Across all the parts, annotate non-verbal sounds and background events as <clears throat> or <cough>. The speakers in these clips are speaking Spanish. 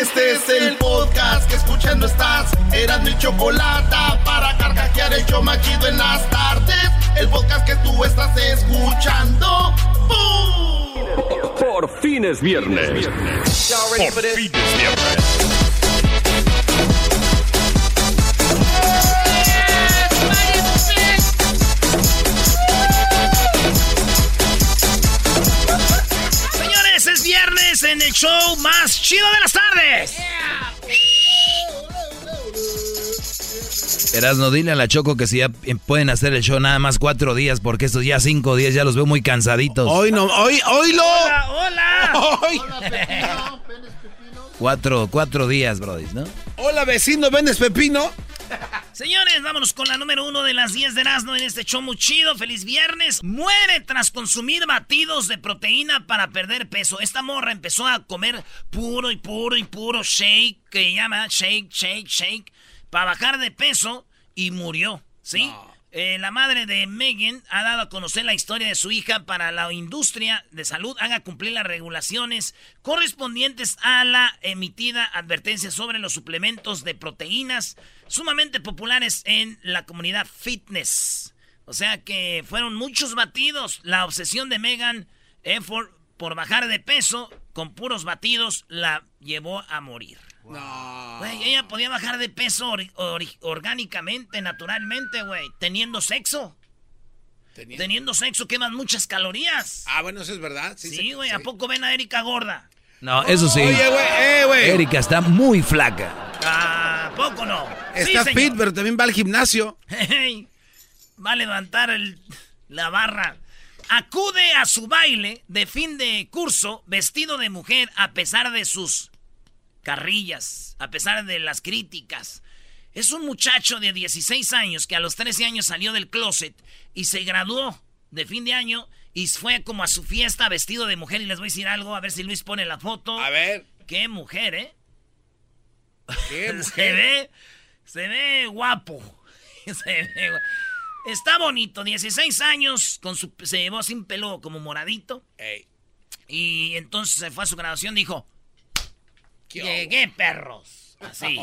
Este es el podcast que escuchando estás. Eran mi chocolate para carcajear el yo machido en las tardes. El podcast que tú estás escuchando. ¡Bum! Por fin es viernes. Por fin es viernes. En el show más chido de las tardes. Erasno, dile a la Choco que si ya pueden hacer el show nada más cuatro días, porque estos ya cinco días ya los veo muy cansaditos. Hoy no, hoy, hoy lo. Hola, hola. Hoy. Cuatro, cuatro días, Brody, ¿no? Hola, vecino, ¿vendes pepino? <laughs> Señores, vámonos con la número uno de las 10 de Erasmo en este show muy chido. Feliz viernes. Muere tras consumir batidos de proteína para perder peso. Esta morra empezó a comer puro y puro y puro shake, que llama shake, shake, shake, para bajar de peso y murió, ¿sí? Eh, la madre de Megan ha dado a conocer la historia de su hija para la industria de salud haga cumplir las regulaciones correspondientes a la emitida advertencia sobre los suplementos de proteínas sumamente populares en la comunidad fitness. O sea que fueron muchos batidos. La obsesión de Megan Effort por bajar de peso con puros batidos la llevó a morir. Güey, ella podía bajar de peso orgánicamente, naturalmente, güey, teniendo sexo. Teniendo sexo queman muchas calorías. Ah, bueno, eso es verdad. Sí, güey, sí. ¿a poco ven a Erika gorda? No, eso sí. Oye, güey, eh, güey. Erika está muy flaca. ¿A poco no? Está Sí, fit, pero también va al gimnasio. Hey, va a levantar el- la barra. Acude a su baile de fin de curso vestido de mujer a pesar de sus carrillas, a pesar de las críticas. Es un muchacho de 16 años que a los 13 años salió del closet y se graduó de fin de año y fue como a su fiesta vestido de mujer. Y les voy a decir algo, a ver si Luis pone la foto. A ver. Qué mujer, ¿eh? ¿Qué <laughs> Se ve, se ve guapo. <laughs> Se ve gua- Está bonito, 16 años, con su, se llevó sin pelo como moradito. Ey, Y entonces se fue a su graduación dijo, ¿qué llegué perros. Así.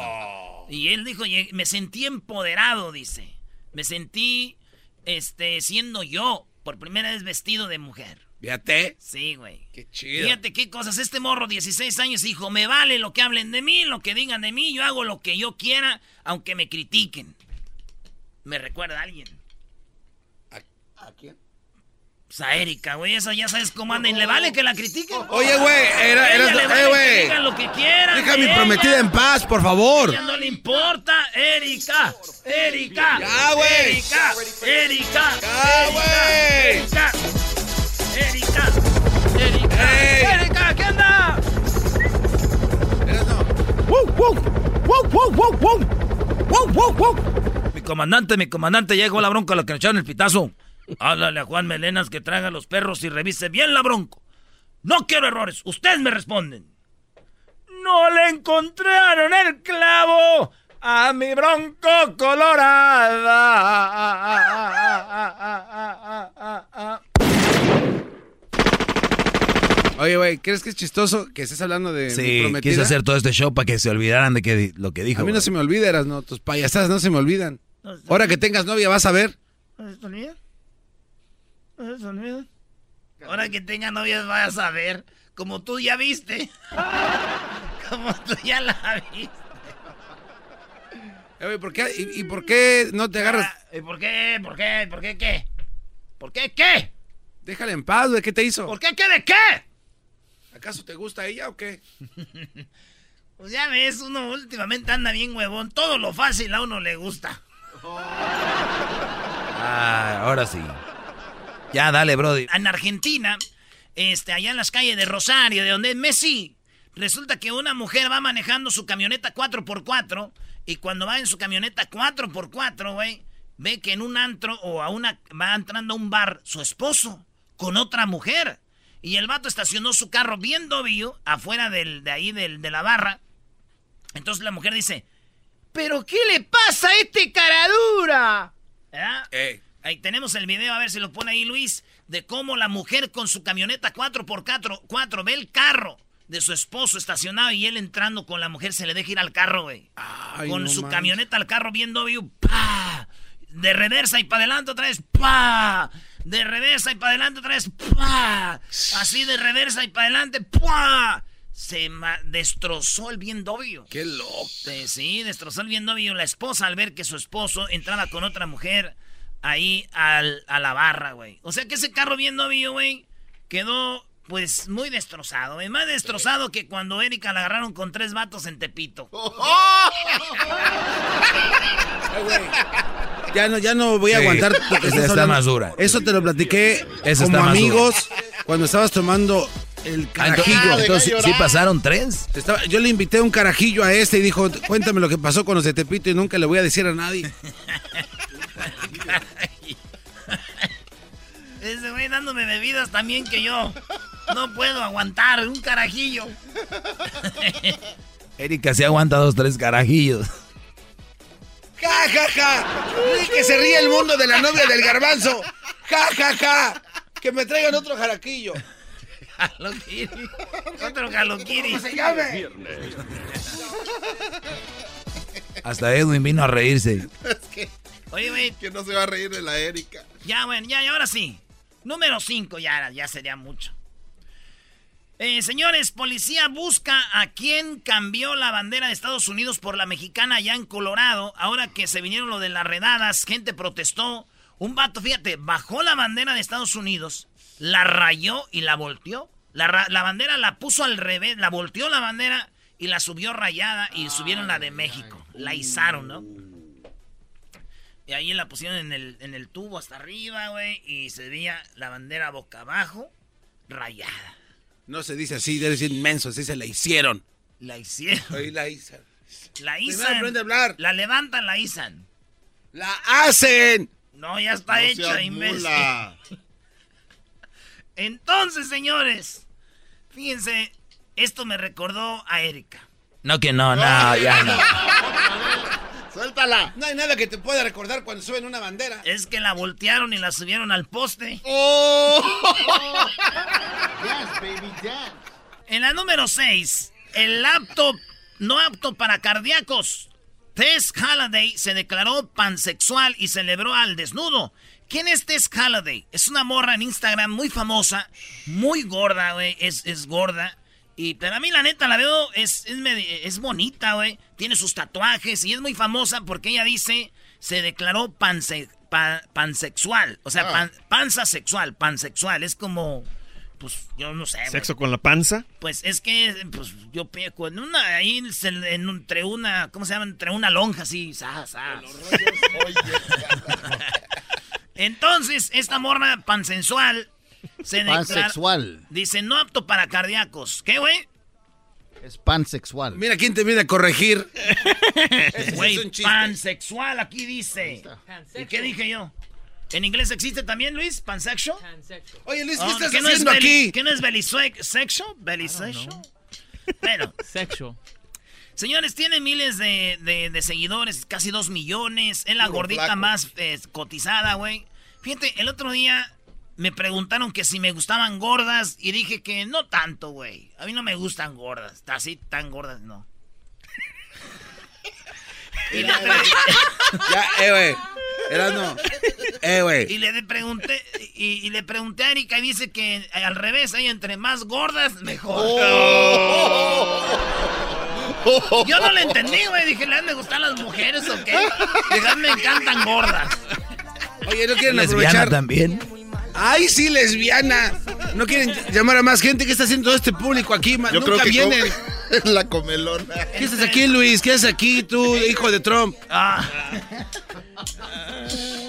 Y él dijo, "Llegué- me sentí empoderado, dice. Me sentí este, siendo yo, por primera vez vestido de mujer. Fíjate. Sí, güey. Qué chido. Fíjate qué cosas. Este morro, 16 años, dijo: Me vale lo que hablen de mí, lo que digan de mí. Yo hago lo que yo quiera, aunque me critiquen. Me recuerda a alguien. ¿A quién? Pues a Erika, güey. Esa ya sabes cómo anda. Y le vale que la critiquen. <laughs> Oye, güey, era, era, le eh, que digan lo que quieran. Deja mi prometida en paz, por favor. A ella no le importa. Erika, Erika. Ya, güey. Erika, Erika. Ya, güey. Erika. Erika. Erika. Ey. Erika, ¿qué no. ¡Wow, wow! ¡Wow, wow, wow, wow! ¡Wow, wow, wow! Mi comandante, mi comandante, llegó la bronca la que nos echaron el pitazo. Háblale a Juan Melenas que traiga los perros y revise bien la bronco. No quiero errores, ustedes me responden. No le encontraron el clavo a mi bronco colorada. Oye, güey, ¿crees que es chistoso que estés hablando de mi Sí, prometida? quise hacer todo este show para que se olvidaran de que lo que dijo. A mí no se me olvida, eras no. Tus payasadas no se me olvidan. Ahora que tengas novia vas a ver. ¿No se te olvida? ¿No se te olvida? Ahora que tenga novias vayas a ver, como tú ya viste. <laughs> como tú ya la viste. Eh, ¿por qué, y, por qué no te agarras? Ah, ¿Y por qué? ¿Por qué? ¿Por qué qué? ¿Por qué qué? Déjale en paz, güey. ¿Qué te hizo? ¿Por qué qué de qué? ¿Acaso te gusta ella o qué? <laughs> pues ya ves, uno últimamente anda bien huevón. Todo lo fácil a uno le gusta. Ah, ahora sí. Ya, dale, Brody. En Argentina, este, allá en las calles de Rosario, de donde es Messi, resulta que una mujer va manejando su camioneta 4x4 y cuando va en su camioneta 4x4, güey, ve que en un antro o a una va entrando a un bar su esposo con otra mujer. Y el vato estacionó su carro bien dobio afuera del, de ahí del, de la barra. Entonces la mujer dice, ¿pero qué le pasa a este caradura? Eh. Ahí tenemos el video, a ver si lo pone ahí Luis, de cómo la mujer con su camioneta 4x4 ve el carro de su esposo estacionado y él entrando con la mujer se le deja ir al carro, güey. Con su camioneta al carro bien dobio, ¡pa! De reversa y para adelante otra vez, ¡pa! De reversa y para adelante otra vez, ¡pa! Así de reversa y para adelante, ¡pa! Se destrozó el bien dobio. ¡Qué loco! Sí, destrozó el bien dobio. La esposa al ver que su esposo entraba con otra mujer ahí al, a la barra, güey. O sea que ese carro bien dobio, güey, quedó pues muy destrozado. Es más destrozado que cuando Erika la agarraron con tres vatos en Tepito. <laughs> ya no, ya no voy a aguantar. Esa está más dura. Eso te lo platiqué como amigos cuando esas tomando el ah, carajillo. entonces, ¿sí pasaron tres? yo le invité un carajillo a este y dijo, cuéntame lo que pasó con los de Tepito y nunca le voy a decir a nadie. <laughs> Ese güey dándome bebidas también que yo. No puedo aguantar un carajillo. Erika se aguanta dos, tres carajillos. ¡Ja, ja, ja! que se ríe el mundo de la novia del garbanzo! ¡Ja, ja, ja! ¡Que me traigan otro jaraquillo! Jalokiri. Otro jaloquiri. se llame? Hasta Edwin vino a reírse. Oye, güey. Que no se va a reír de la Erika. Ya, bueno, ya, y ahora sí. Número 5, ya, ya sería mucho. Eh, señores, policía busca a quien cambió la bandera de Estados Unidos por la mexicana allá en Colorado. Ahora que se vinieron lo de las redadas, gente protestó. Un vato, fíjate, bajó la bandera de Estados Unidos, la rayó y la volteó. La, la bandera la puso al revés, la volteó la bandera y la subió rayada y subieron la de México. La izaron, ¿no? Y ahí la pusieron en el, en el tubo hasta arriba, güey. Y se veía la bandera boca abajo, rayada. No se dice así, debe decir inmenso, se dice la hicieron. La hicieron. Ahí la izan. La izan. aprende a hablar. La levantan, la izan. ¡La hacen! No, ya está hecha, imbécil. <laughs> Entonces, señores, fíjense, esto me recordó a Erika. No, que no, no, ya no. <laughs> Suéltala. No hay nada que te pueda recordar cuando suben una bandera. Es que la voltearon y la subieron al poste. Oh. En la número 6, el laptop no apto para cardíacos. Tess Halliday se declaró pansexual y celebró al desnudo. ¿Quién es Tess Halliday? Es una morra en Instagram muy famosa, muy gorda, güey. Es, es gorda. Y pero a mí la neta la veo, es, es, es bonita, güey. Tiene sus tatuajes y es muy famosa porque ella dice, se declaró panse, pansexual. O sea, ah. panza sexual, pansexual. Es como, pues yo no sé. ¿Sexo con la panza? Pues es que, pues yo peco en una, ahí entre una, ¿cómo se llama? Entre una lonja así, sa, sa. <laughs> Entonces, esta morra pansensual se pansexual. Dice, no apto para cardíacos. ¿Qué, güey? Es pansexual. Mira quién te viene a corregir. <laughs> Güey, pansexual, aquí dice. ¿Y qué dije yo? ¿En inglés existe también, Luis? ¿Pansexual? Oye, Luis, ¿qué oh, estás haciendo aquí? ¿Qué no es belisexual? ¿Belisexual? Bueno. <laughs> Sexual. Señores, tiene miles de, seguidores, casi dos millones. Es la gordita más eh, cotizada, güey. Fíjate, el otro día me preguntaron que si me gustaban gordas y dije que no tanto, güey. A mí no me gustan gordas, así tan gordas no. <laughs> y le ya, eh, güey. Era no. Eh, güey. Y le pregunté y, le pregunté a Erika y dice que al revés, hay entre más gordas mejor. Oh. <laughs> Yo no le entendí, güey. Dije, ¿le han de gustar las mujeres o qué? Dije, me encantan gordas. Oye, ¿no quieren lesbiana aprovechar? también. ¡Ay, sí, lesbiana! ¿No quieren llamar a más gente? ¿Qué está haciendo todo este público aquí? Yo Nunca creo que vienen. <laughs> la comelona. ¿Qué haces aquí, Luis? ¿Qué haces aquí, tú, hijo de Trump? Ah,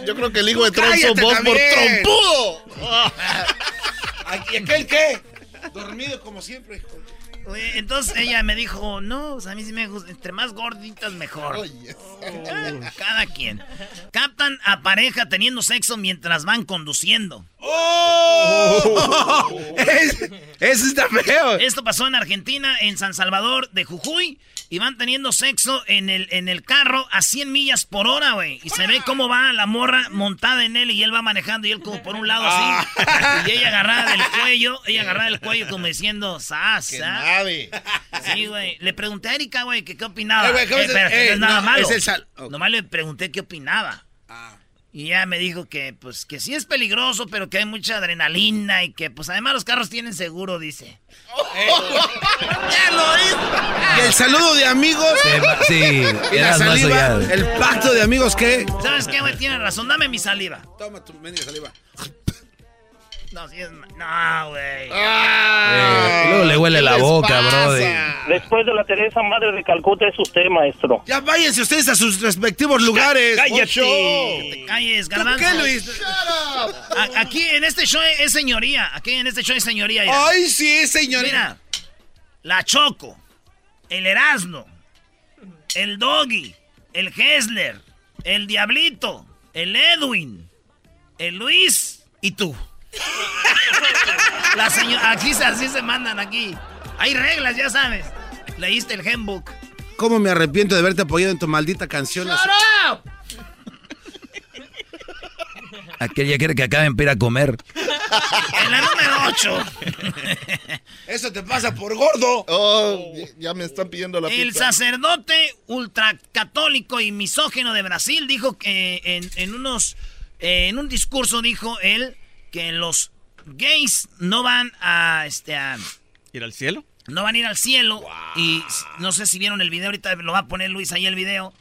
Yo creo que el hijo de Trump son vos por también. trompudo. <laughs> ¿Y aquel qué? Dormido como siempre. hijo. Entonces ella me dijo, no, o sea, a mí sí me gusta. Entre más gorditas, mejor. Cada quien. Captan a pareja teniendo sexo mientras van conduciendo. ¡Oh! <laughs> Es- Eso está feo. Esto pasó en Argentina, en San Salvador de Jujuy. Y van teniendo sexo en el, en el carro a 100 millas por hora, güey. Y se ve cómo va la morra montada en él y él va manejando y él como por un lado así. Y ella agarrada del cuello, ella agarrada del cuello como diciendo, ¡sas! ¿ah?". Sí, güey. Le pregunté a Erika, güey, que qué opinaba. Eh, ¿cómo Eh, pero eh, no es nada no, malo. es el sal- ok. Nomás le pregunté qué opinaba. Ah. Y ya me dijo que, pues, que sí es peligroso, pero que hay mucha adrenalina y que, pues, además los carros tienen seguro, dice. <laughs> Y el saludo de amigos. Sí, Y la saliva. El pacto de amigos, ¿qué? ¿Sabes qué, güey? Tienes razón, dame mi saliva. Toma tu mendiga saliva. No, sí es... No, güey. Eh, y luego le huele la boca, brody. Después de la Teresa Madre de Calcuta es usted, maestro. Ya váyanse ustedes a sus respectivos lugares. ¡Cállate! Que te calles, ¿Tú garbanzo. qué, Luis? A- aquí en este show es señoría. Aquí en este show es señoría. Ay, sí, señor. Mira, la Choco, el Erasmo, el Doggy, el Hessler, el Diablito, el Edwin, el Luis y tú. <laughs> La señora, aquí se- así se mandan aquí. Hay reglas, ya sabes. Leíste el handbook. ¿Cómo me arrepiento de haberte apoyado en tu maldita canción? Aquel ya quiere que acaben para ir a comer. En la número 8. Eso te pasa por gordo. Oh, ya- me están pidiendo la El pizza. sacerdote ultracatólico y misógino de Brasil dijo que en, en unos eh, en un discurso dijo él que los gays no van a este a, ¿Ir al cielo? no van a ir al cielo y no sé si vieron el video ahorita lo va a poner Luis ahí el video.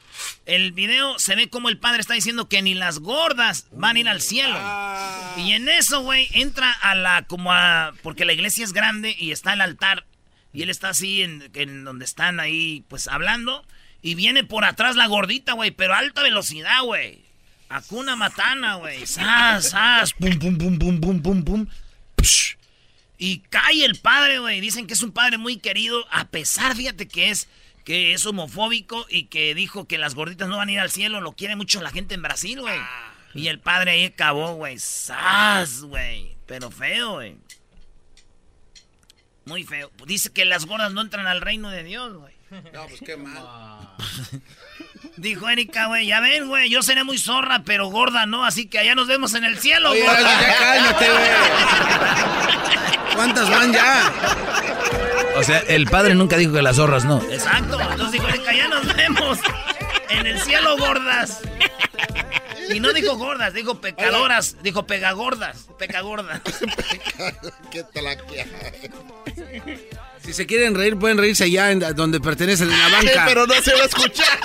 El video se ve como el padre está diciendo que ni las gordas van a ir al cielo. Y en eso, güey, entra a la como a porque la iglesia es grande y está el altar y él está así en, en donde están ahí pues hablando y viene por atrás la gordita, güey, pero a alta velocidad, güey. Acuna matana, güey. Sas, sas, pum pum pum pum pum pum pum. Psh. Y cae el padre, güey. Dicen que es un padre muy querido, a pesar, fíjate que es que es homofóbico y que dijo que las gorditas no van a ir al cielo. Lo quiere mucho la gente en Brasil, güey. Y el padre ahí acabó, güey. ¡Sas, güey! Pero feo, güey. Muy feo. Dice que las gordas no entran al reino de Dios, güey. No, pues qué mal. <laughs> Dijo Erika, güey, ya ven, güey, yo seré muy zorra, pero gorda no, así que allá nos vemos en el cielo, Oye, gorda. ya cálmate, güey. ¿Cuántas van ya? O sea, el padre nunca dijo que las zorras no. Exacto, entonces dijo Erika, ya nos vemos en el cielo, gordas. Y no dijo gordas, dijo pecadoras, dijo pegagordas, pecagordas. <laughs> ¿Qué tal? Si se quieren reír, pueden reírse allá en donde pertenecen, en la banca. Pero no se va a escuchar.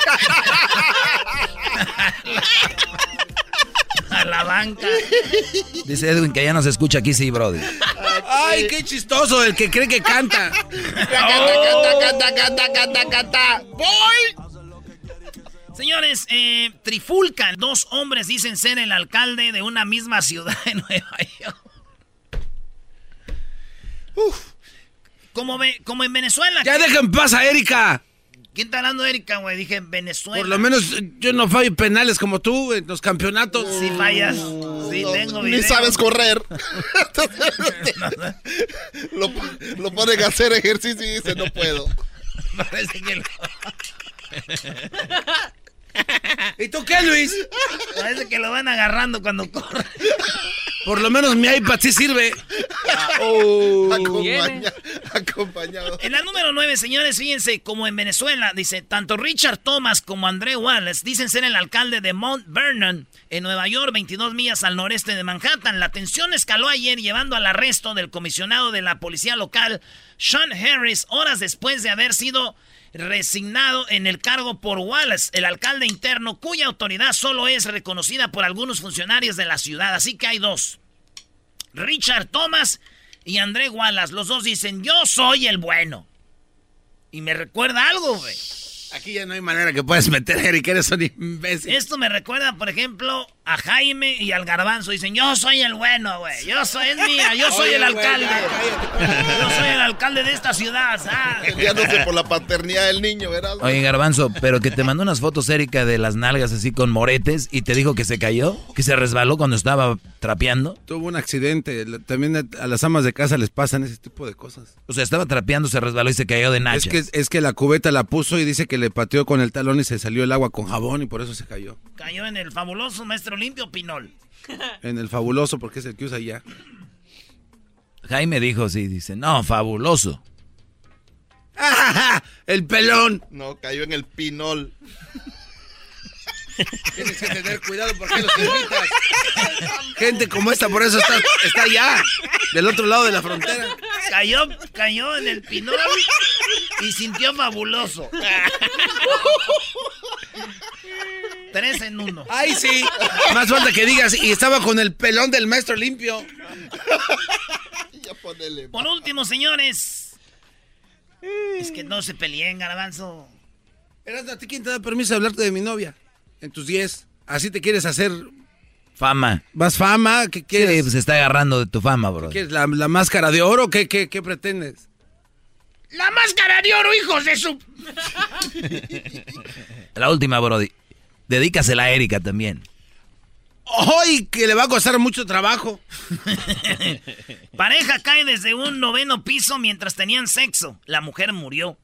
A la banca. Dice Edwin que ya no se escucha aquí, sí, brody. Ay, qué chistoso el que cree que canta. Canta, canta, canta, canta, canta. ¡Voy! Señores, eh, trifulcan. Dos hombres dicen ser el alcalde de una misma ciudad de <laughs> Nueva York. Como, ve- como en Venezuela. Ya deja en paz a Erika. ¿Quién está hablando de Erika, güey? Dije Venezuela. Por lo menos yo no fallo penales como tú en los campeonatos. Si fallas. Sí, No, tengo ni video. sabes correr. <laughs> lo, lo ponen a hacer ejercicio y dice, no puedo. <laughs> Parece que, lo, ¿Y tú qué, Luis? parece que lo van agarrando cuando corre. Por lo menos mi iPad sí sirve. Acompaña- acompañado. En la número 9, señores, fíjense, como en Venezuela, dice, tanto Richard Thomas como André Wallace dicen ser el alcalde de Mount Vernon, en Nueva York, 22 millas al noreste de Manhattan. La tensión escaló ayer llevando al arresto del comisionado de la policía local, Sean Harris, horas después de haber sido resignado en el cargo por Wallace, el alcalde interno, cuya autoridad solo es reconocida por algunos funcionarios de la ciudad. Así que hay dos. Richard Thomas y André Wallace. Los dos dicen, yo soy el bueno. Y me recuerda algo, güey. Aquí ya no hay manera que puedas meter, Eric, eres un imbécil. Esto me recuerda, por ejemplo, a Jaime y al Garbanzo. Dicen, yo soy el bueno, güey. Yo soy, es mía, yo soy el alcalde. yo soy el alcalde de esta ciudad, ¿sabes? Peleándose por la paternidad del niño, ¿verdad? Oye, Garbanzo, pero que te mandó unas fotos, Erika, de las nalgas así con moretes y te dijo que se cayó, que se resbaló cuando estaba trapeando. Tuvo un accidente. También a las amas de casa les pasan ese tipo de cosas. O sea, estaba trapeando, se resbaló y se cayó de nachas. Es que, es que la cubeta la puso y dice que le pateó con el talón y se salió el agua con jabón y por eso se cayó. Cayó en el fabuloso maestro limpio Pinol. En el fabuloso porque es el que usa ya. Jaime dijo, sí, dice, no, fabuloso. <laughs> ¡El pelón! No, cayó en el pinol. <laughs> Tienes que tener cuidado porque los invitas. Gente como esta, por eso está, está allá, del otro lado de la frontera. Cayó, cayó en el pinol y sintió fabuloso. <laughs> Tres en uno. Ay, sí. Más falta que digas, y estaba con el pelón del maestro limpio. <laughs> Por último, señores. Es que no se peleen, garbanzo. ¿Eras a ti quién te da permiso de hablarte de mi novia? En tus 10. Así te quieres hacer Fama. ¿Más fama? ¿Qué quieres? Sí, pues se está agarrando de tu fama, bro. ¿Qué quieres? ¿La, máscara de oro? ¿Qué, qué, qué pretendes? ¡La máscara de oro, hijos de su... La última, Brody. Dedícasela a Erika también. ¡Ay, que le va a costar mucho trabajo! <laughs> Pareja cae desde un noveno piso mientras tenían sexo. La mujer murió.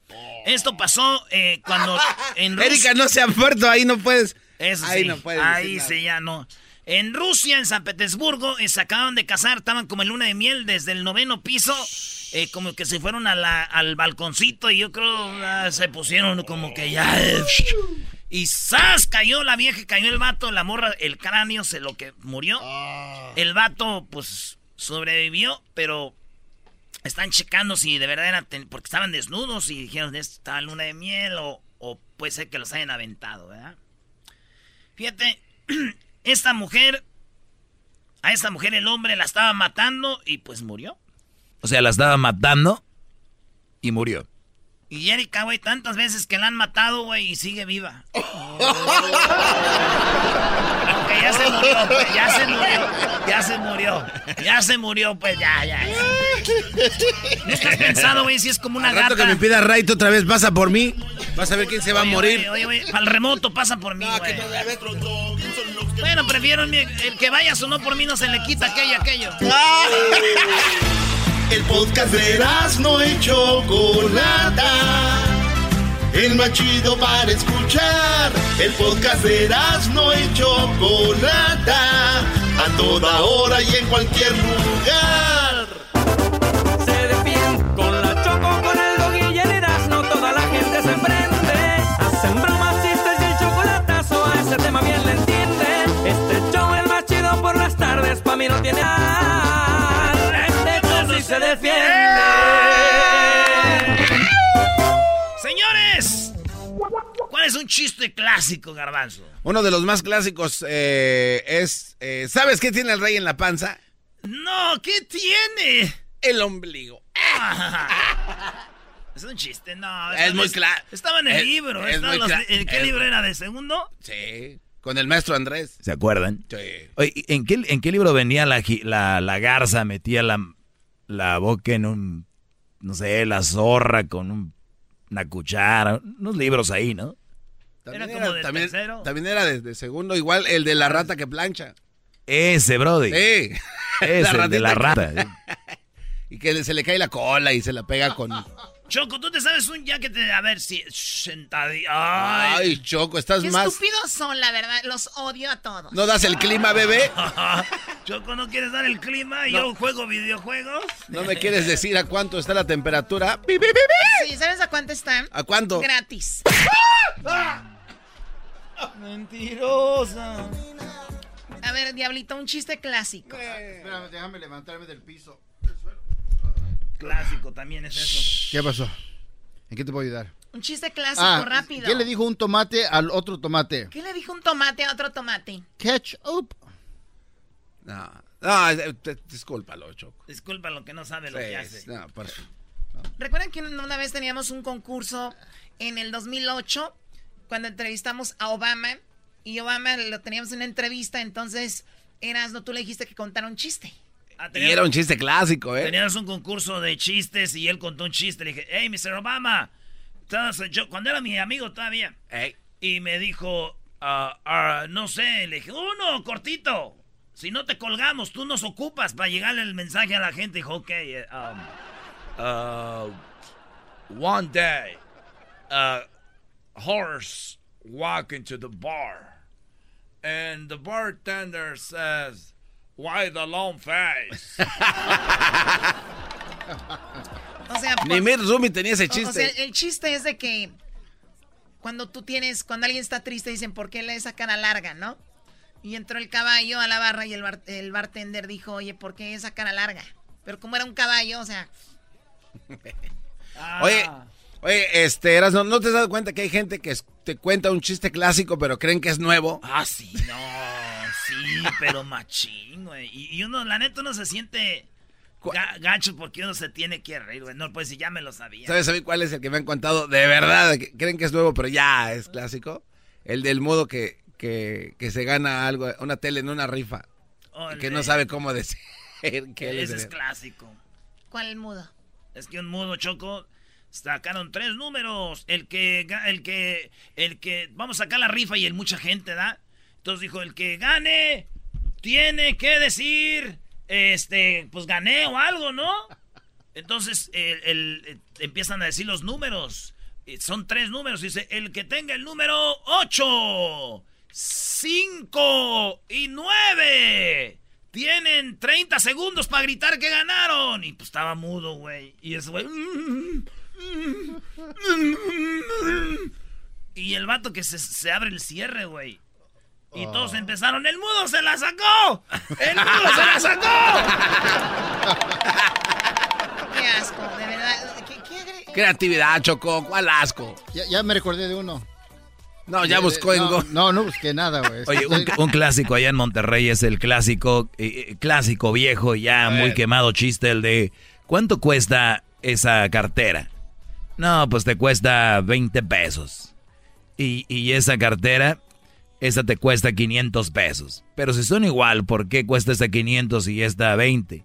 Esto pasó eh, cuando en <laughs> Erika no se ha muerto, ahí no puedes... Eso ahí sí, no puedes ahí sí ya no. En Rusia, en San Petersburgo, eh, se acaban de casar, estaban como en luna de miel desde el noveno piso, eh, como que se fueron al balconcito y yo creo ah, se pusieron como que ya... Y ¡zas! Cayó la vieja, cayó el vato, la morra, el cráneo se lo que murió. Ah. El vato, pues, sobrevivió, pero están checando si de verdad era... Porque estaban desnudos y dijeron, esta luna de miel o, o puede ser que los hayan aventado, ¿verdad? Fíjate, <clears throat> esta mujer, a esta mujer el hombre la estaba matando y pues murió. O sea, la estaba matando y murió. Y Erika, güey, tantas veces que la han matado, güey, y sigue viva. <laughs> Aunque ya se murió, pues, ya se murió, ya se murió, ya se murió, pues ya, ya. ¿No estás pensado, güey, si es como una Al rato gata? que me pida Raito otra vez, pasa por mí. Vas a ver quién se va a Oye, morir. Oye, oye, para el remoto pasa por mí, güey. Bueno, prefiero el, que vaya o no por mí no se le quita aquello, aquello. El podcast de no y Chocolata. El más chido para escuchar. El podcast de no y Chocolata. A toda hora y en cualquier lugar. Se defiende con la choco, con el dog y el Erasmo. Toda la gente se prende. Hacen bromas, chistes y el chocolatazo. A ese tema bien le entiende. Este show el más chido por las tardes. Pa' mí no tiene al. Este show sí se defiende. Es un chiste clásico, Garbanzo? Uno de los más clásicos eh, es... eh, ¿Sabes qué tiene el rey en la panza? No, ¿qué tiene? El ombligo. <laughs> Es un chiste, no. Es muy claro. Estaba en el Es- libro. es estaba muy los- cla- ¿En qué es- libro era? ¿De segundo? Sí, con el maestro Andrés. ¿Se acuerdan? Sí. Oye, ¿en qué, ¿en qué libro venía la, la, la garza? Metía la, la boca en un, no sé, la zorra con un- una cuchara. Unos libros ahí, ¿no? Era como del también, tercero. también era de, de segundo, igual el de la rata que plancha. Ese, Brody. Sí. <laughs> Ese, el de la rata. que- <laughs> y que se le cae la cola y se la pega con... <laughs> Choco, tú te sabes un ya que te. A ver si. Sentadilla. Ay. Ay, Choco, estás Qué más... estúpidos son, la verdad. Los odio a todos. ¿No das el clima, bebé? Choco, ¿no quieres dar el clima? No. Yo juego videojuegos. ¿No me quieres decir a cuánto está la temperatura? ¡Pi, pi, pi, pi! Sí, ¿sabes a cuánto están? ¿A cuánto? Gratis. Mentirosa. A ver, Diablito, un chiste clásico. Espérame, déjame levantarme del piso. Clásico también es eso. ¿Qué pasó? ¿En qué te puedo ayudar? Un chiste clásico, Ah, rápido. ¿Qué le dijo un tomate al otro tomate? ¿Qué le dijo un tomate a otro tomate? Ketchup. No, no, eh, te- discúlpalo, Choco. Disculpa lo que no sabe lo Sí, que hace. no, por- ¿Recuerdan que una vez teníamos un concurso en el 2008 cuando entrevistamos a Obama? Y Obama lo teníamos en una entrevista, entonces eras, no tú le dijiste que contara un chiste. Ah, Y era un chiste clásico, ¿eh? Teníamos un concurso de chistes y él contó un chiste. Le dije, hey, Mr. Obama. Yo, cuando era mi amigo todavía. Ey. Y me dijo, ah, ah, no sé, le dije, uno, cortito. Si no te colgamos, tú nos ocupas para llegarle el mensaje a la gente. Dijo, ok, eh, um, uh, one day, a horse walk into the bar. And the bartender says, why the long face? <laughs> O sea, Ni por- Mir Zumi tenía ese o- O sea, chiste. el chiste es de que cuando tú tienes, cuando alguien está triste, dicen, ¿por qué le esa cara larga, no? Y entró el caballo a la barra y el, bar- el bartender dijo, oye, ¿por qué esa cara larga? Pero como era un caballo, o sea, Oye, oye, este, Eras, ¿no, ¿no te has dado cuenta que hay gente que es- te cuenta un chiste clásico pero creen que es nuevo? Ah, sí, no, sí, pero machín, güey. Y, y uno, la neta, uno se siente ga- gacho porque uno se tiene que reír, güey. No, pues si ya me lo sabía. ¿Sabes a mí cuál es el que me han contado de verdad? que creen que es nuevo pero ya es clásico. El del modo que, que, que se gana algo, una tele en una rifa. Que no sabe cómo <laughs> decir que él es Ese es clásico. ¿cuál mudo? Es que un mudo choco sacaron tres números. El que, el que, el que, vamos a sacar la rifa y el mucha gente, ¿da? Entonces dijo, el que gane tiene que decir, este, pues gané o algo, ¿no? Entonces el, empiezan a decir los números. Y Son tres números. Dice, el que tenga el número 8, 5 y 9. Tienen 30 segundos para gritar que ganaron. Y pues estaba mudo, güey. Y ese güey... Y el vato que se, se abre el cierre, güey. Y todos empezaron, ¡el mudo se la sacó! ¡El mudo se la sacó! Qué asco, de verdad. ¿Qué, Creatividad, Choco, ¿cuál asco? Ya, ya me recordé de uno. No, ya De- buscó en no, Go- No, no busqué nada, güey. Oye, un, un clásico allá en Monterrey es el clásico, eh, eh, clásico viejo, ya muy quemado chiste, el de ¿cuánto cuesta esa cartera? No, pues te cuesta 20 pesos. Y, y esa cartera, esa te cuesta 500 pesos. Pero si son igual, ¿por qué cuesta esta 500 y esta 20?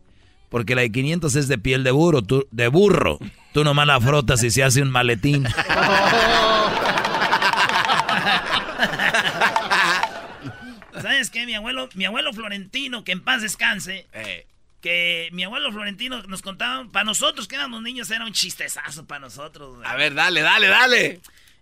Porque la de 500 es de piel de burro, tú, de burro. Tú nomás la frotas y se hace un maletín. <laughs> ¿Sabes qué? Mi abuelo, mi abuelo Florentino, que en paz descanse, Eh, que mi abuelo Florentino nos contaba, para nosotros que éramos niños era un chistezazo para nosotros. güey. a ver, dale, dale, dale.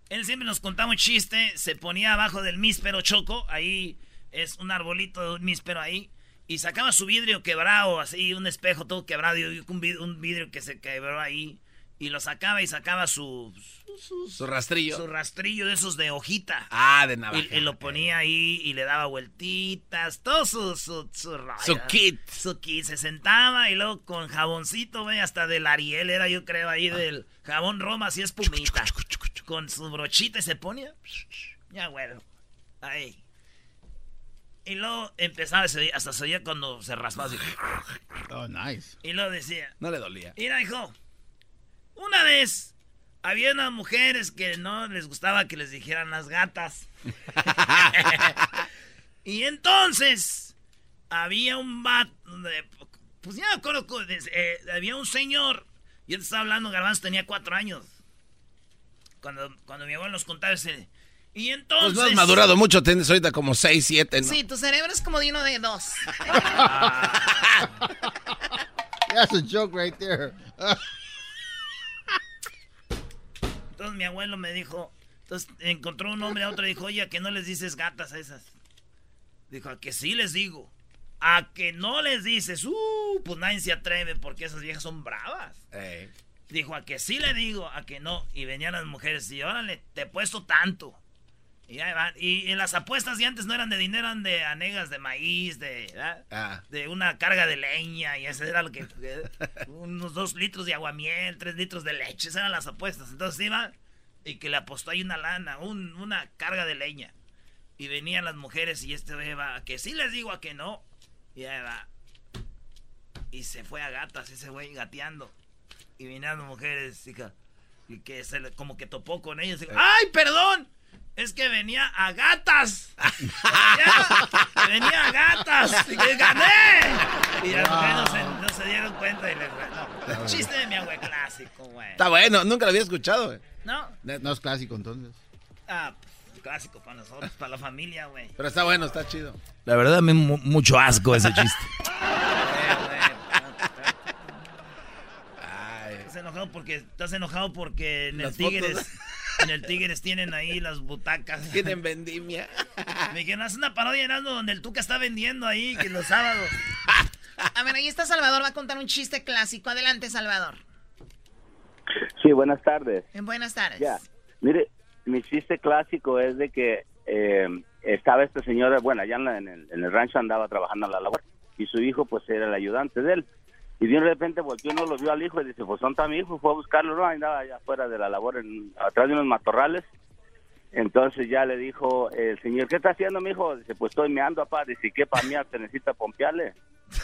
Él siempre nos contaba un chiste, se ponía abajo del míspero choco, ahí es un arbolito de un míspero ahí, y sacaba su vidrio quebrado, así, un espejo todo quebrado, y un un vidrio que se quebró ahí, y lo sacaba y sacaba su, su, Su rastrillo. su rastrillo de esos de hojita. Ah, de navaja. Y, y lo ponía ahí y le daba vueltitas, todo su, su, su. Su kit. Su kit. Se sentaba y luego con jaboncito, güey, hasta del Ariel era yo creo ahí del jabón Roma, así espumita. Con su brochita y se ponía. Ya, güey. Ahí. Y luego empezaba, a se- hasta se oía cuando se raspaba así. Oh, nice. Y luego decía, No le dolía. Mira, hijo. Una vez había unas mujeres que no les gustaba que les dijeran las gatas. <laughs> y entonces había un vato. Pues ya me acuerdo. eh, había un señor. Yo te estaba hablando, Garbanzo tenía cuatro años. Cuando, cuando mi abuelo nos contaba ese. Y Pues entonces. no has madurado mucho, tienes ahorita como 6, 7, ¿no? Sí, tu cerebro es como de uno de dos. <laughs> <laughs> That's a joke right there. Entonces mi abuelo me dijo, entonces encontró un hombre a otro y dijo, oye, ¿a que no les dices gatas a esas? Dijo, a que sí les digo. A que no les dices, uh, pues nadie se atreve porque esas viejas son bravas. Eh, Dijo, a que sí le digo, a que no. Y venían las mujeres y órale, te he puesto tanto. Y ahí van. Y, en las apuestas de antes no eran de dinero, eran de anegas de maíz, de, ah. de una carga de leña. Y ese era lo que... <laughs> unos dos litros de aguamiel, tres litros de leche. Esas eran las apuestas. Entonces iba... y que le apostó ahí una lana, un- una carga de leña. Y venían las mujeres y este güey va, a que sí les digo a que no. Y ahí va. Y se fue a gatas ese güey gateando. Y venían las mujeres, hija, y que se le- como que topó con ellos. y dijo, ¡Ay, perdón! Es que venía a gatas. Venía, venía a gatas. Y que gané. Y las mujeres no se, no se dieron cuenta y le fue. No, chiste de mi abue clásico, güey. Está bueno, nunca lo había escuchado, güey. ¿No? No es clásico entonces. Ah, pues, clásico para nosotros, para la familia, güey. Pero está bueno, está chido. La verdad me mu- mucho asco ese chiste. <laughs> Estás enojado porque estás enojado porque en el Tigres fotos. En el Tigres tienen ahí las butacas. Tienen vendimia. <laughs> Me dijeron, haz una parodia en algo donde el Tuca está vendiendo ahí que los sábados. <laughs> A ver, ahí está Salvador, va a contar un chiste clásico. Adelante, Salvador. Sí, buenas tardes. En buenas tardes. Ya, mire, mi chiste clásico es de que eh, estaba esta señora, bueno, allá en, la- en el, en el rancho andaba trabajando a la labor y su hijo pues era el ayudante de él. Y de repente volteó, no lo vio al hijo y dice, pues ¿dónde está mi hijo? Fue a buscarlo, no, andaba allá afuera de la labor, en, atrás de unos matorrales. Entonces ya le dijo el señor, ¿qué está haciendo mi hijo? Dice, pues estoy meando, papá. Dice, ¿qué para mí te necesita pompearle? <laughs>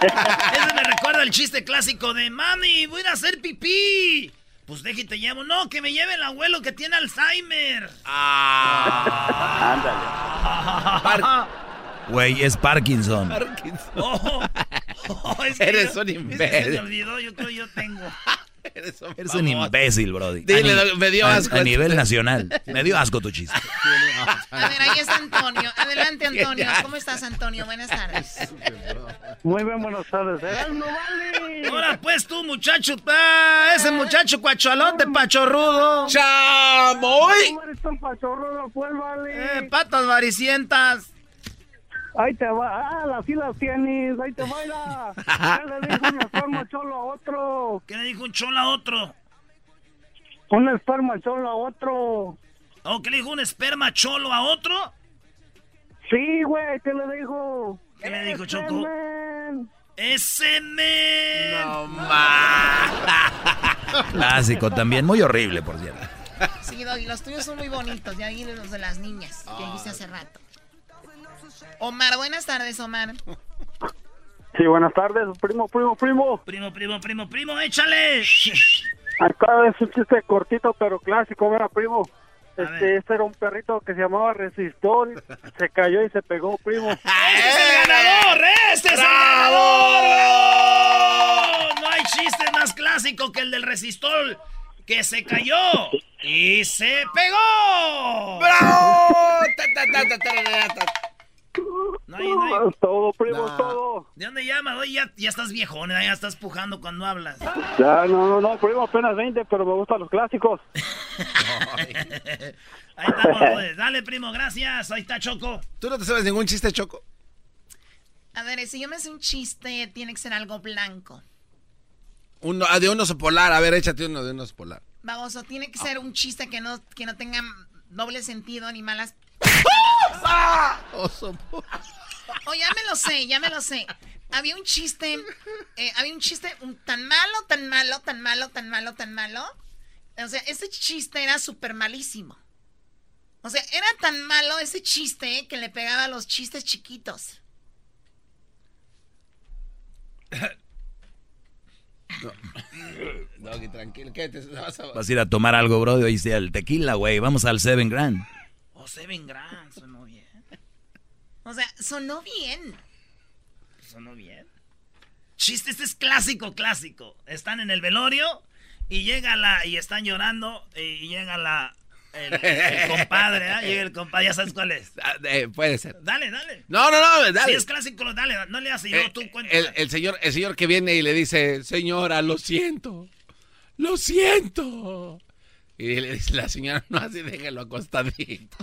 Ese me recuerda el chiste clásico de mami, voy a ir a hacer pipí. Pues déjate te llevo. No, que me lleve el abuelo que tiene Alzheimer. <laughs> <laughs> Güey, es Parkinson. Oh, <laughs> oh, es que Eres yo- un es que se imbécil. me olvidó, yo creo yo tengo. <laughs> Eres un, Eres un imbécil, Brody. Dile, A me dio a- asco A, este. nivel nacional. Me dio asco tu chiste. <laughs> A ver, ahí está Antonio. Adelante, Antonio. ¿Cómo estás, Antonio? Buenas tardes. Muy bien, buenas tardes. ¡Eh, no vale! Ahora pues tú, muchacho, pa, ese muchacho cuachalote, pachorrudo. ¡Chamoy! ¿Cómo eres tan pachorrudo, pues, vale? Eh, patas varicientas. Ahí te va. Ah, así las tienes. Ahí te baila. <laughs> ¿Qué le dijo un esperma cholo a otro? ¿Qué le dijo un cholo a otro? Un esperma cholo a otro. ¿O qué le dijo un esperma cholo a otro? Sí, güey, ¿qué le dijo? ¿Qué le dijo, Ese Choco? men. ¡Ese men! No más. <laughs> Clásico también. Muy horrible, por cierto. Sí, Doggy, los tuyos son muy bonitos. Ya vi los de las niñas que dijiste hace rato. Omar, buenas tardes, Omar. Sí, buenas tardes, primo, primo, primo. Primo, primo, primo, primo, échale. Acá es un chiste cortito pero clásico, mira, primo. ver. Este, este era un perrito que se llamaba Resistor, se cayó y se pegó, primo. <laughs> ¡Este es el ganador! ¡Este es el ganador! ¡Bravo! No hay chiste más clásico que el del resistor que se cayó y se pegó. ¡Bravo! <laughs> No hay, no hay- Es todo, primo, es No. todo. ¿De dónde llamas? Oye, ya, ya estás viejón, ¿eh? ya estás pujando cuando hablas. Ya, no, no, no, primo, apenas 20, pero me gustan los clásicos. <laughs> Ahí estamos, pues. Dale, primo, gracias. Ahí está Choco. ¿Tú no te sabes ningún chiste, Choco? A ver, si yo me hace un chiste, tiene que ser algo blanco. Uno, ah, de un oso polar. A ver, échate uno de un oso polar. Baboso, tiene que ser un chiste que no, que no tenga doble sentido ni malas. <laughs> Oso polar. Oh, ya me lo sé, ya me lo sé. Había un chiste, eh, había un chiste un- tan malo, tan malo, tan malo, tan malo, tan malo. O sea, ese chiste era súper malísimo. O sea, era tan malo ese chiste que le pegaba a los chistes chiquitos. <coughs> Doggy, tranquilo. ¿Qué te vas a... Vas a ir a tomar algo, Brody. Hoy sea el tequila, güey. Vamos al Seven Grand. Oh, Seven Grand, sonó. O sea, sonó bien. Sonó bien. Chiste, este es clásico, clásico. Están en el velorio y llega la. y están llorando y llega la. El, el <laughs> compadre, ¿ah? Llega el compadre, ya sabes cuál es. <laughs> Ah, eh, puede ser. Dale, dale. No, no, no, dale. Si es clásico, dale, no le haces, Eh, tú cuenta. el, el señor, el señor que viene y le dice, señora, lo siento, lo siento. Y le dice la señora, <laughs> no así, déjelo acostadito.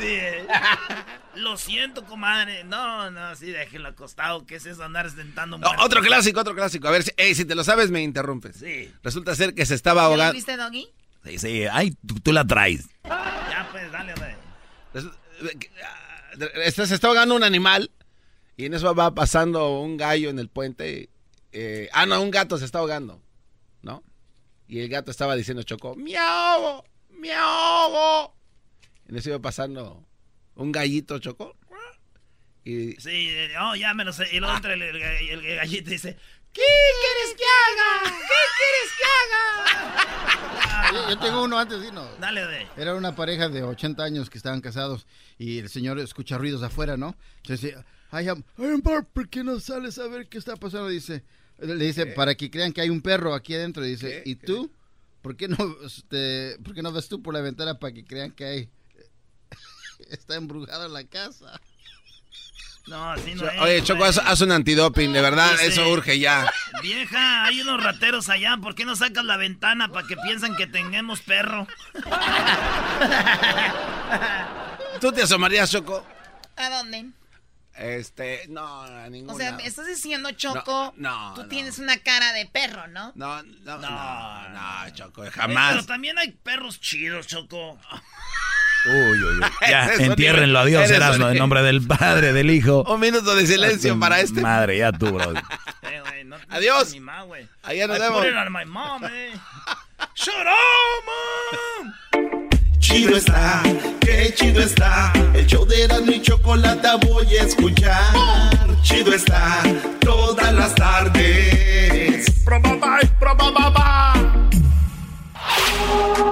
<laughs> Lo siento, comadre. No, no, sí, déjenlo acostado. ¿Qué es eso andar sentando No, otro clásico, otro clásico. A ver, si, si te lo sabes, me interrumpes. Sí. Resulta ser que se estaba ¿Ya lo ahogando. viste, Doggy? Sí, sí. Ay, tú, tú la traes. Ya, pues, dale, dale. Este, se está ahogando un animal y en eso va pasando un gallo en el puente eh, ah, no, un gato se está ahogando, ¿no? Y el gato estaba diciendo, Choco, ¡me ahogo! Y eso iba pasando un gallito, Choco. Y, Sí, oh, ya me lo sé. Y luego entra el, el- el gallito y dice, ¿Qué quieres que haga? ¿Qué quieres que haga? <laughs> Yo, yo tengo uno antes, ¿sí? No. dale, de. Era una pareja de 80 años que estaban casados y el señor escucha ruidos afuera, ¿no? Entonces dice, ay, am- amor, ¿por qué no sales a ver qué está pasando? Dice, le dice, para que crean que hay un perro aquí adentro. Dice, ¿y tú? ¿Por qué no, este, por qué no ves tú por la ventana para que crean que hay... Está embrujada la casa. No, así no es, Oye, Choco, haz, haz un antidoping, de verdad, Dice, eso urge ya. Vieja, hay unos rateros allá. ¿Por qué no sacas la ventana para que piensan que tengamos perro? ¿Tú te asomarías, Choco? ¿A dónde? Este, no, a ninguna. O sea, me estás diciendo, Choco, no, tú no. tienes una cara de perro, ¿no? No, no, no, no, Choco, jamás. Pero también hay perros chidos, Choco. Uy, uy, uy. <laughs> Ya, entiérrenlo. Adiós, Erasmo, en nombre del Padre, del Hijo. Un minuto de silencio Tu para este. Madre, ya tú, bro. <laughs> Eh, no- Adiós. Allá nos vemos. eh. Shut up, mom. Chido está, qué chido está. El show de Erasmo y Chocolata voy a escuchar. Chido está, todas las tardes. Probaba, probaba.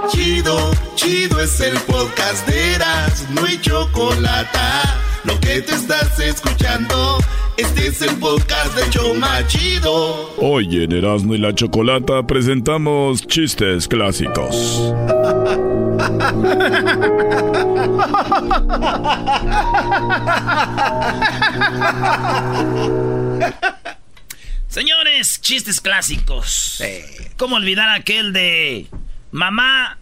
Chido, chido es el podcast de Erasmo y Chocolata. Lo que te estás escuchando, este es el podcast de Choma Chido. Hoy en Erasmo y la Chocolata presentamos chistes clásicos. Señores, chistes clásicos. ¿Cómo olvidar aquel de mamá?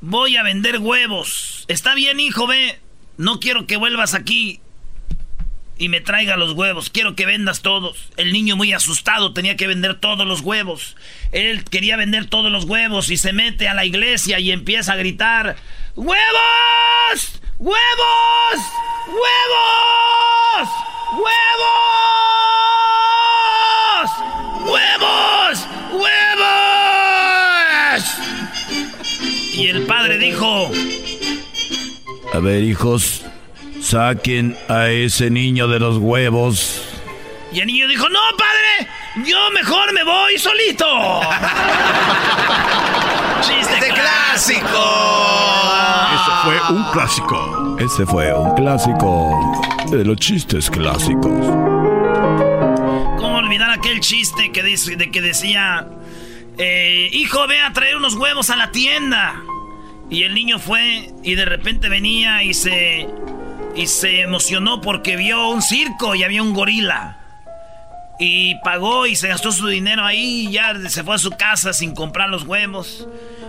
Voy a vender huevos. Está bien, hijo, ve. No quiero que vuelvas aquí y me traiga los huevos. Quiero que vendas todos. El niño muy asustado tenía que vender todos los huevos. Él quería vender todos los huevos y se mete a la iglesia y empieza a gritar: ¡Huevos! ¡Huevos! ¡Huevos! ¡Huevos! ¡Huevos! Y el padre dijo: A ver, hijos, saquen a ese niño de los huevos. Y el niño dijo, no, padre, yo mejor me voy solito. <laughs> Chiste clásico. Ese fue un clásico. Ese fue un clásico de los chistes clásicos. ¿Cómo olvidar aquel chiste que, dice, de que decía, eh, hijo, ve a traer unos huevos a la tienda? Y el niño fue y de repente venía y se, y se emocionó porque vio un circo y había un gorila. Y pagó y se gastó su dinero ahí y ya se fue a su casa sin comprar los huevos.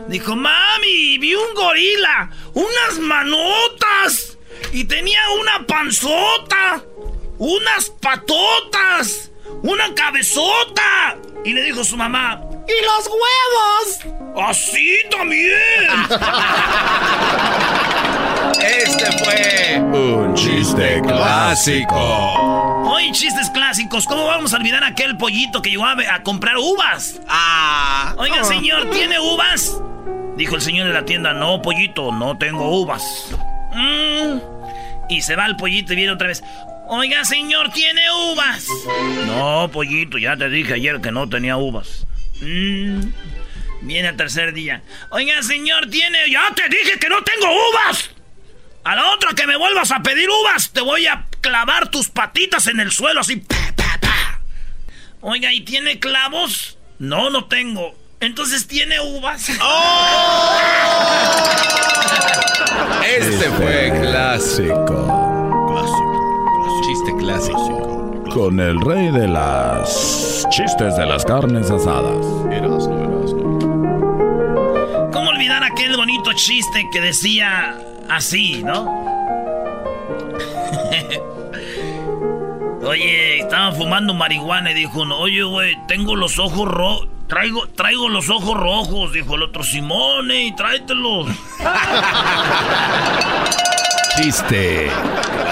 Dijo, mami, vi un gorila, unas manotas y tenía una panzota, unas patotas, una cabezota. Y le dijo su mamá, ¿y los huevos? Así también. Este fue Un chiste clásico. Hoy chistes clásicos. ¿Cómo vamos a olvidar aquel pollito que llegó a, a comprar uvas? Ah. Oiga, señor, ¿tiene uvas? Dijo el señor de la tienda, no, pollito, no tengo uvas. Mm. Y se va el pollito y viene otra vez. Oiga, señor, ¿tiene uvas? No, pollito, ya te dije ayer que no tenía uvas. Mm. Viene el tercer día. Oiga, señor, ¿tiene...? Ya te dije que no tengo uvas. A la otra que me vuelvas a pedir uvas, te voy a clavar tus patitas en el suelo así. pa, pa, pa. Oiga, ¿y tiene clavos? No, no tengo. Entonces tiene uvas. <laughs> Este fue clásico. Chiste clásico. Con el rey de las chistes de las carnes asadas. ¿Cómo olvidar aquel bonito chiste que decía así, no? <laughs> Oye, estaban fumando marihuana y dijo uno, oye, güey, tengo los ojos rojos. Traigo, traigo los ojos rojos, dijo el otro, Simone, y tráetelos. <laughs> Chiste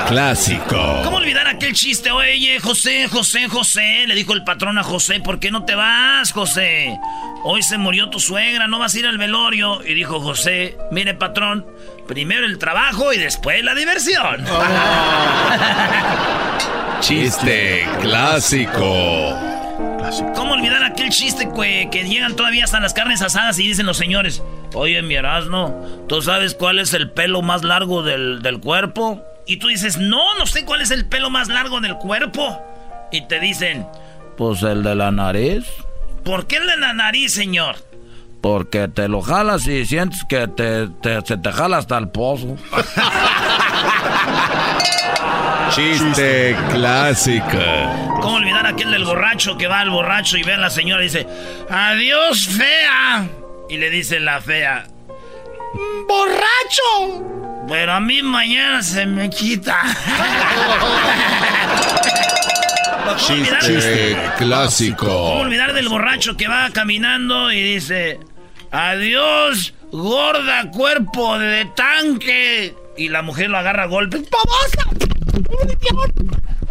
clásico. ¿Cómo olvidar aquel chiste? Oye, José, José, José. Le dijo el patrón a José, ¿por qué no te vas, José? Hoy se murió tu suegra, no vas a ir al velorio. Y dijo José, mire, patrón, primero el trabajo y después la diversión. <laughs> Chiste clásico. ¿Cómo olvidar aquel chiste que, que llegan todavía hasta las carnes asadas y dicen los señores, oye, mi Erasmo, ¿tú sabes cuál es el pelo más largo del, del cuerpo? Y tú dices, no, no sé cuál es el pelo más largo del cuerpo. Y te dicen, pues el de la nariz. ¿Por qué el de la nariz, señor? Porque te lo jalas y sientes que te, te- se te jala hasta el pozo. <laughs> Chiste clásico. ¿Cómo olvidar aquel del borracho que va al borracho y ve a la señora y dice, adiós, fea? Y le dice la fea, ¡borracho! Pero a mí mañana se me quita. <laughs> ¿Cómo Chiste ¿Cómo clásico. olvidar del borracho que va caminando y dice, adiós, gorda cuerpo de tanque? Y la mujer lo agarra a golpes. ¡Babosa!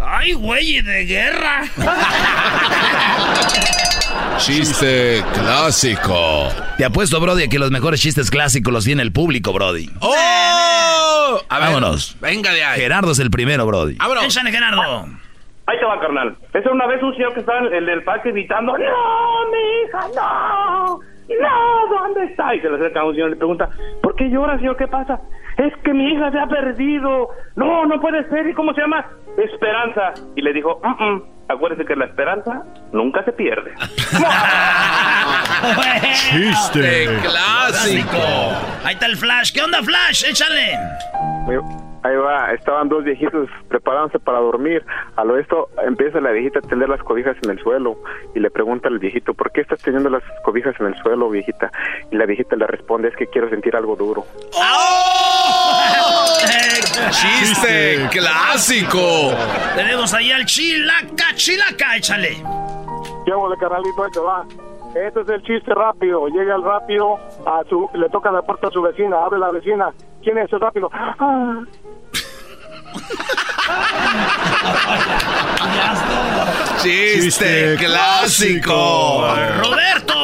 ¡Ay, güey, de guerra! <laughs> Chiste clásico. Te apuesto, Brody, a que los mejores chistes clásicos los tiene el público, Brody. ¡Oh! A ver, Vámonos. Venga de ahí. Gerardo es el primero, Brody. Vámonos. Échale, Gerardo. Ahí te va, carnal. Esa una vez un señor que estaba en el del parque gritando, ¡No, mi hija, no! ¡No! ¿Dónde está? Y se le acerca a un señor y le pregunta, ¿por qué llora, señor? ¿Qué pasa? Es que mi hija se ha perdido. No, no puede ser. ¿Y cómo se llama? Esperanza. Y le dijo, "Mm, mm, acuérdese que la esperanza nunca se pierde. Chiste clásico. Ahí está el Flash. ¿Qué onda, Flash? Échale. Ahí va, estaban dos viejitos preparándose para dormir. A lo esto empieza la viejita a tender las cobijas en el suelo y le pregunta al viejito, ¿por qué estás teniendo las cobijas en el suelo, viejita? Y la viejita le responde, es que quiero sentir algo duro. Chiste clásico. Tenemos ahí al Chilaca, Chilaca, échale. Llevo de carnalito, ahí te va. Este es el chiste rápido. Llega el rápido, a su, le toca la puerta a su vecina, abre la vecina. ¿Quién es rápido? Ah. Chiste clásico. Roberto.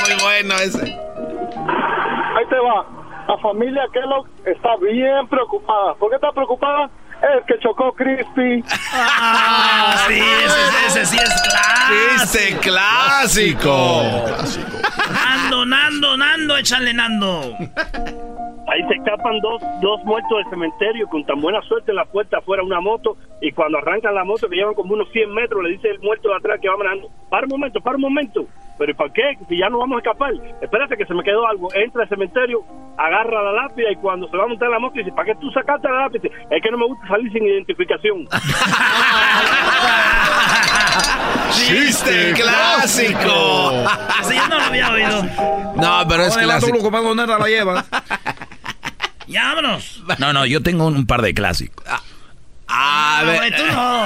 Muy bueno ese. Ahí te va. La familia Kellogg está bien preocupada. ¿Por qué está preocupada? Es que chocó Crispy. Ah, sí, ese, ese sí es clásico. Chiste clásico. Nando, Nando, Nando, échale Nando. Ahí se escapan dos, dos muertos del cementerio con tan buena suerte en la puerta afuera una moto y cuando arrancan la moto que llevan como unos 100 metros le dice el muerto de atrás que va manejando, para un momento, para un momento. Pero ¿y para qué? Si ya no vamos a escapar. Espérate que se me quedó algo. Entra al cementerio, agarra la lápida y cuando se va a montar en la moto dice, ¿para qué tú sacaste la lápida? Es que no me gusta salir sin identificación. <laughs> Chiste clásico. Ese yo no lo había oído. No, pero es clásico. la lleva. <laughs> Ya, vámonos. No, no, yo tengo un, un par de clásicos. A No, ver. tú no.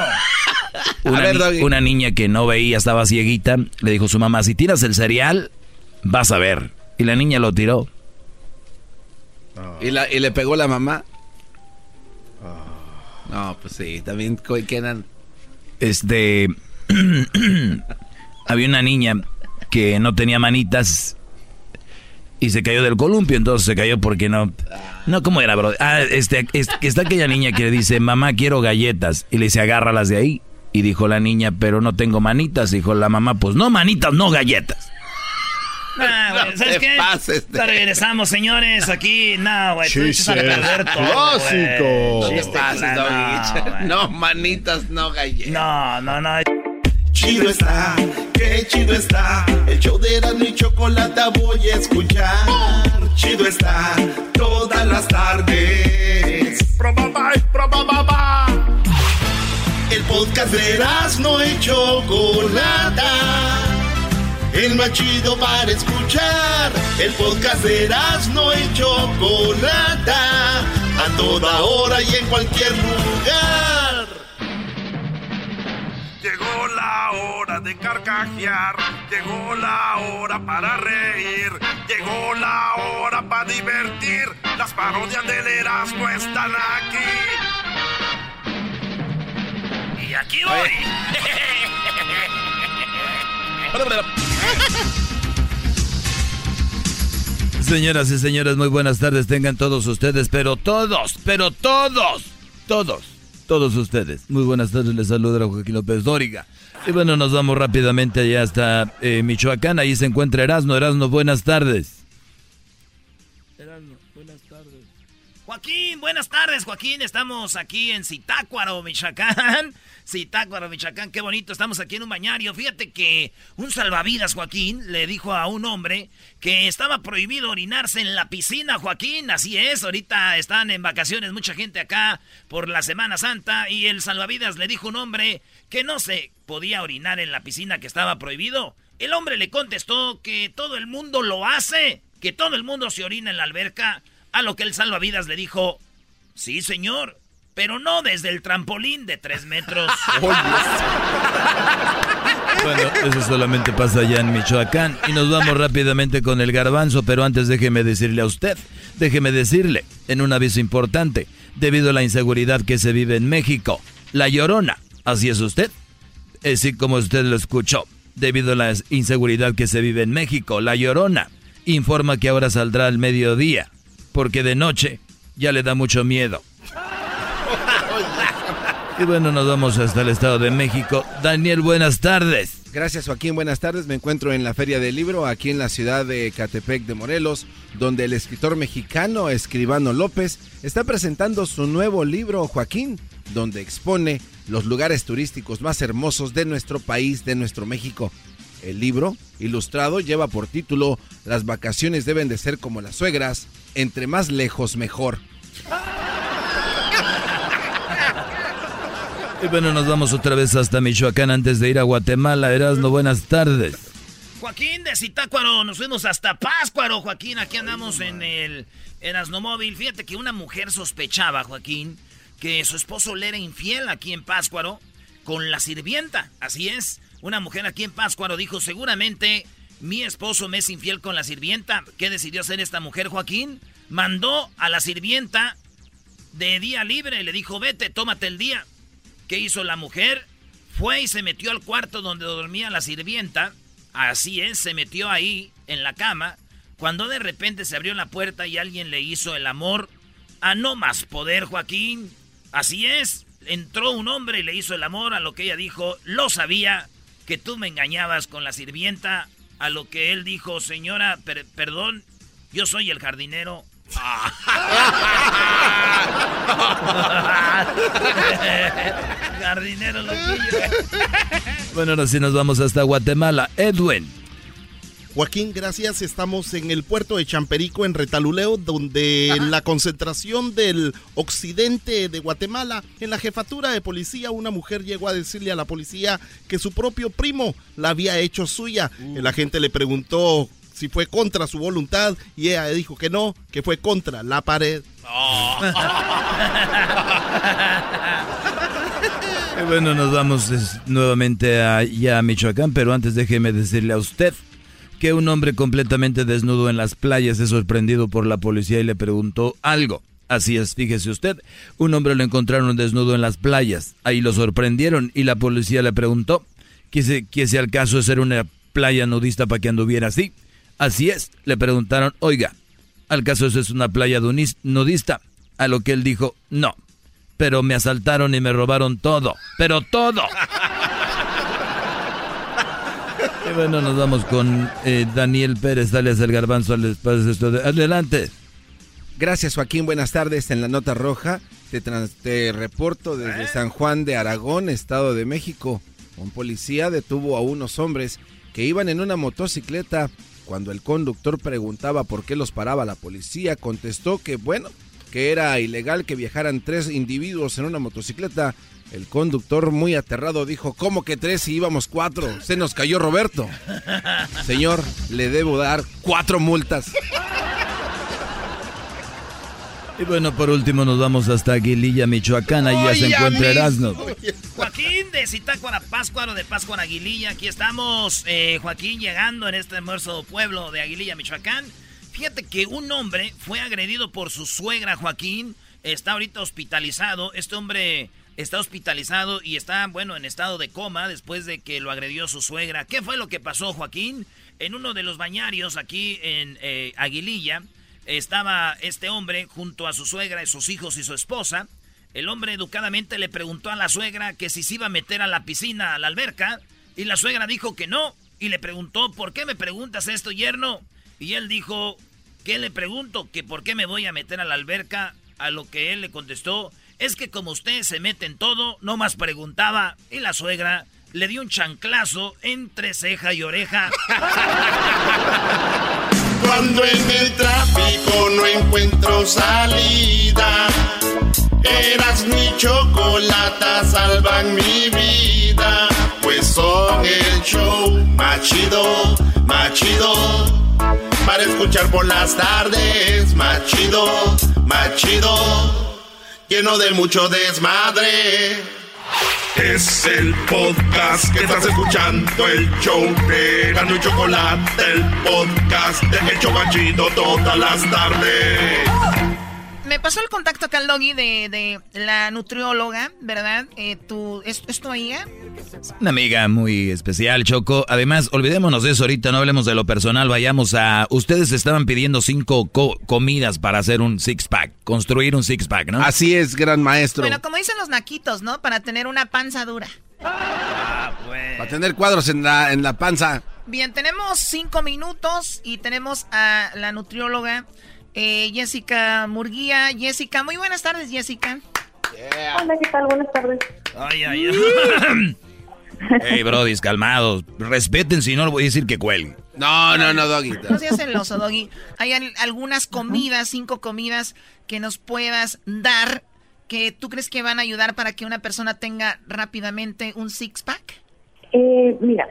<laughs> Una, ver, ni- Doggy. una niña que no veía, estaba cieguita, le dijo a su mamá, si tiras el cereal, vas a ver. Y la niña lo tiró. ¿Y, la, y le pegó la mamá. No, pues sí, también quedan. Este. <clears throat> había una niña que no tenía manitas y se cayó del columpio, entonces se cayó porque no. No, ¿cómo era, bro? Ah, este, es- que está aquella niña que le dice, mamá, quiero galletas. Y le dice, agárralas de ahí. Y dijo la niña, pero no tengo manitas. Dijo la mamá, pues no manitas, no galletas. Ah, güey, ¿Sabes te qué? pases de- Ya regresamos, señores, aquí. No, güey, tú a perder todo, güey. No te pases, no. No, manitas, no galletas. No, no, no. Chido está, qué chido está. El show de Erasmo y Chocolata voy a escuchar. Chido está, todas las tardes. Probaba, El podcast de Erasmo y Chocolata. El más chido para escuchar. El podcast de Erasmo y Chocolata. A toda hora y en cualquier lugar. Llegó la hora de carcajear, llegó la hora para reír, llegó la hora para divertir. La Las parodias del Erasmo están aquí. Y aquí voy. <laughs> Señoras y señores, muy buenas tardes tengan todos ustedes, pero todos, pero todos, todos, todos ustedes. Muy buenas tardes, les saluda Joaquín López Dóriga. Y bueno, nos vamos rápidamente allá hasta eh, Michoacán, ahí se encuentra Erasno. Erasno, buenas tardes. Joaquín, buenas tardes, Joaquín. Estamos aquí en Zitácuaro, Michoacán. <laughs> Zitácuaro, Michoacán, qué bonito. Estamos aquí en un bañario. Fíjate que un salvavidas, Joaquín, le dijo a un hombre que estaba prohibido orinarse en la piscina, Joaquín. Así es, ahorita están en vacaciones mucha gente acá por la Semana Santa y el salvavidas le dijo a un hombre que no se podía orinar en la piscina que estaba prohibido. El hombre le contestó que todo el mundo lo hace, que todo el mundo se orina en la alberca a lo que el salvavidas le dijo, sí señor, pero no desde el trampolín de tres metros. <laughs> Bueno, eso solamente pasa allá en Michoacán. Y nos vamos rápidamente con el garbanzo, pero antes déjeme decirle a usted, déjeme decirle, en un aviso importante, debido a la inseguridad que se vive en México, la llorona, así es usted, así como usted lo escuchó, debido a la inseguridad que se vive en México, la llorona informa que ahora saldrá al mediodía porque de noche ya le da mucho miedo. Y bueno, nos vamos hasta el Estado de México. Daniel, buenas tardes. Gracias Joaquín, buenas tardes. Me encuentro en la Feria del Libro, aquí en la ciudad de Catepec de Morelos, donde el escritor mexicano Escribano López está presentando su nuevo libro, Joaquín, donde expone los lugares turísticos más hermosos de nuestro país, de nuestro México. El libro, ilustrado, lleva por título Las vacaciones deben de ser como las suegras, entre más lejos mejor. Y bueno, nos vamos otra vez hasta Michoacán antes de ir a Guatemala. Erasno, buenas tardes. Joaquín de Zitácuaro, nos fuimos hasta Páscuaro, Joaquín. Aquí andamos en el Erasno Móvil. Fíjate que una mujer sospechaba, Joaquín, que su esposo le era infiel aquí en Páscuaro con la sirvienta. Así es. Una mujer aquí en Páscuaro dijo, seguramente mi esposo me es infiel con la sirvienta. ¿Qué decidió hacer esta mujer, Joaquín? Mandó a la sirvienta de día libre. Le dijo, vete, tómate el día. ¿Qué hizo la mujer? Fue y se metió al cuarto donde dormía la sirvienta. Así es, se metió ahí, en la cama. Cuando de repente se abrió la puerta y alguien le hizo el amor a no más poder, Joaquín. Así es, entró un hombre y le hizo el amor a lo que ella dijo, lo sabía, que tú me engañabas con la sirvienta, a lo que él dijo, señora, perdón, yo soy el jardinero. <laughs> <laughs> jardinero loquillo. Bueno, ahora sí nos vamos hasta Guatemala. Edwin. Joaquín, gracias. Estamos en el puerto de Champerico, en Retaluleo, donde en la concentración del occidente de Guatemala, en la jefatura de policía, una mujer llegó a decirle a la policía que su propio primo la había hecho suya. El agente le preguntó si fue contra su voluntad y ella dijo que no, que fue contra la pared. Y <laughs> bueno, nos vamos nuevamente allá a Michoacán, pero antes déjeme decirle a usted que un hombre completamente desnudo en las playas es sorprendido por la policía y le preguntó algo. Así es, fíjese usted, un hombre lo encontraron desnudo en las playas, ahí lo sorprendieron y la policía le preguntó que si, que si al caso de ser una playa nudista para que anduviera así. Así es, le preguntaron, oiga, al caso eso es una playa nudista, a lo que él dijo, no, pero me asaltaron y me robaron todo, pero todo. <laughs> Y bueno, nos vamos con eh, Daniel Pérez, dale el garbanzo al espacio. Adelante. Gracias Joaquín, buenas tardes. En la nota roja te, te reporto desde San Juan de Aragón, Estado de México. Un policía detuvo a unos hombres que iban en una motocicleta. Cuando el conductor preguntaba por qué los paraba la policía, contestó que bueno, que era ilegal que viajaran tres individuos en una motocicleta el conductor, muy aterrado, dijo, ¿cómo que tres y íbamos cuatro? Se nos cayó Roberto. Señor, le debo dar cuatro multas. Y bueno, por último nos vamos hasta Aguililla, Michoacán. Ahí ya se encuentra Erasmo. Joaquín de Zitácuara, Páscuaro de Páscuaro, Aguililla. Aquí estamos, eh, Joaquín, llegando en este hermoso pueblo de Aguililla, Michoacán. Fíjate que un hombre fue agredido por su suegra, Joaquín. Está ahorita hospitalizado. Este hombre está hospitalizado y está, bueno, en estado de coma después de que lo agredió su suegra. ¿Qué fue lo que pasó, Joaquín? En uno de los bañarios aquí en eh, Aguililla estaba este hombre junto a su suegra y sus hijos y su esposa. El hombre educadamente le preguntó a la suegra que si se iba a meter a la piscina, a la alberca, y la suegra dijo que no, y le preguntó, ¿por qué me preguntas esto, yerno? Y él dijo, ¿qué le pregunto? Que por qué me voy a meter a la alberca, a lo que él le contestó, es que como usted se mete en todo, no más preguntaba, y la suegra le dio un chanclazo entre ceja y oreja. <laughs> Cuando en el tráfico no encuentro salida, eras mi chocolata, salvan mi vida, pues son el show machido, machido, para escuchar por las tardes, machido, machido, lleno de mucho desmadre. Es el podcast que estás escuchando, el show de Gano y Chocolate, el podcast de El Chocachito todas las tardes. Me pasó el contacto acá al doggy de, de la nutrióloga, ¿verdad? Eh, tu, ¿es, ¿Es tu amiga? Una amiga muy especial, Choco. Además, olvidémonos de eso ahorita, no hablemos de lo personal, vayamos a... Ustedes estaban pidiendo cinco comidas para hacer un six-pack, construir un six-pack, ¿no? Así es, gran maestro. Bueno, como dicen los naquitos, ¿no? Para tener una panza dura. Ah, pues. Para tener cuadros en la, en la panza. Bien, tenemos cinco minutos y tenemos a la nutrióloga eh, Jessica Murguía. Jessica, muy buenas tardes, Jessica. Hola, ¿qué tal? Buenas tardes. Ay, ay, ay. <laughs> Hey, brodis, calmados. Respeten, si no, lo voy a decir que cuelguen. No, no, no, Doggy. No seas celoso, Doggy. Hay algunas comidas, cinco comidas que nos puedas dar que tú crees que van a ayudar para que una persona tenga rápidamente un six-pack. Eh, mira,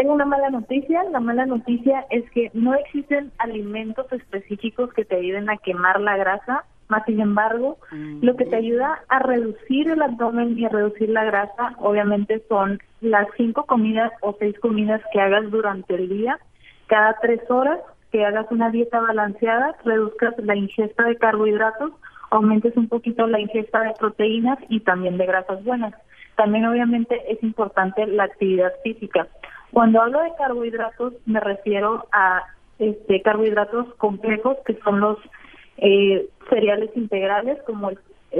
tengo una mala noticia. La mala noticia es que no existen alimentos específicos que te ayuden a quemar la grasa. Más sin embargo, lo que te ayuda a reducir el abdomen y a reducir la grasa, obviamente, son las cinco comidas o seis comidas que hagas durante el día, cada tres horas, que hagas una dieta balanceada, reduzcas la ingesta de carbohidratos, aumentes un poquito la ingesta de proteínas y también de grasas buenas. También, obviamente, es importante la actividad física. Cuando hablo de carbohidratos, me refiero a este, carbohidratos complejos, que son los eh, cereales integrales, como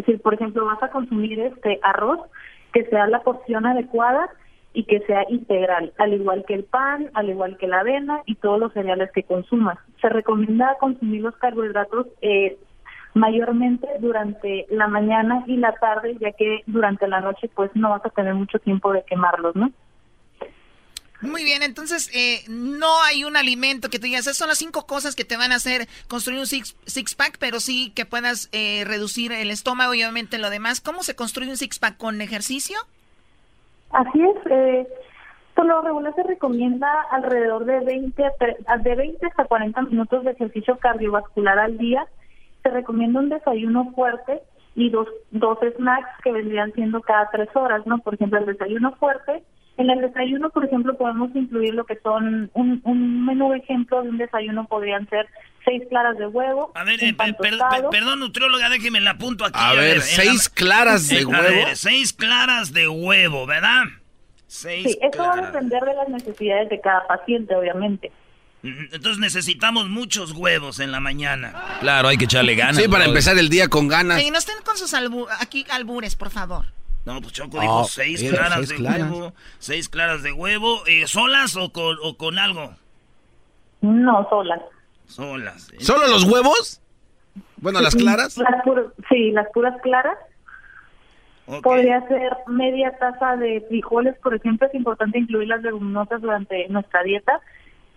si por ejemplo vas a consumir este arroz, que sea la porción adecuada y que sea integral, al igual que el pan, al igual que la avena y todos los cereales que consumas. Se recomienda consumir los carbohidratos eh, mayormente durante la mañana y la tarde, ya que durante la noche pues no vas a tener mucho tiempo de quemarlos, ¿no? Muy bien, entonces eh, no hay un alimento que tú digas, esas son las cinco cosas que te van a hacer construir un six, six pack, pero sí que puedas eh, reducir el estómago y obviamente lo demás. ¿Cómo se construye un six pack con ejercicio? Así es, eh, por lo regular se recomienda alrededor de 20, de 20 hasta 40 minutos de ejercicio cardiovascular al día. Se recomienda un desayuno fuerte y dos, dos snacks que vendrían siendo cada tres horas, ¿no? Por ejemplo, el desayuno fuerte en el desayuno, por ejemplo, podemos incluir lo que son un, un menú ejemplo de un desayuno podrían ser seis claras de huevo. A ver, eh, perdón, nutrióloga, déjeme la apunto aquí. A, ver, seis claras de huevo. A ver, seis claras de huevo, ¿verdad? Seis sí, eso va a depender de las necesidades de cada paciente, obviamente. Entonces necesitamos muchos huevos en la mañana. Claro, hay que echarle ganas. Sí, para empezar el día con ganas. Y no estén con sus aquí albures, por favor. No, pues Choco dijo seis claras de huevo. Seis claras de huevo. Eh, ¿Solas o con, o con algo? No, solas. Solas. ¿eh? ¿Solo los huevos? Bueno, ¿las claras? sí, las puras claras. Podría ser media taza de frijoles, por ejemplo. Es importante incluir las leguminosas durante nuestra dieta.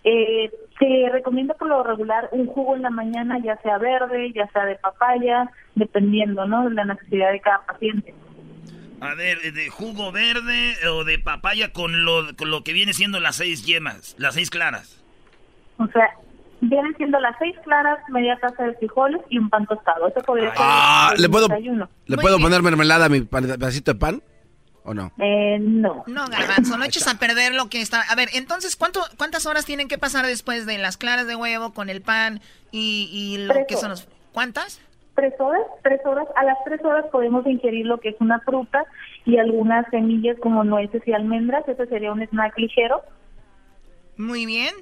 Eh, se recomienda por lo regular un jugo en la mañana, ya sea verde, ya sea de papaya, dependiendo ¿no? de la necesidad de cada paciente. A ver, de jugo verde o de papaya con lo, con lo que viene siendo las seis yemas, las seis claras. O sea, vienen siendo las seis claras, media taza de frijoles y un pan tostado. Eso podría ser ah, ¿le puedo, ¿Le puedo poner mermelada a mi pedacito de pan? ¿O no? Eh, no. No, garbanzo, no eches a perder lo que está... A ver, entonces, ¿cuánto, ¿cuántas horas tienen que pasar después de las claras de huevo con el pan y, y lo que son los... ¿Cuántas? Tres horas, tres horas. A las tres horas podemos ingerir lo que es una fruta y algunas semillas como nueces y almendras. Ese sería un snack ligero. Muy bien.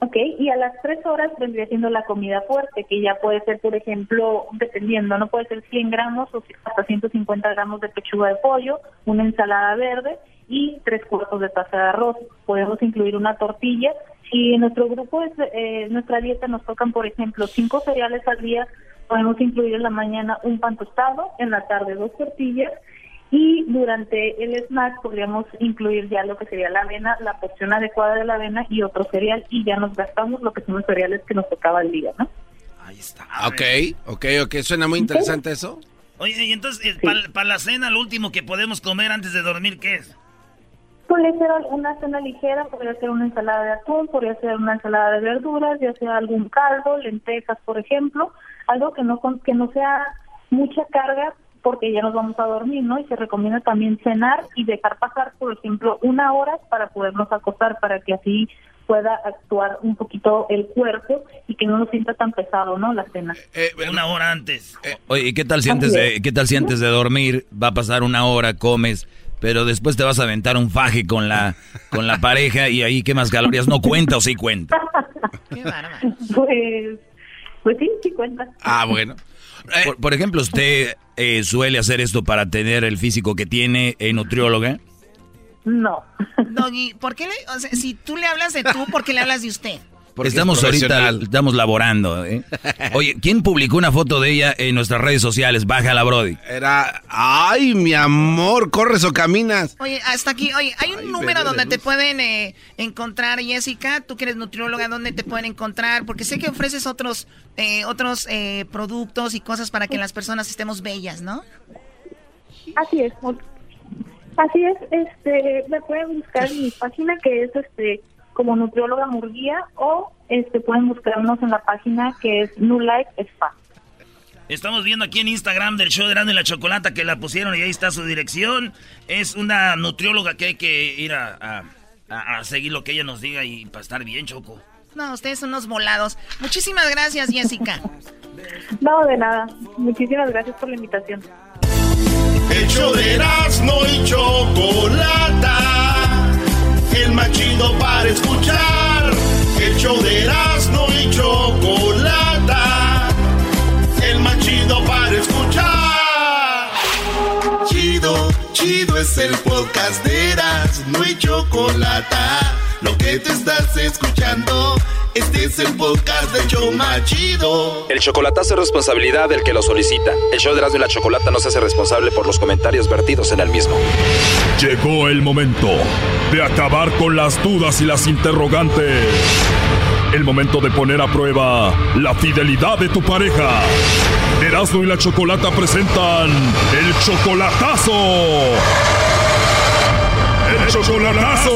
Ok, y a las tres horas vendría siendo la comida fuerte, que ya puede ser, por ejemplo, dependiendo, no puede ser 100 gramos o hasta 150 gramos de pechuga de pollo, una ensalada verde y tres cuartos de taza de arroz. Podemos incluir una tortilla. Si en nuestro grupo, es, eh, nuestra dieta nos tocan, por ejemplo, cinco cereales al día, podemos incluir en la mañana un pan tostado, en la tarde dos tortillas y durante el snack podríamos incluir ya lo que sería la avena, la porción adecuada de la avena y otro cereal y ya nos gastamos lo que son los cereales que nos tocaba el día, ¿no? Ahí está. Ok, ok, ok, suena muy interesante eso. Oye, y entonces, eh, para la cena, lo último que podemos comer antes de dormir, ¿qué es? Puede ser una cena ligera, podría ser una ensalada de atún, podría ser una ensalada de verduras, ya sea algún caldo, lentejas, por ejemplo, algo que no que no sea mucha carga porque ya nos vamos a dormir, ¿no? Y se recomienda también cenar y dejar pasar, por ejemplo, una hora para podernos acostar, para que así pueda actuar un poquito el cuerpo y que no nos sienta tan pesado, ¿no? La cena. Eh, una hora antes. Eh, oye, ¿y qué tal si antes de, qué tal si antes de dormir va a pasar una hora, comes, pero después te vas a aventar un faje con la con la pareja y ahí qué más calorías no cuenta o sí cuenta? <laughs> pues pues sí, sí cuenta. Ah, bueno. Por, ejemplo, ¿usted eh, suele hacer esto para tener el físico que tiene en nutrióloga? No. Doggy, ¿por qué le, o sea, si tú le hablas de tú, ¿por qué le hablas de usted? Estamos ahorita, estamos laborando. ¿eh? <laughs> Oye, ¿quién publicó una foto de ella en nuestras redes sociales? Bájala, Brody. Era, ay, mi amor, corres o caminas. Oye, hasta aquí, oye, hay un número donde te pueden eh, encontrar, Jessica, tú que eres nutrióloga, ¿dónde te pueden encontrar? Porque sé que ofreces otros, eh, otros eh, productos y cosas para que las personas estemos bellas, ¿no? Así es. Así es, este, me pueden buscar en mi página que es este como nutrióloga Murguía o este pueden buscarnos en la página que es New Life Spa. Estamos viendo aquí en Instagram del show de Grande la Chocolata que la pusieron y ahí está su dirección. Es una nutrióloga que hay que ir a, seguir lo que ella nos diga y para estar bien, Choco. No, ustedes son unos volados. Muchísimas gracias, Jessica. No, de nada. Muchísimas gracias por la invitación. El show de Erasmo y Chocolata el más chido para escuchar. El show de Erasmo y Chocolata, el más chido para escuchar. Chido, chido es el podcast de Erasmo y Chocolata. Lo que te estás escuchando, este es el podcast de Choma Chido. El chocolatazo es responsabilidad del que lo solicita. El show de Erasmo y la Chocolata no se hace responsable por los comentarios vertidos en el mismo. Llegó el momento de acabar con las dudas y las interrogantes. El momento de poner a prueba la fidelidad de tu pareja. Erasmo y la Chocolata presentan el chocolatazo. Chocolatazo. <laughs>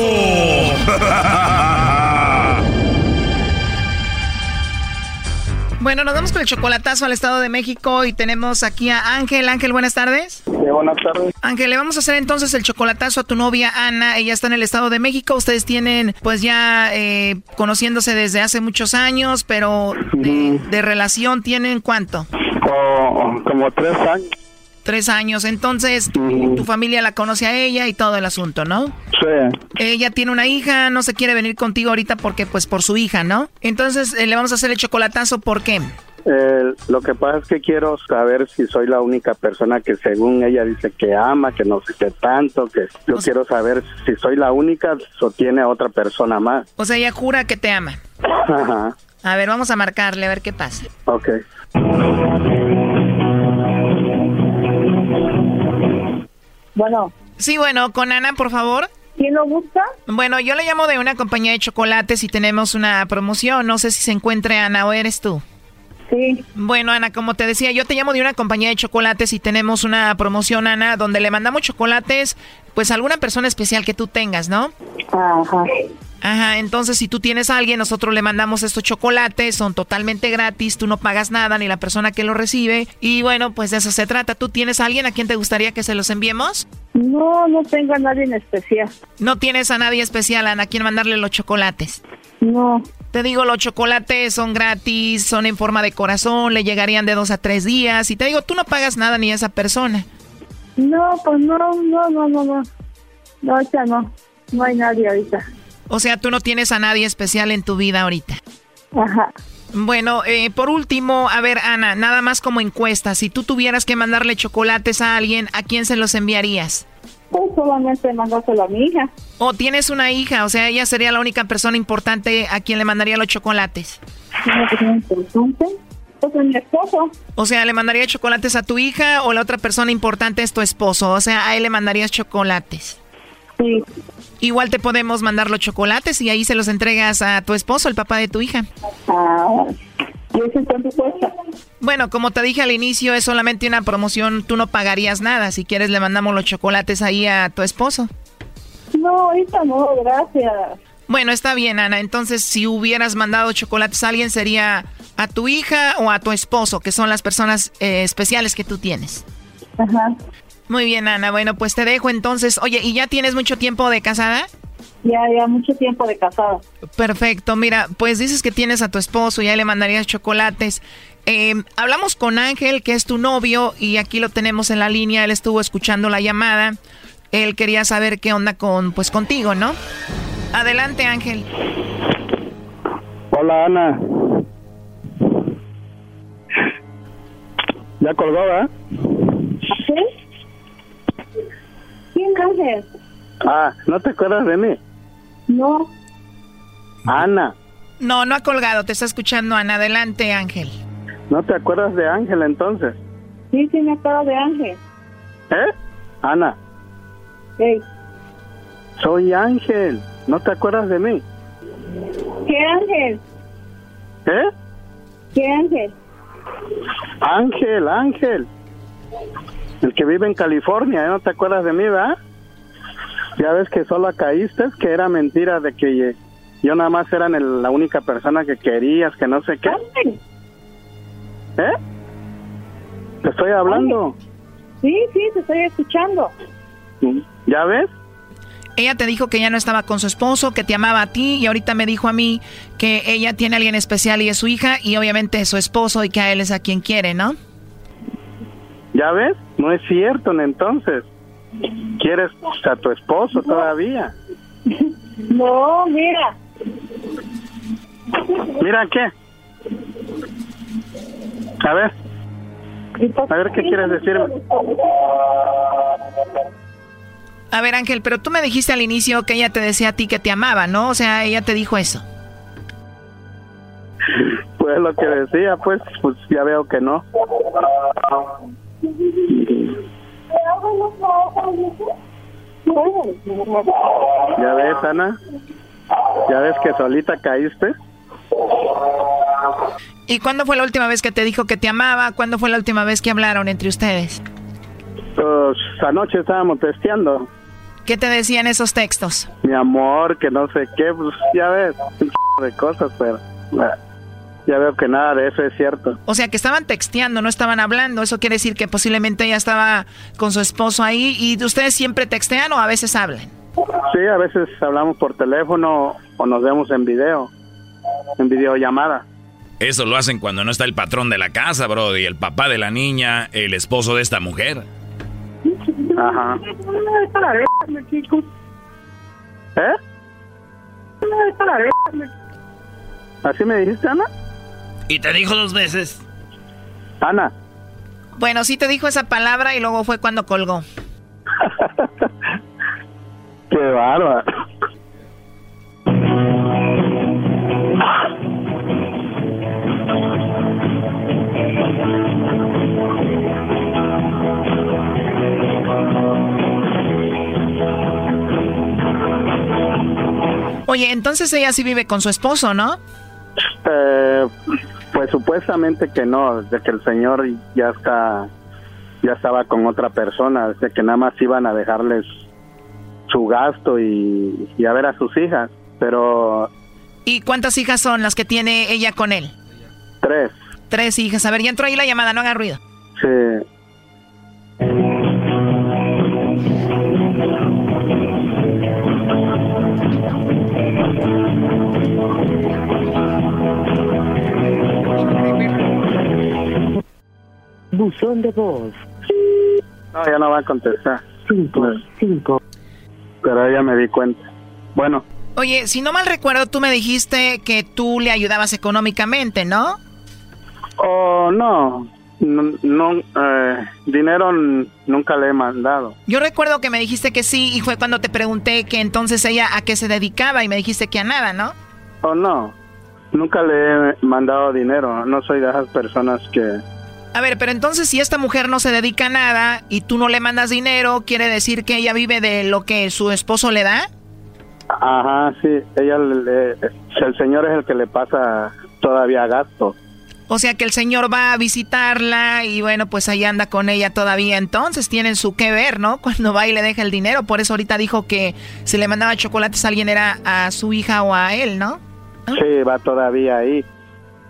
Bueno, nos vamos con el chocolatazo al Estado de México y tenemos aquí a Ángel. Ángel, buenas tardes. Sí, buenas tardes. Ángel, le vamos a hacer entonces el chocolatazo a tu novia Ana. Ella está en el Estado de México. Ustedes tienen, pues ya eh, conociéndose desde hace muchos años, pero de, relación tienen cuánto? como tres años. Tres años. Entonces, tu, familia la conoce a ella y todo el asunto, ¿no? Sí. Ella tiene una hija, no se quiere venir contigo ahorita porque, pues, por su hija, ¿no? Entonces, eh, le vamos a hacer el chocolatazo, ¿por qué? Eh, lo que pasa es que quiero saber si soy la única persona que según ella dice que ama, que no sé qué tanto, que yo quiero saber si soy la única o tiene otra persona más. O sea, ella jura que te ama. Ajá. A ver, vamos a marcarle a ver qué pasa. Ok. Bueno. Sí, bueno, con Ana, por favor. ¿Quién lo busca? Bueno, yo le llamo de una compañía de chocolates y tenemos una promoción. No sé si se encuentre Ana o eres tú. Sí. Bueno, Ana, como te decía, yo te llamo de una compañía de chocolates y tenemos una promoción, Ana, donde le mandamos chocolates, pues a alguna persona especial que tú tengas, ¿no? Ajá. Ajá, entonces si tú tienes a alguien, nosotros le mandamos estos chocolates, son totalmente gratis, tú no pagas nada, ni la persona que lo recibe. Y bueno, pues de eso se trata. ¿Tú tienes a alguien a quien te gustaría que se los enviemos? No, no tengo a nadie en especial. ¿No tienes a nadie especial a quien mandarle los chocolates? No. Te digo, los chocolates son gratis, son en forma de corazón, le llegarían de dos a tres días. Y te digo, tú no pagas nada ni a esa persona. No, pues no, no, no, no, no. No, ahorita no. No hay nadie ahorita. O sea, tú no tienes a nadie especial en tu vida ahorita. Ajá. Bueno, eh, por último, a ver, Ana, nada más como encuesta, si tú tuvieras que mandarle chocolates a alguien, ¿a quién se los enviarías? Pues solamente mandárselo a mi hija. ¿O tienes una hija? O sea, ella sería la única persona importante a quien le mandaría los chocolates. ¿Una persona importante? Pues a mi esposo. O sea, ¿le mandaría chocolates a tu hija o la otra persona importante es tu esposo? O sea, a él le mandarías chocolates. Sí. Igual te podemos mandar los chocolates y ahí se los entregas a tu esposo, el papá de tu hija. Ah, ¿y eso cuánto cuesta? Bueno, como te dije al inicio, es solamente una promoción, tú no pagarías nada. Si quieres, le mandamos los chocolates ahí a tu esposo. No, ahorita no, gracias. Bueno, está bien, Ana. Entonces, si hubieras mandado chocolates a alguien, sería a tu hija o a tu esposo, que son las personas eh, especiales que tú tienes. Ajá. Muy bien, Ana. Bueno, pues te dejo entonces. Oye, ¿y ya tienes mucho tiempo de casada? Ya, ya, mucho tiempo de casada. Perfecto. Mira, pues dices que tienes a tu esposo, ya le mandarías chocolates. Eh, hablamos con Ángel, que es tu novio, y aquí lo tenemos en la línea. Él estuvo escuchando la llamada. Él quería saber qué onda con, pues, contigo, ¿no? Adelante, Ángel. Hola, Ana. Ya colgó. ¿Sí? ¿Quién Ángel? Ah, ¿no te acuerdas de mí? No. Ana, No, no ha colgado, te está escuchando Ana. Adelante, Ángel. ¿no te acuerdas de Ángel entonces? Sí, sí, me acuerdo de Ángel. ¿Eh? Ana, Ey, soy Ángel. ¿No te acuerdas de mí? ¿Qué Ángel? ¿Eh? ¿Qué Ángel? Ángel, Ángel. El que vive en California, ¿eh? ¿no te acuerdas de mí, verdad? Ya ves que solo caíste, que era mentira de que yo nada más era el- la única persona que querías, que no sé qué. ¿Eh? Te estoy hablando. Sí, sí, te estoy escuchando. ¿Ya ves? Ella te dijo que ya no estaba con su esposo, que te amaba a ti, y ahorita me dijo a mí que ella tiene a alguien especial y es su hija, y obviamente es su esposo, y que a él es a quien quiere, ¿no? ¿Ya ves? No es cierto, entonces. ¿Quieres a tu esposo todavía? No, mira. Mira, ¿qué? A ver. A ver, ¿qué quieres decirme? A ver, Ángel, pero tú me dijiste al inicio que ella te decía a ti que te amaba, ¿no? O sea, ella te dijo eso. Pues lo que decía, pues, pues ya veo que no. ¿Ya ves, Ana? ¿Ya ves que solita caíste? ¿Y cuándo fue la última vez que te dijo que te amaba? ¿Cuándo fue la última vez que hablaron entre ustedes? Pues anoche estábamos testeando. ¿Qué te decían esos textos? Mi amor, que no sé qué, pues ya ves, un de cosas, pero ya veo que nada de eso es cierto. O sea, que estaban texteando, no estaban hablando. Eso quiere decir que posiblemente ella estaba con su esposo ahí. ¿Y ustedes siempre textean o a veces hablan? Sí, a veces hablamos por teléfono o nos vemos en video, en videollamada. Eso lo hacen cuando no está el patrón de la casa, Brody, el papá de la niña, el esposo de esta mujer. Ajá. ¿Eh? ¿Así me dijiste, Ana? Y te dijo dos veces. Ana, Bueno, sí te dijo esa palabra y luego fue cuando colgó. <laughs> qué bárbaro. Oye, entonces ella sí vive con su esposo, ¿no? Eh, pues supuestamente que no, de que el señor ya está, ya estaba con otra persona, de que nada más iban a dejarles su gasto y, y a ver a sus hijas. pero... ¿Y cuántas hijas son las que tiene ella con él? Tres. Tres hijas. A ver, ya entró ahí la llamada, no haga ruido. Sí. Buzón de voz. No, ya no va a contestar. Cinco, cinco. Pero ya me di cuenta. Bueno, Oye, si no mal recuerdo, tú me dijiste que tú le ayudabas económicamente, ¿no? oh, no, no, no, eh, dinero nunca le he mandado. Yo recuerdo que me dijiste que sí y fue cuando te pregunté que entonces ella a qué se dedicaba y me dijiste que a nada, ¿no? Oh, no, nunca le he mandado dinero. No soy de esas personas que... A ver, pero entonces si esta mujer no se dedica a nada y tú no le mandas dinero, ¿quiere decir que ella vive de lo que su esposo le da? Ajá, sí, ella, le- el señor es el que le pasa todavía gasto. O sea que el señor va a visitarla y bueno, pues ahí anda con ella todavía. Entonces tienen su que ver, ¿no? <laughs> Cuando va y le deja el dinero. Por eso ahorita dijo que si le mandaba chocolates a alguien era a su hija o a él, ¿no? Sí, va todavía ahí.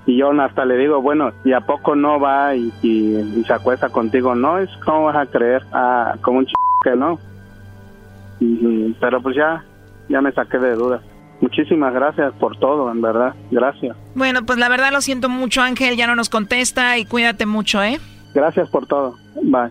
Y yo hasta le digo, bueno, ¿y a poco no va y, y- y se acuesta contigo? No, es como vas a creer, ah, como un ch que no. Y- pero pues ya, ya me saqué de dudas. Muchísimas gracias por todo, en verdad. Gracias. Bueno, pues la verdad lo siento mucho, Ángel. Ya no nos contesta y cuídate mucho, ¿eh? Gracias por todo. Bye.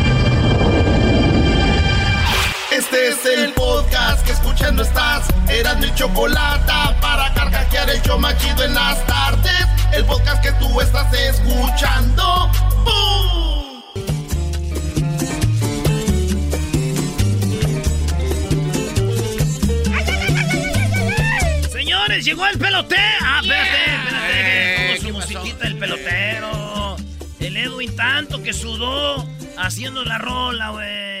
Este es el podcast que escuchando estás. Eran mi chocolate para carcajear el yo machido en las tardes. El podcast que tú estás escuchando. ¡Bum! Señores, llegó el pelotero. Ah, espérate, espérate. pongo su musiquita del pelotero. El Edwin tanto que sudó haciendo la rola, güey.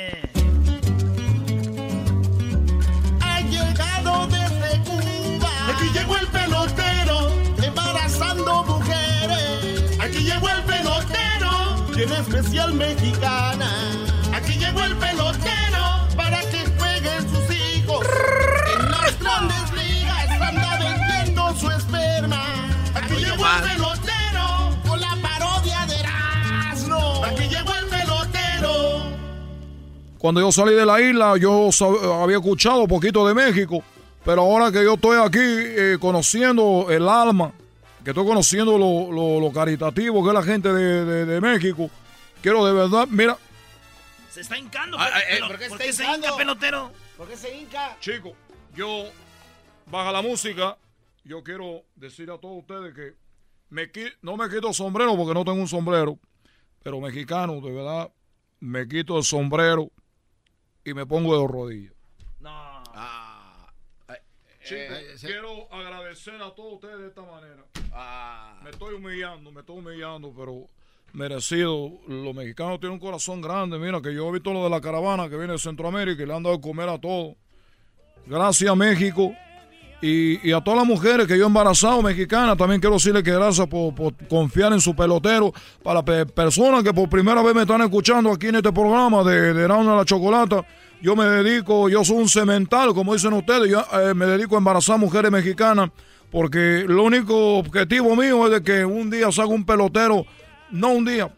Aquí llegó el pelotero, embarazando mujeres. Aquí llegó el pelotero, tiene especial mexicana. Aquí llegó el pelotero para que jueguen sus hijos. En las grandes ligas anda vendiendo su esperma. Aquí llegó el pelotero con la parodia de Erasmo. Aquí llegó el pelotero. Cuando yo salí de la isla, yo había escuchado un poquito de México, pero ahora que yo estoy aquí eh, conociendo el alma, que estoy conociendo lo, lo- lo caritativo que es la gente de, de- de México, quiero de verdad, mira, Se está hincando. Ah, pero- eh, pero- ¿por qué ¿Por está qué se hinca, pelotero? ¿Por qué se hinca? Chico, yo baja la música, yo quiero decir a todos ustedes que me no me quito el sombrero porque no tengo un sombrero, pero mexicano, de verdad, me quito el sombrero y me pongo de rodillas. Eh, quiero agradecer a todos ustedes de esta manera. Ah. Me estoy humillando, me estoy humillando, pero merecido. Los mexicanos tienen un corazón grande. Mira, que yo he visto lo de la caravana que viene de Centroamérica y le han dado de comer a todos. Gracias, México. Y, y a todas las mujeres que yo he embarazado mexicanas, también quiero decirles que gracias por, por confiar en su pelotero. Para pe- personas que por primera vez me están escuchando aquí en este programa de, de Erasmo y la Chocolata, yo me dedico, yo soy un cemental, como dicen ustedes, yo eh, me dedico a embarazar mujeres mexicanas, porque lo único objetivo mío es de que un día salga un pelotero, no un día,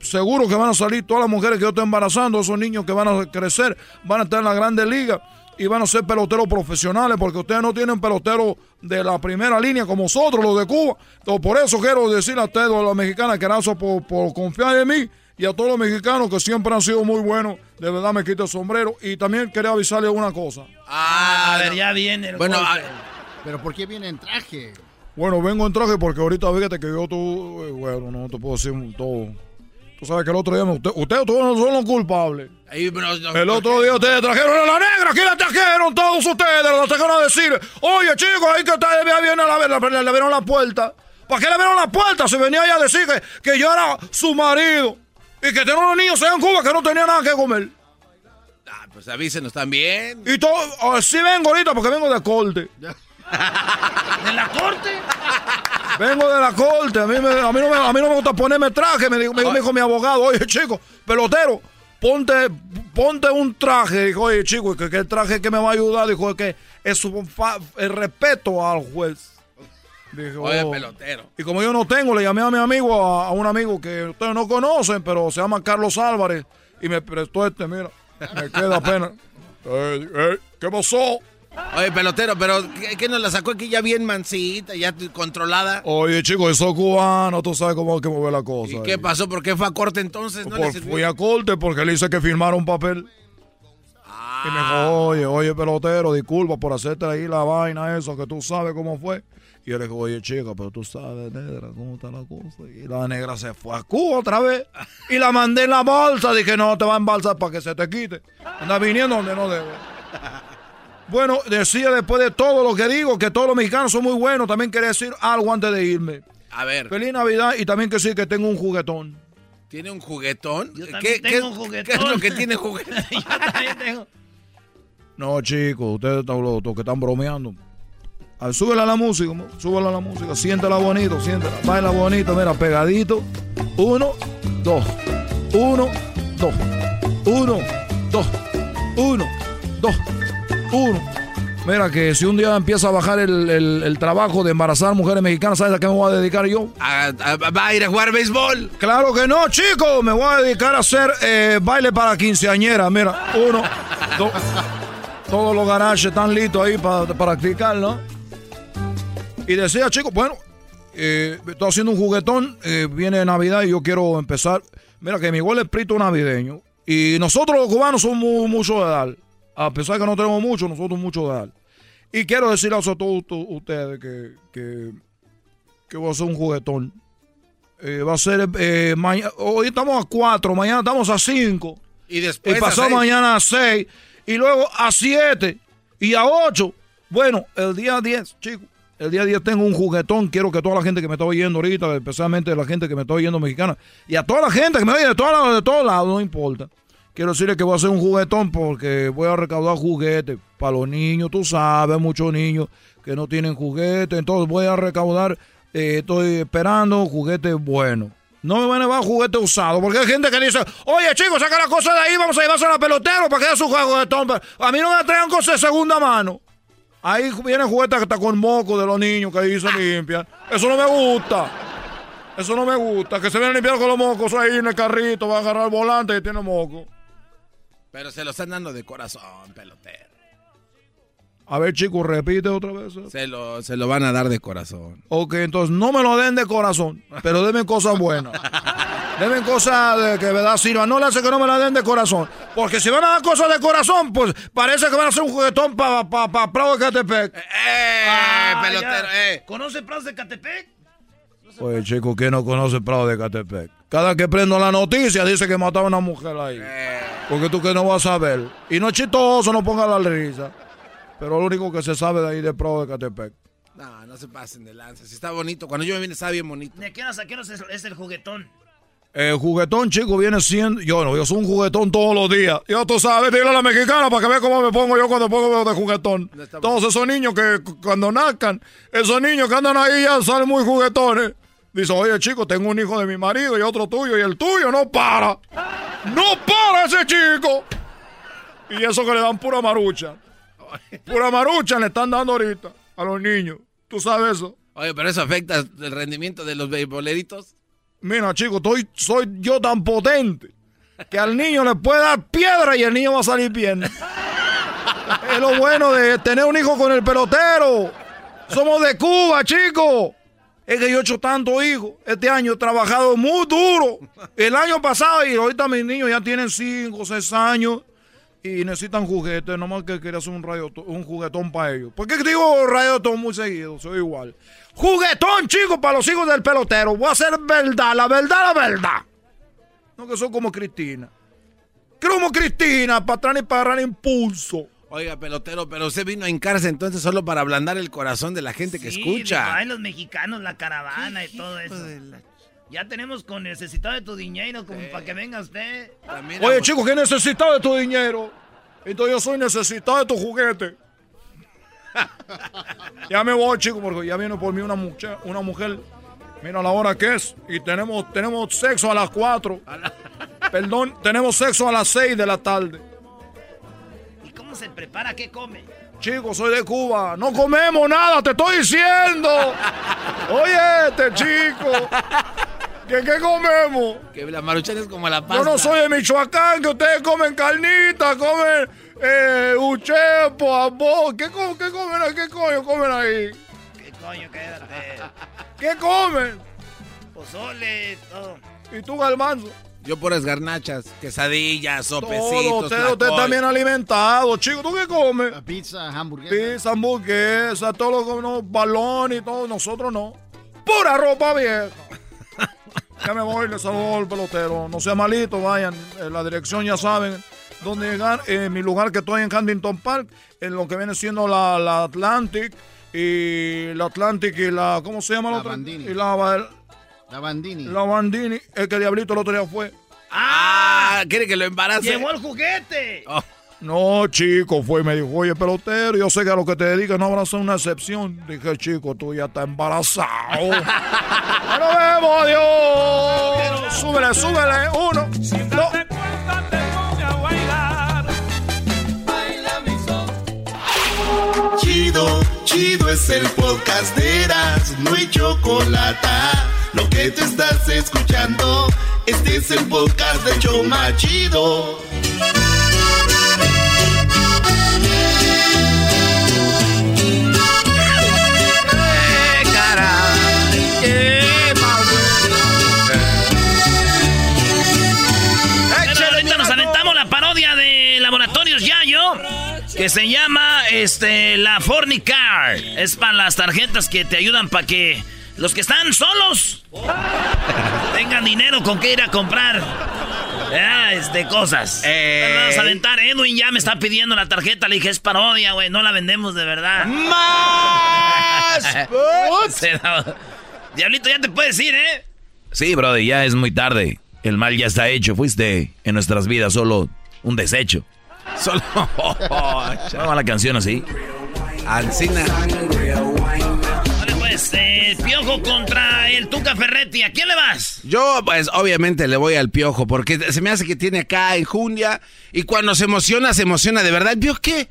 seguro que van a salir todas las mujeres que yo estoy embarazando, esos niños que van a crecer, van a estar en la grande liga y van a ser peloteros profesionales, porque ustedes no tienen peloteros de la primera línea como nosotros, los de Cuba. Entonces, por eso quiero decirle a ustedes, a las mexicanas, que gracias por confiar en mí y a todos los mexicanos que siempre han sido muy buenos. De verdad me quito el sombrero. Y también quería avisarles una cosa. a ver, ya viene el Bueno, golpe. pero ¿por qué viene en traje? Bueno, vengo en traje porque ahorita fíjate que yo tú, eh, bueno, no te puedo decir todo. Tú sabes que el otro día, me- usted- ustedes todos no son los culpables. El otro día ustedes trajeron a la negra, aquí la trajeron todos ustedes, la trajeron a decir, oye chicos, ahí que está, ya viene la, la, la- le abrieron la puerta. ¿Para qué le abrieron la puerta? Si venía ella a decir que, que yo era su marido. Y que tengo unos niños allá en Cuba que no tenían nada que comer. Ah, pues avísenos también. Y todo, oh, sí vengo ahorita porque vengo de corte. <laughs> ¿De la corte? Vengo de la corte. A mí, me, a mí, no, me, a mí no me gusta ponerme traje. Me dijo, me dijo mi abogado, oye, chico, pelotero, ponte, ponte un traje. Dijo, oye, chico, que, que el traje que me va a ayudar, dijo, que es un fa- el respeto al juez. Dije, Oye, pelotero. Y como yo no tengo, le llamé a mi amigo, a, a un amigo que ustedes no conocen, pero se llama Carlos Álvarez, y me prestó este, mira, me queda pena. <laughs> Eh, eh, ¿Qué pasó? Oye, pelotero, pero ¿qué, nos la sacó aquí ya bien mansita, ya controlada? Oye, chico, eso cubano, tú sabes cómo hay que mover la cosa. ¿Y qué pasó? ¿Por qué fue a corte entonces? ¿No Por- fui a corte porque le hice que firmara un papel. Y me dijo, oye, oye, pelotero, disculpa por hacerte ahí la vaina, eso, que tú sabes cómo fue. Y yo le dije, oye, chica, pero tú sabes, negra, cómo está la cosa. Y la negra se fue a Cuba otra vez. Y la mandé en la bolsa. Dije, no, te va a embalsar para que se te quite. Anda viniendo donde no debe. Bueno, decía después de todo lo que digo, que todos los mexicanos son muy buenos. También quería decir algo antes de irme. A ver, Feliz Navidad y también que sí, que tengo un juguetón. ¿tiene un juguetón? Yo ¿Qué, qué- un qué juguetón. es lo que tiene juguetón? <laughs> Yo también tengo. No, chicos, ustedes están los, los que están bromeando. A ver, súbela a la música, súbela a la música, siéntela bonito, siéntela, baila bonito, mira, pegadito. Uno, dos, uno, dos, uno, dos, uno, dos, uno. Mira que si un día empieza a bajar el, el- el trabajo de embarazar mujeres mexicanas, ¿sabes a qué me voy a dedicar yo? A- a- ¿Va a ir a jugar béisbol? Claro que no, chicos. Me voy a dedicar a hacer eh, baile para quinceañera. Mira, uno, dos. Todos los garajes están listos ahí para practicar, ¿no? Y decía, chicos, bueno, eh, estoy haciendo un juguetón. eh, viene Navidad y yo quiero empezar. Mira, que mi igual es prito navideño. Y nosotros los cubanos somos mu- mucho de dar. A pesar de que no tenemos mucho, nosotros mucho de dar. Y quiero decirles a todos ustedes que, que, que voy a hacer un juguetón. Eh, va a ser eh, mañana. Hoy estamos a 4, mañana estamos a 5. Y después Y a pasado seis. mañana a 6. Y luego a 7. Y a 8. Bueno, el día 10, chicos. El día 10 tengo un juguetón. Quiero que toda la gente que me está oyendo ahorita, especialmente la gente que me está oyendo mexicana, y a toda la gente que me oye de, todos lados, de todos lados, no importa. Quiero decirles que voy a hacer un juguetón porque voy a recaudar juguetes para los niños. Tú sabes, muchos niños que no tienen juguetes. Entonces voy a recaudar. eh, estoy esperando juguetes buenos. No me van a llevar juguetes usados. Porque hay gente que dice: Oye, chicos, saca la cosa de ahí. Vamos a llevarse a la pelotero para que haya su juguetón. A mí no me traigan cosas de segunda mano. Ahí viene juguete que está con moco de los niños que ahí se limpian. Eso no me gusta. Eso no me gusta. Que se vienen limpiando con los mocos ahí en el carrito. Va a agarrar el volante y tiene moco. Pero se lo están dando de corazón, pelotero. A ver, chicos, repite otra vez. Se lo, se lo van a dar de corazón. Ok, entonces no me lo den de corazón, pero denme cosas buenas. Denme cosas de que verdad sirvan. No le hace que no me la den de corazón. Porque si van a dar cosas de corazón, pues parece que van a hacer un juguetón para pa, pa, Prado de Catepec. ¡Eh, pelotero, eh! ¿Conoce Prados de Catepec? Oye, chico, ¿quién no conoce Prado de Catepec? Cada que prendo la noticia dice que mataron a una mujer ahí. Porque tú que no vas a ver. Y no es chistoso, no ponga la risa. Pero lo único que se sabe de ahí de Prado de Catepec. No, no se pasen de lanza. Si está bonito. Cuando yo me vine, estaba bien bonito. ¿De qué a qué es, es el juguetón? El juguetón, chico, viene siendo. Yo no, yo soy un juguetón todos los días. Yo tú sabes, dile a la mexicana para que vea cómo me pongo yo cuando pongo de juguetón. Todos esos niños que cu- cuando nazcan, esos niños que andan ahí ya salen muy juguetones. Dice, oye, chico, tengo un hijo de mi marido y otro tuyo, y el tuyo no para. ¡No para ese chico! Y eso que le dan pura marucha. <laughs> Pura marucha le están dando ahorita a los niños. ¿Tú sabes eso? Oye, pero eso afecta el rendimiento de los beisboleritos. Mira, chico, estoy, soy yo tan potente que al niño le puede dar piedra y el niño va a salir bien. <laughs> es lo bueno de tener un hijo con el pelotero. Somos de Cuba, chico. Es que yo he hecho tanto hijos. Este año he trabajado muy duro. El año pasado y ahorita mis niños ya tienen 5, 6 años y necesitan juguetes. Nomás que quería hacer un, radio, un juguetón para ellos. ¿Por qué digo rayotón muy seguido? Soy igual. Juguetón, chicos, para los hijos del pelotero. Voy a hacer verdad, la verdad, la verdad. No que son como Cristina. Creo como Cristina, para atrás y para agarrar impulso. Oiga, pelotero, pero usted vino a hincarse entonces solo para ablandar el corazón de la gente que escucha. Ay, los mexicanos, la caravana y todo eso. Ya tenemos con necesitado de tu dinero, como para que venga usted. Oye, chico, ¿qué necesitado de tu dinero? Entonces yo soy necesitado de tu juguete. <laughs> ya me voy, chico, porque ya viene por mí una mujer, una mujer. Mira la hora que es. Y tenemos, tenemos sexo a las 4. <laughs> Perdón, tenemos sexo a las 6 de la tarde. ¿Y cómo se prepara? ¿Qué come? Chico, soy de Cuba. No comemos nada, te estoy diciendo. <laughs> Oye, este chico. ¿Qué, qué comemos? Que la maruchan es como la pasta. Yo no soy de Michoacán, que ustedes comen carnita, comen eh, uchepo, abo. ¿Qué, co- ¿Qué comen ahí? ¿Qué coño comen ahí? ¿Qué coño? Quédate. ¿Qué comen? Pozole, todo. ¿Y tú, Galmanzo? Yo puras garnachas, quesadillas, Todo, sopecitos, usted, usted está bien alimentado. Chico, ¿tú qué comes? Pizza, hamburguesa. Pizza, hamburguesa, todo lo que no, balón y todo. Nosotros no. Pura ropa vieja. Ya me voy, le saludo al pelotero. No sea malito, vayan. En la dirección ya saben dónde llegar. En mi lugar que estoy en Huntington Park, en lo que viene siendo la, la Atlantic. Y la Atlantic y la. ¿Cómo se llama la, La otra? Bandini. Y la, La Bandini. la Bandini. Es que Diablito el otro día fue. Ah, quiere que lo embarace. ¡Llevó el juguete! No, chico, fue y me dijo, oye, pelotero, yo sé que a lo que te dedicas no habrá ser una excepción. Dije, chico, tú ya estás embarazado. ¡Ya nos vemos, adiós! Súbele, súbele. Uno, dos. Chido, chido es el podcast de Eras, no hay chocolate. Lo que te estás escuchando, este es el podcast de Choma Chido. Que se llama este la Fornicar. Es para las tarjetas que te ayudan para que los que están solos tengan dinero con que ir a comprar ah, este, cosas. Pero Vamos a aventar. Edwin ya me está pidiendo la tarjeta. Le dije, es parodia, güey. No la vendemos de verdad. ¡Más! <laughs> Diablito, ya te puedes ir, ¿eh? Sí, brother, ya es muy tarde. El mal ya está hecho. Fuiste en nuestras vidas solo un desecho. Solo. <laughs> ¿Cómo va la canción así? Ancina. Vale, pues, eh, Piojo contra el Tuca Ferretti. ¿A quién le vas? Yo, pues, obviamente le voy al piojo, porque se me hace que tiene acá enjundia. Y cuando se emociona, se emociona de verdad. ¿El piojo qué?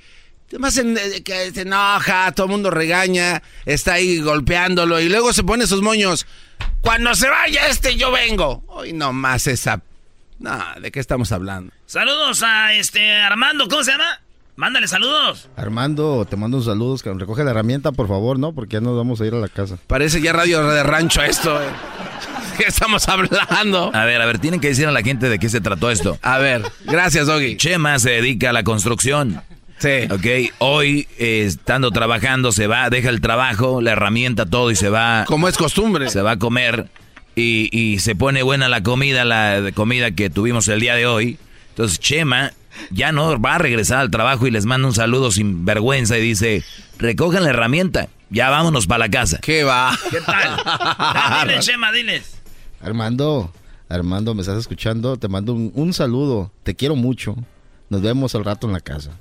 Además, en- eh, que se enoja, todo el mundo regaña, está ahí golpeándolo y luego se pone sus moños. Cuando se vaya este, yo vengo. Hoy nomás esa. No, ¿de qué estamos hablando? Saludos a este Armando, ¿cómo se llama? Mándale saludos. Armando, te mando un saludos, que recoge la herramienta, por favor, ¿no? Porque ya nos vamos a ir a la casa. Parece ya radio de rancho esto. eh. <laughs> ¿Qué estamos hablando? A ver, a ver, tienen que decir a la gente de qué se trató esto. A ver, gracias, Doggy. Chema se dedica a la construcción. Sí. Ok, hoy eh, estando trabajando se va, deja el trabajo, la herramienta, todo y se va. Como es costumbre. Se va a comer y, y se pone buena la comida, la comida que tuvimos el día de hoy. Entonces Chema ya no va a regresar al trabajo y les manda un saludo sin vergüenza y dice, recojan la herramienta, ya vámonos para la casa. ¿Qué va? ¿Qué tal? <laughs> Chema, diles. Armando, Armando, ¿me estás escuchando? Te mando un, un saludo. Te quiero mucho. Nos vemos al rato en la casa.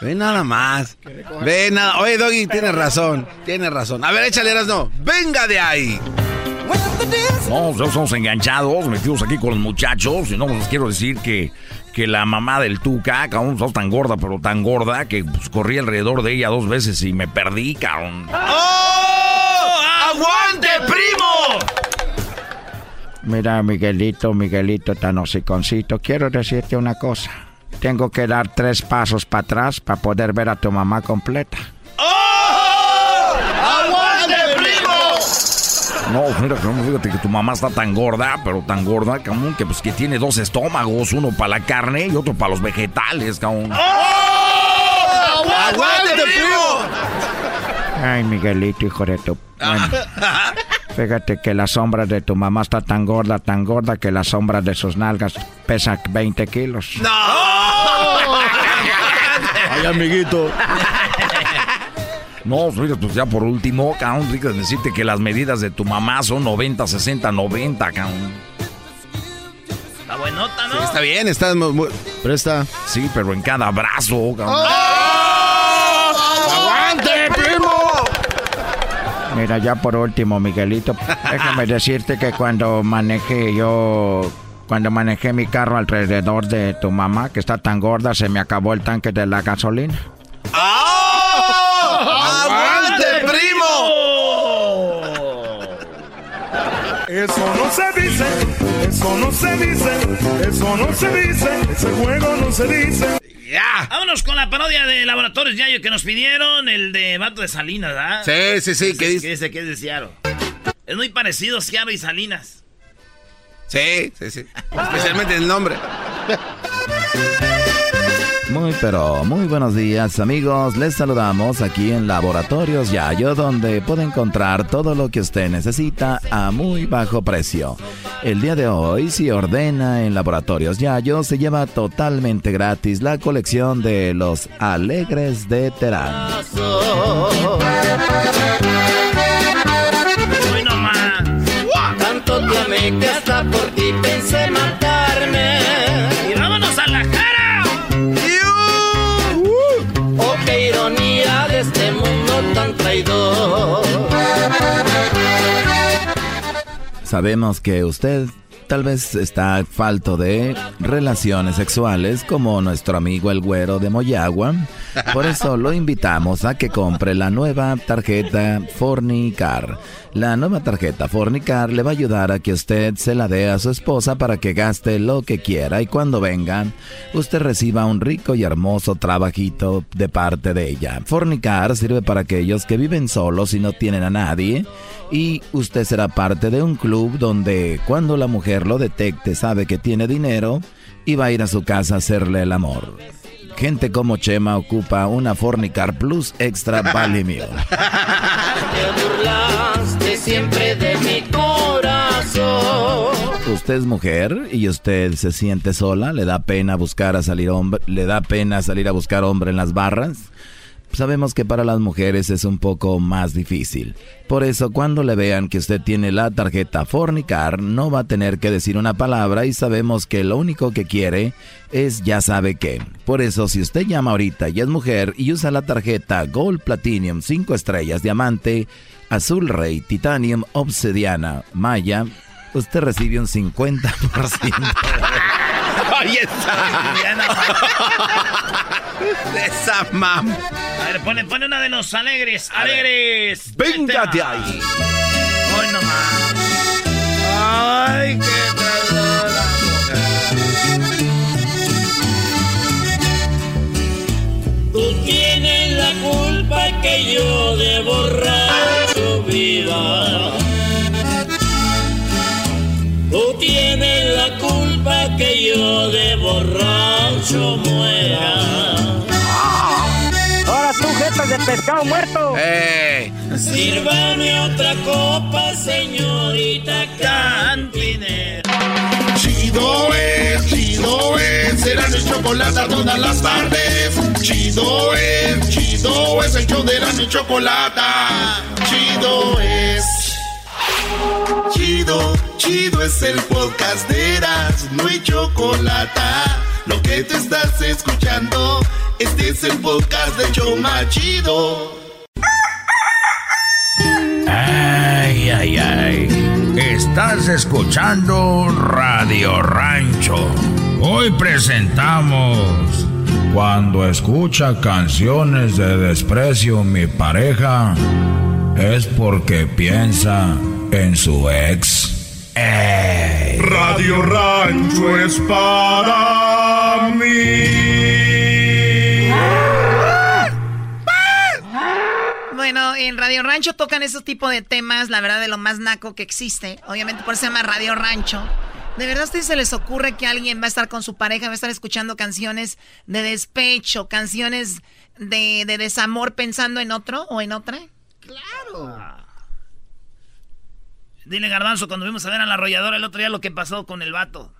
Ve nada más. Ve nada. Oye, Doggy, tienes razón. Tienes razón. A ver, échale, no. Venga de ahí. No, ya estamos enganchados, metidos aquí con los muchachos. Y no, les quiero decir que, que la mamá del Tuca, cabrón, está tan gorda, pero tan gorda, que pues, corrí alrededor de ella dos veces y me perdí, cabrón. ¡Oh! ¡Aguante, primo! Mira, Miguelito, Miguelito tan hociconcito, quiero decirte una cosa. Tengo que dar tres pasos para atrás para poder ver a tu mamá completa. ¡Oh! ¡Aguante, primo! No, mira, fíjate que tu mamá está tan gorda, pero tan gorda, cabrón, que pues que tiene dos estómagos, uno para la carne y otro para los vegetales, cabrón. ¡Oh! ¡Aguante, primo! Ay, Miguelito, hijo de tu... Bueno, <laughs> fíjate que la sombra de tu mamá está tan gorda, tan gorda que la sombra de sus nalgas pesa 20 kilos. ¡No! Ay, amiguito. No, fíjate, pues ya por último, cabrón, fíjate decirte que las medidas de tu mamá son 90, 60, 90, cabrón. Está buenota, ¿no? Sí, está bien, está muy, Presta. Sí, pero en cada brazo, cabrón. ¡Oh! ¡Aguante, primo! Mira, ya por último, Miguelito, déjame <laughs> decirte que cuando manejé yo, cuando manejé mi carro alrededor de tu mamá, que está tan gorda, se me acabó el tanque de la gasolina. ¡Oh! ¡Aguante, primo! Eso no se dice, eso no se dice, eso no se dice, ese juego no se dice. ¡Ya! Vámonos con la parodia de Laboratorios Yayo que nos pidieron, el de Vato de Salinas, ¿verdad? Sí, sí, sí, ¿qué que dice? dice? que es de Seattle. Es muy parecido Seattle y Salinas. Sí, sí, sí. Especialmente el nombre. <laughs> Muy pero muy buenos días amigos, les saludamos aquí en Laboratorios Yayo donde puede encontrar todo lo que usted necesita a muy bajo precio. El día de hoy si ordena en Laboratorios Yayo se lleva totalmente gratis la colección de los Alegres de Terán. Sabemos que usted tal vez está falto de relaciones sexuales como nuestro amigo el güero de Moyagua. Por eso lo invitamos a que compre la nueva tarjeta Fornicar. La nueva tarjeta Fornicar le va a ayudar a que usted se la dé a su esposa para que gaste lo que quiera y cuando vengan usted reciba un rico y hermoso trabajito de parte de ella. Fornicar sirve para aquellos que viven solos y no tienen a nadie y usted será parte de un club donde cuando la mujer lo detecte sabe que tiene dinero y va a ir a su casa a hacerle el amor. Gente como Chema ocupa una Fornicar Plus Extra <laughs> Meal. Te burlaste siempre de mi corazón. Usted es mujer y usted se siente sola, le da pena buscar a salir hombre, le da pena salir a buscar hombre en las barras. Sabemos que para las mujeres es un poco más difícil. Por eso cuando le vean que usted tiene la tarjeta Fornicar, no va a tener que decir una palabra y sabemos que lo único que quiere es ya sabe qué. Por eso si usted llama ahorita y es mujer y usa la tarjeta Gold Platinum 5 estrellas diamante, azul rey, titanium, obsidiana, maya, usted recibe un 50%. <laughs> Ahí está. <laughs> Esa mam. A ver, pone, pone una de los alegres. Alegres. Venga de va. ahí. Hoy nomás. Ay, qué traidora Tú tienes la culpa que yo de borracho viva. Tú tienes la culpa que yo de borracho muera. Ahora tú, jetas de pescado muerto. ¡Eh! Sírvame otra copa, señorita cantinera. Chido es, chido es, era mi chocolate todas las tardes. Chido es, chido es, el show de la mi chocolate. Chido es. Chido, chido es el podcast de Eras, no hay chocolate. Lo que te estás escuchando, este es el podcast de Choma Chido. Ay, ay, ay. Estás escuchando Radio Rancho. Hoy presentamos. Cuando escucha canciones de desprecio mi pareja, es porque piensa en su ex. Ey. Radio Rancho es para mí. Bueno, en Radio Rancho tocan esos tipos de temas, la verdad, de lo más naco que existe. Obviamente por eso se llama Radio Rancho. ¿De verdad a ustedes se les ocurre que alguien va a estar con su pareja, va a estar escuchando canciones de despecho, canciones de, de desamor pensando en otro o en otra? Claro. Dile, Garbanzo, cuando vimos a ver a la arrolladora el otro día lo que pasó con el vato.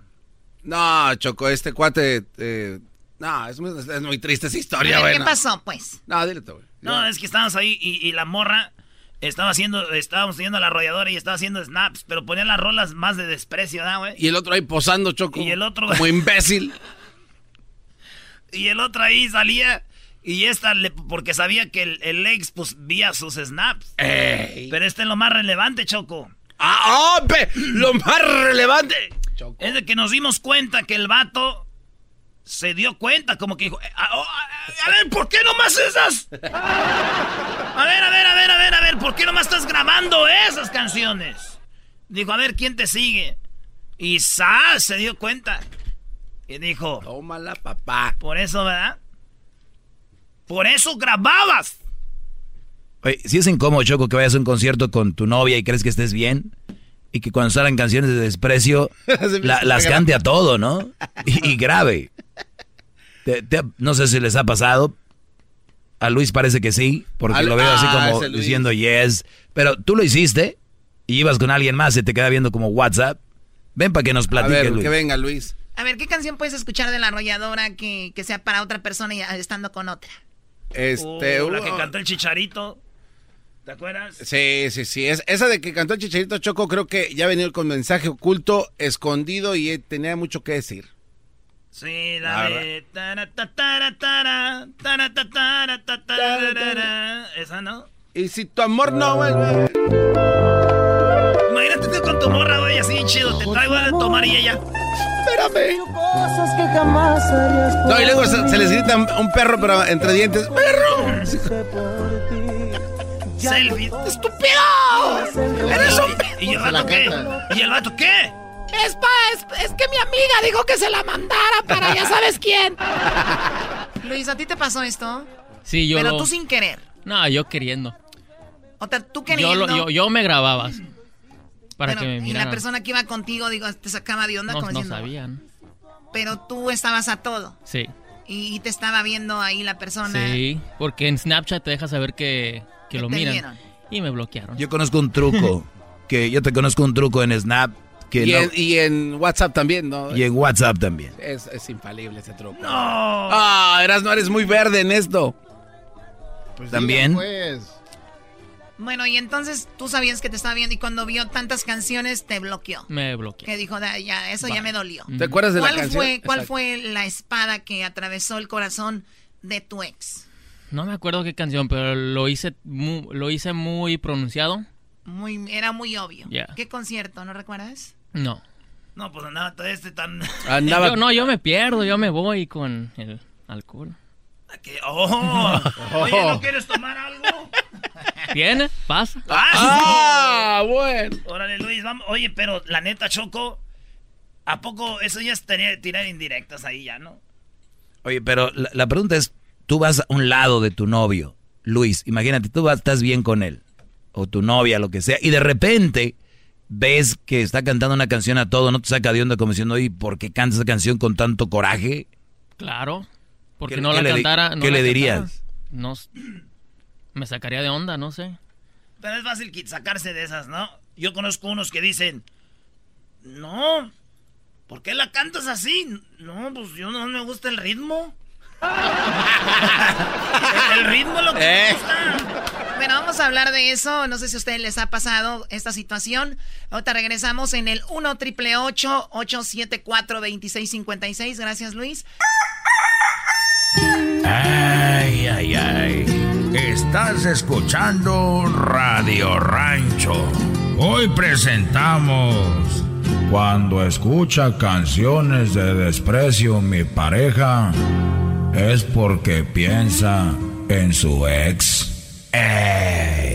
No, Choco, este cuate. eh, no, es muy, es muy triste esa historia, güey. ¿Qué no. pasó, pues? No, dile tú, güey. No, es que estábamos ahí y, la morra estaba haciendo, estábamos teniendo la arrolladora y estaba haciendo snaps, pero ponía las rolas más de desprecio, ¿no, güey? Y el otro ahí posando, Choco. Y el otro... Como <laughs> imbécil. y el otro ahí salía... Y esta, porque sabía que el, el ex, pues, vía sus snaps. Pero este es lo más relevante, Choco. ¡Ah, oh, lo más relevante! Es de que nos dimos cuenta que el vato se dio cuenta, como que dijo, eh, ah, oh, a, ver, ¿por qué nomás esas? A ver, a ver, a ver, a ver, a ver, ¿por qué nomás estás grabando esas canciones? Dijo, a ver, ¿quién te sigue? Y Sa se dio cuenta. Y dijo, tómala, papá. Por eso, ¿verdad? Por eso grababas. Oye, si es incómodo, Choco, que vayas a un concierto con tu novia y crees que estés bien y que cuando salgan canciones de desprecio <laughs> las cante a todo, ¿no? <laughs> Y, grave. no sé si les ha pasado. A Luis parece que sí, porque lo veo así ah, como diciendo yes. Pero tú lo hiciste y ibas con alguien más y te queda viendo como WhatsApp. Ven para que nos platique, a ver, Luis. que venga, Luis. A ver, ¿qué canción puedes escuchar de la arrolladora que, sea para otra persona y estando con otra? Este, uh, la que cantó el chicharito. ¿Te acuerdas? Sí, sí, sí. Es, esa de que cantó el Chicharito Choco creo que ya venía con mensaje oculto, escondido y tenía mucho que decir. Sí, la de... Esa, ¿no? Y si tu amor no vuelve... Imagínate tú con tu morra, güey, así chido. Te traigo a tomar y ella... Espérame. No, y luego se, se les grita un perro, pero entre dientes. ¡Perro! Selfie. ¡Estúpido! ¡Eres un... ¿Y el vato qué? ¿Y el vato qué? Es, pa, es, que mi amiga dijo que se la mandara para ya sabes quién. <laughs> Luis, ¿a ti te pasó esto? Sí, yo Pero tú sin querer. No, yo queriendo. O sea, tú queriendo. Yo, yo, yo me grababa para que me miraran. Y la persona que iba contigo, digo, te sacaba de onda no, como no sabían. Pero tú estabas a todo. Sí. Y te estaba viendo ahí la persona. Sí, porque en Snapchat te deja saber que que lo miran. Y me bloquearon. Yo conozco un truco, <laughs> que yo te conozco un truco en Snap. Que y, en, y en WhatsApp también, ¿no? Y en WhatsApp también. Es, es infalible ese truco. No. Ah, eras, no eres muy verde en esto. Pues también. Pues. Bueno, y entonces tú sabías que te estaba viendo y cuando vio tantas canciones te bloqueó. Me bloqueó. Que dijo, ya, eso ya me dolió. ¿Te acuerdas de la canción? Fue, ¿Cuál fue la espada que atravesó el corazón de tu ex? No me acuerdo qué canción, pero lo hice muy, lo hice muy pronunciado. Muy, era muy obvio. ¿Qué concierto? ¿No recuerdas? No. No, pues andaba todo este tan... Andaba... <laughs> no, yo me pierdo, yo me voy con el alcohol. Oh, <laughs> oye, ¿no quieres tomar algo? ¿Viene? Pasa. Ah, ah bueno. Órale, Luis, vamos. Oye, pero la neta, Choco, ¿a poco eso ya es tirar indirectas ahí ya, no? Oye, pero la pregunta es, tú vas a un lado de tu novio, Luis, imagínate, tú vas, estás bien con él, o tu novia, lo que sea, y de repente ves que está cantando una canción a todo, no te saca de onda como diciendo, ¿y por qué canta esa canción con tanto coraje? Claro, porque no la cantara. ¿Qué le dirías? No, me sacaría de onda, no sé. Pero es fácil sacarse de esas, ¿no? Yo conozco unos que dicen, no, ¿por qué la cantas así? No, pues yo no me gusta el ritmo. <laughs> el ritmo lo que eh. Bueno, vamos a hablar de eso. No sé si a ustedes les ha pasado esta situación. Ahorita regresamos en el 1 triple 874 2656. Gracias, Luis. Ay, ay, ay. Estás escuchando Radio Rancho. Hoy presentamos Cuando escucha canciones de desprecio mi pareja es porque piensa en su ex.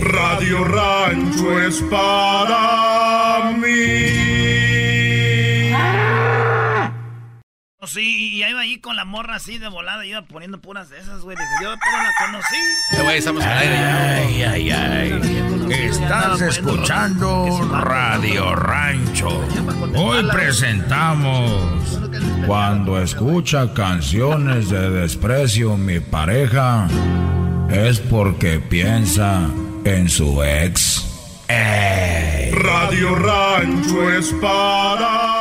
Radio Rancho es para mí. Sí, y iba ahí con la morra así de volada, iba poniendo puras de esas, güey. Yo pero la conocí. Güey, estamos al aire ya. Ay, ay, ay. Estás escuchando Radio Rancho. Hoy presentamos Cuando escucha canciones de desprecio mi pareja es porque piensa en su ex. Radio Rancho es para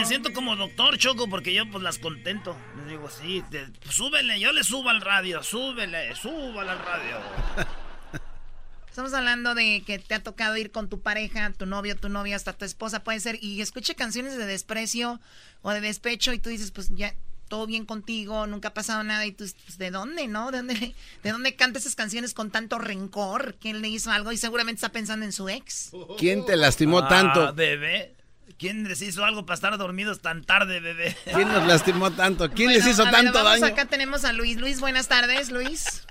me siento como doctor Choco porque yo pues las contento. Les digo, sí, pues, súbele, yo le subo al radio, súbele, súbale al radio. <laughs> Estamos hablando de que te ha tocado ir con tu pareja, tu novio, tu novia, hasta tu esposa, puede ser, y escuche canciones de desprecio o de despecho y tú dices, pues ya, todo bien contigo, nunca ha pasado nada, y tú, pues, ¿de dónde, no? ¿De dónde, <laughs> ¿De dónde canta esas canciones con tanto rencor? ¿Quién le hizo algo? Y seguramente está pensando en su ex. ¿Quién te lastimó ah, tanto? bebé. ¿Quién les hizo algo para estar dormidos tan tarde, bebé? ¿Quién nos lastimó tanto? ¿Quién les hizo tanto daño? Acá tenemos a Luis. Luis, buenas tardes, Luis.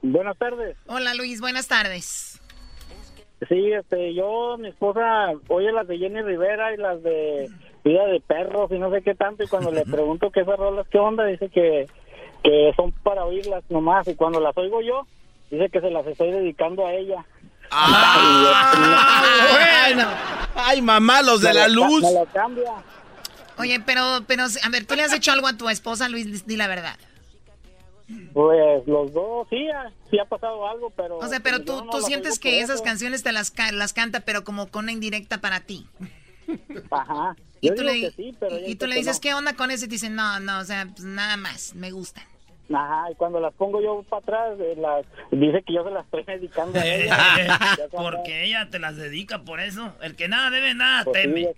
Buenas tardes. Hola Luis, buenas tardes. Sí, este, yo, mi esposa, oye las de Jenny Rivera y las de Vida de Perros y no sé qué tanto, y cuando le <laughs> pregunto qué esas rolas, qué onda, dice que, que son para oírlas nomás, y cuando las oigo yo, dice que se las estoy dedicando a ella. ¡Ah! bueno. Ay, mamá, los de la luz. Me lo cambia. Oye, pero, pero, a ver, ¿tú le has hecho algo a tu esposa, Luis? Di la verdad. Pues los dos, sí, sí ha pasado algo, pero... O sea, pero tú, tú sientes que esas canciones te las, las canta, pero como con una indirecta para ti. Ajá. y tú, le, y, tú le dices, ¿qué onda con eso? Y te dicen, no, no, o sea, pues nada más, me gustan. Ajá, y cuando las pongo yo para atrás, eh, las, dice que yo se las estoy dedicando a ella. <laughs> Porque ella te las dedica por eso. El que nada debe, nada pues teme.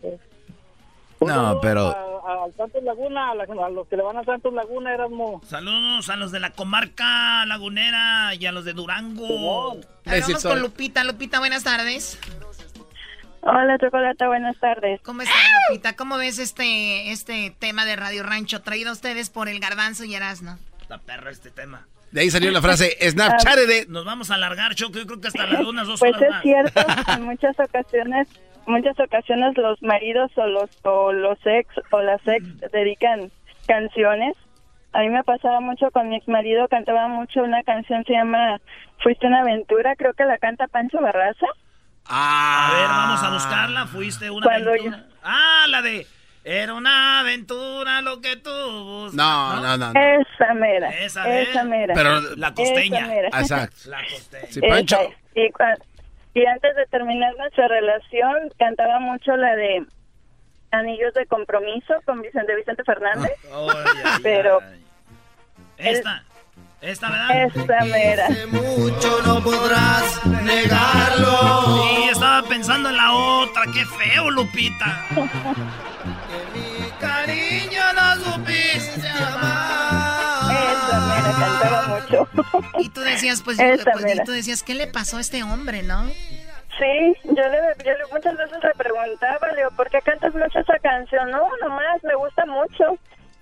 no, pero... A, Santos Laguna, a, los que le van a Santos Laguna, éramos... Saludos a los de la comarca lagunera y a los de Durango. Vamos con Lupita. Lupita, buenas tardes. Hola, Chocolata, buenas tardes. ¿Cómo estás, Lupita? ¿Cómo ves este, este tema de Radio Rancho traído a ustedes por el Garbanzo y Erasno? La perra este tema. De ahí salió la frase Snapchat de... Nos vamos a alargar, Choco, yo creo que hasta las unas dos pues horas es cierto, <laughs> en muchas ocasiones, muchas ocasiones los maridos o los, o los ex o las ex dedican canciones. A mí me pasaba mucho con mi ex marido, cantaba mucho una canción, se llama Fuiste una aventura, creo que la canta Pancho Barraza. Ah. A ver, vamos a buscarla. Fuiste una aventura. Ah, la de. Era una aventura lo que tú No, no, no, Esa mera. Esa, mera. Pero la costeña. Exacto. La costeña. Sí, Pancho. Y, y, antes de terminar nuestra relación, cantaba mucho la de Anillos de Compromiso con Vicente Vicente Fernández. Oh, Pero. Esta. Esta, ¿verdad? Esta mera. mucho no podrás negarlo. Sí, estaba pensando en la otra. Qué feo, Lupita. <laughs> cariño no supiste <laughs> amar. Mera cantaba mucho. Y tú decías, pues, pues y tú decías, ¿qué le pasó a este hombre, no? Sí, yo le, yo le muchas veces le preguntaba, le digo, ¿por qué cantas mucho esa canción? No, nomás, me gusta mucho.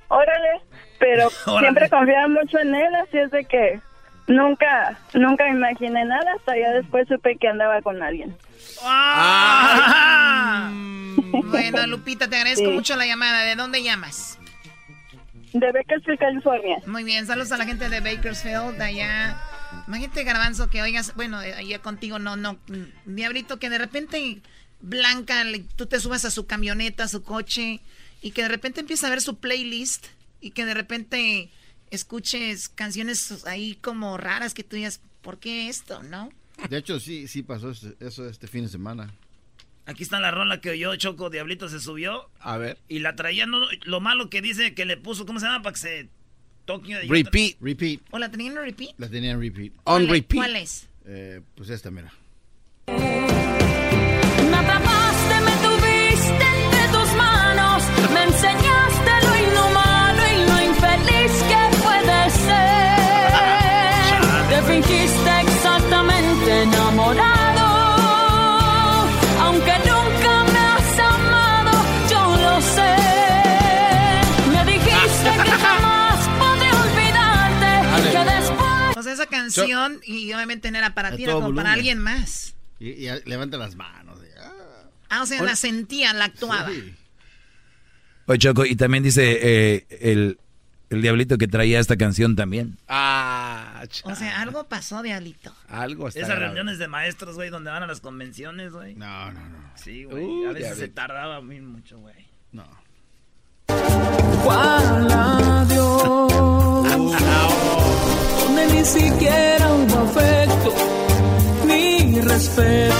Órale, pero <laughs> siempre confiaba mucho en él, así es de que nunca, nunca imaginé nada, hasta ya después supe que andaba con alguien. Ah. <laughs> bueno, <laughs> Lupita, te agradezco mucho la llamada. ¿De dónde llamas? De Bakersfield, California. Muy bien, saludos a la gente de Bakersfield, de allá. Imagínate, Garbanzo, que oigas, bueno, allá contigo no, no, Diablito, que de repente Blanca, tú te subas a su camioneta, a su coche, y que de repente empieza a ver su playlist y que de repente escuches canciones ahí como raras que tú digas, ¿por qué esto, no? De hecho, sí, sí pasó eso este fin de semana. Aquí está la rola que oyó Choco Diablito se subió. A ver. Y la traía, no, lo malo que dice que le puso, ¿cómo se llama? Para que se toque. Repeat. Repeat. ¿O la tenían en repeat? La tenían en repeat. On repeat. ¿Cuál es? Eh, pues esta, mira. Y obviamente no era para ti, era como para alguien más. Y, levanta las manos. Ah, o sea, la sentía, la actuaba. Sí. Oye, Choco, y también dice eh, el, el, diablito que traía esta canción también. Ah, O sea, algo pasó, diablito. Algo está Esas reuniones de maestros, güey, donde van a las convenciones, güey. No, no, no. Sí, güey. a veces se tardaba muy mucho, güey. No. ¿Cuál <laughs> adiós? Ni siquiera hubo afecto, ni respeto,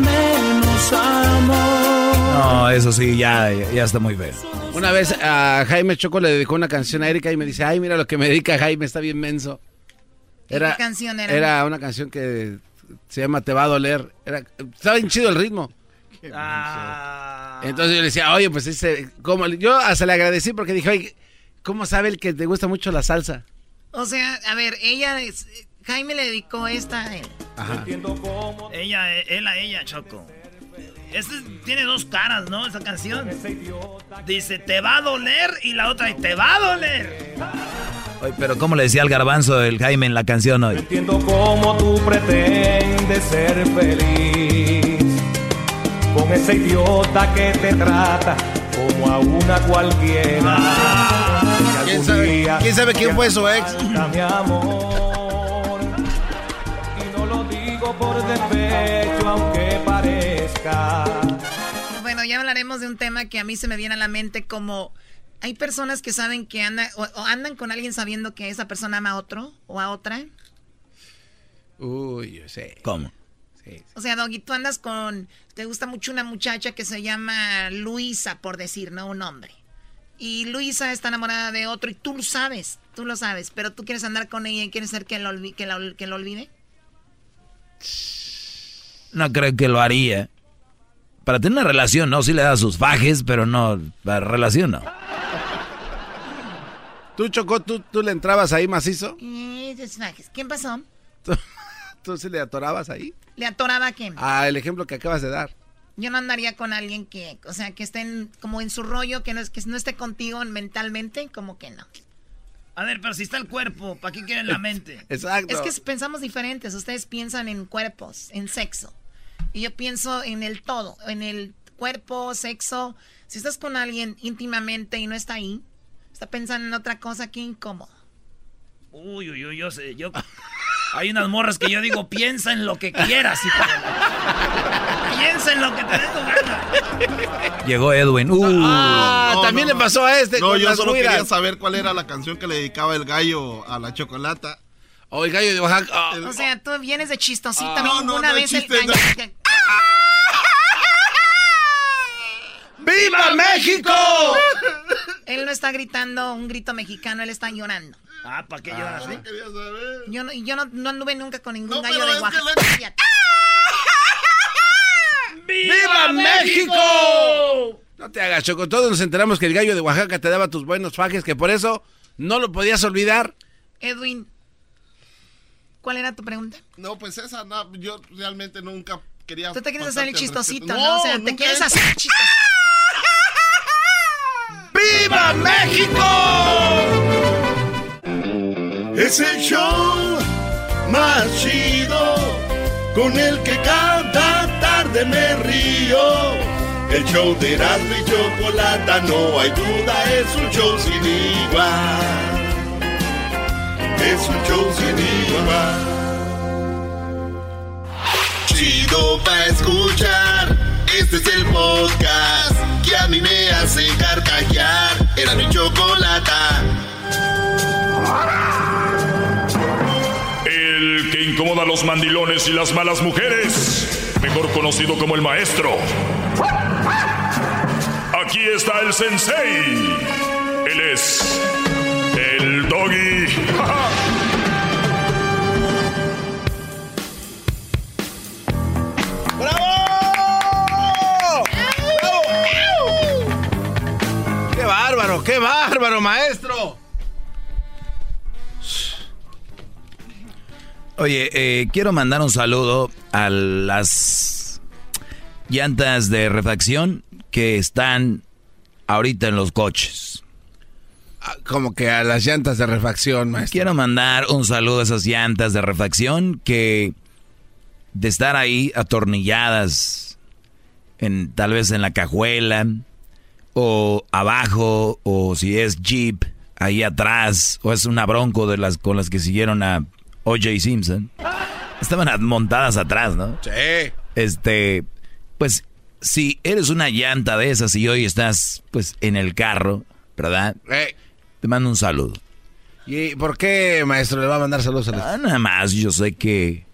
menos amor No, eso sí, ya, ya está muy feo. Una vez a Jaime Choco le dedicó una canción a Erika y me dice, ay, mira lo que me dedica Jaime, está bien menso. Era, ¿Qué canción era? Era una canción que se llama Te va a doler. Era, estaba bien chido el ritmo. Ah. Entonces yo le decía, oye, pues ese, ¿cómo? Yo hasta le agradecí porque dije, oye, ¿cómo sabe el que te gusta mucho la salsa? O sea, a ver, ella, es- Jaime le dedicó esta a él. Ajá. Ella, él a ella, Choco. Este tiene dos caras, ¿no? Esa canción. Dice, te va a doler y la otra, te va a doler. Oye, pero ¿cómo le decía al garbanzo el Jaime en la canción hoy? Entiendo cómo tú pretendes ser feliz con ese idiota que te trata como a una cualquiera. Que ¿Quién sabe, ¿quién sabe quién fue su ex? mi amor. Y no lo digo por despecho, aunque parezca. Bueno, ya hablaremos de un tema que a mí se me viene a la mente como hay personas que saben que andan o, o andan con alguien sabiendo que esa persona ama a otro o a otra. Uy, yo sé. ¿Cómo? O sea, Doggy, tú andas con te gusta mucho una muchacha que se llama Luisa, por decir, no un hombre. Y Luisa está enamorada de otro y tú lo sabes, tú lo sabes, pero tú quieres andar con ella y quieres ser que lo, olvi- que la- que lo olvide. No creo que lo haría. Para tener una relación, no, sí le da sus fajes, pero no, para relación no. ¿Tú, Chocó, tú, tú le entrabas ahí macizo? Eh, ¿Quién pasó? <laughs> ¿Tú, tú sí le atorabas ahí? ¿Le atoraba a quién? Ah, el ejemplo que acabas de dar. Yo no andaría con alguien que, o sea, que esté en- como en su rollo, que no, es, que no esté contigo mentalmente, como que no. A ver, pero si está el cuerpo, ¿para qué quieren la <laughs> mente? Exacto. Es que pensamos diferentes. Ustedes piensan en cuerpos, en sexo. Y yo pienso en el todo, en el cuerpo, sexo. Si estás con alguien íntimamente y no está ahí, está pensando en otra cosa, qué incómodo. Uy, uy, uy, yo sé, yo... Hay unas morras que yo digo, piensa en lo que quieras, la- Piensa en lo que te dé tu gana. Llegó Edwin. Uh. Ah, No, también no, le pasó a este No, con yo las solo quería saber cuál era la canción que le dedicaba el gallo a la chocolata. O el gallo de Oaxaca. ah. O sea, tú vienes de chistosita, Ah, no, no, vez chiste, el no. caño- ¡Viva México! Él no está gritando un grito mexicano, él está llorando. Ah, ¿para qué lloras? eh? Quería saber. Yo no, yo no, no anduve nunca con ningún No, gallo de es que Oaxaca. le- ¡Viva México! No te hagas, Choco. Todos nos enteramos que el gallo de Oaxaca te daba tus buenos fajes, que por eso no lo podías olvidar. Edwin, ¿cuál era tu pregunta? No, pues esa, no, yo realmente nunca quería. Tú te quieres hacer el chistosito, respeto. ¿no? O sea, te quieres he- hacer el chistosito. <laughs> ¡Viva México! Es el show más chido con el que cada tarde me río. El show de Erasmo y Chocolata, no hay duda, es un show sin igual. Es un show sin igual. Chido pa' escuchar, este es el podcast que a mí me hace carcajear. Era mi chocolata. El que incomoda a los mandilones y las malas mujeres, mejor conocido como el maestro. Aquí está el sensei. Él es el doggy. <laughs> ¡Bravo! ¡Qué bárbaro, qué bárbaro, maestro! Oye, eh, quiero mandar un saludo a las llantas de refacción que están ahorita en los coches. Ah, Como que a las llantas de refacción, maestro. Quiero mandar un saludo a esas llantas de refacción que de estar ahí atornilladas en tal vez en la cajuela o abajo o si es Jeep ahí atrás o es una Bronco de las con las que siguieron a O.J. Simpson. Estaban montadas atrás, ¿no? Sí. Este, pues si eres una llanta de esas y hoy estás pues en el carro, ¿verdad? Eh, Te mando un saludo. ¿Y por qué, maestro, le va a mandar saludos a las... Ah, nada más, yo sé que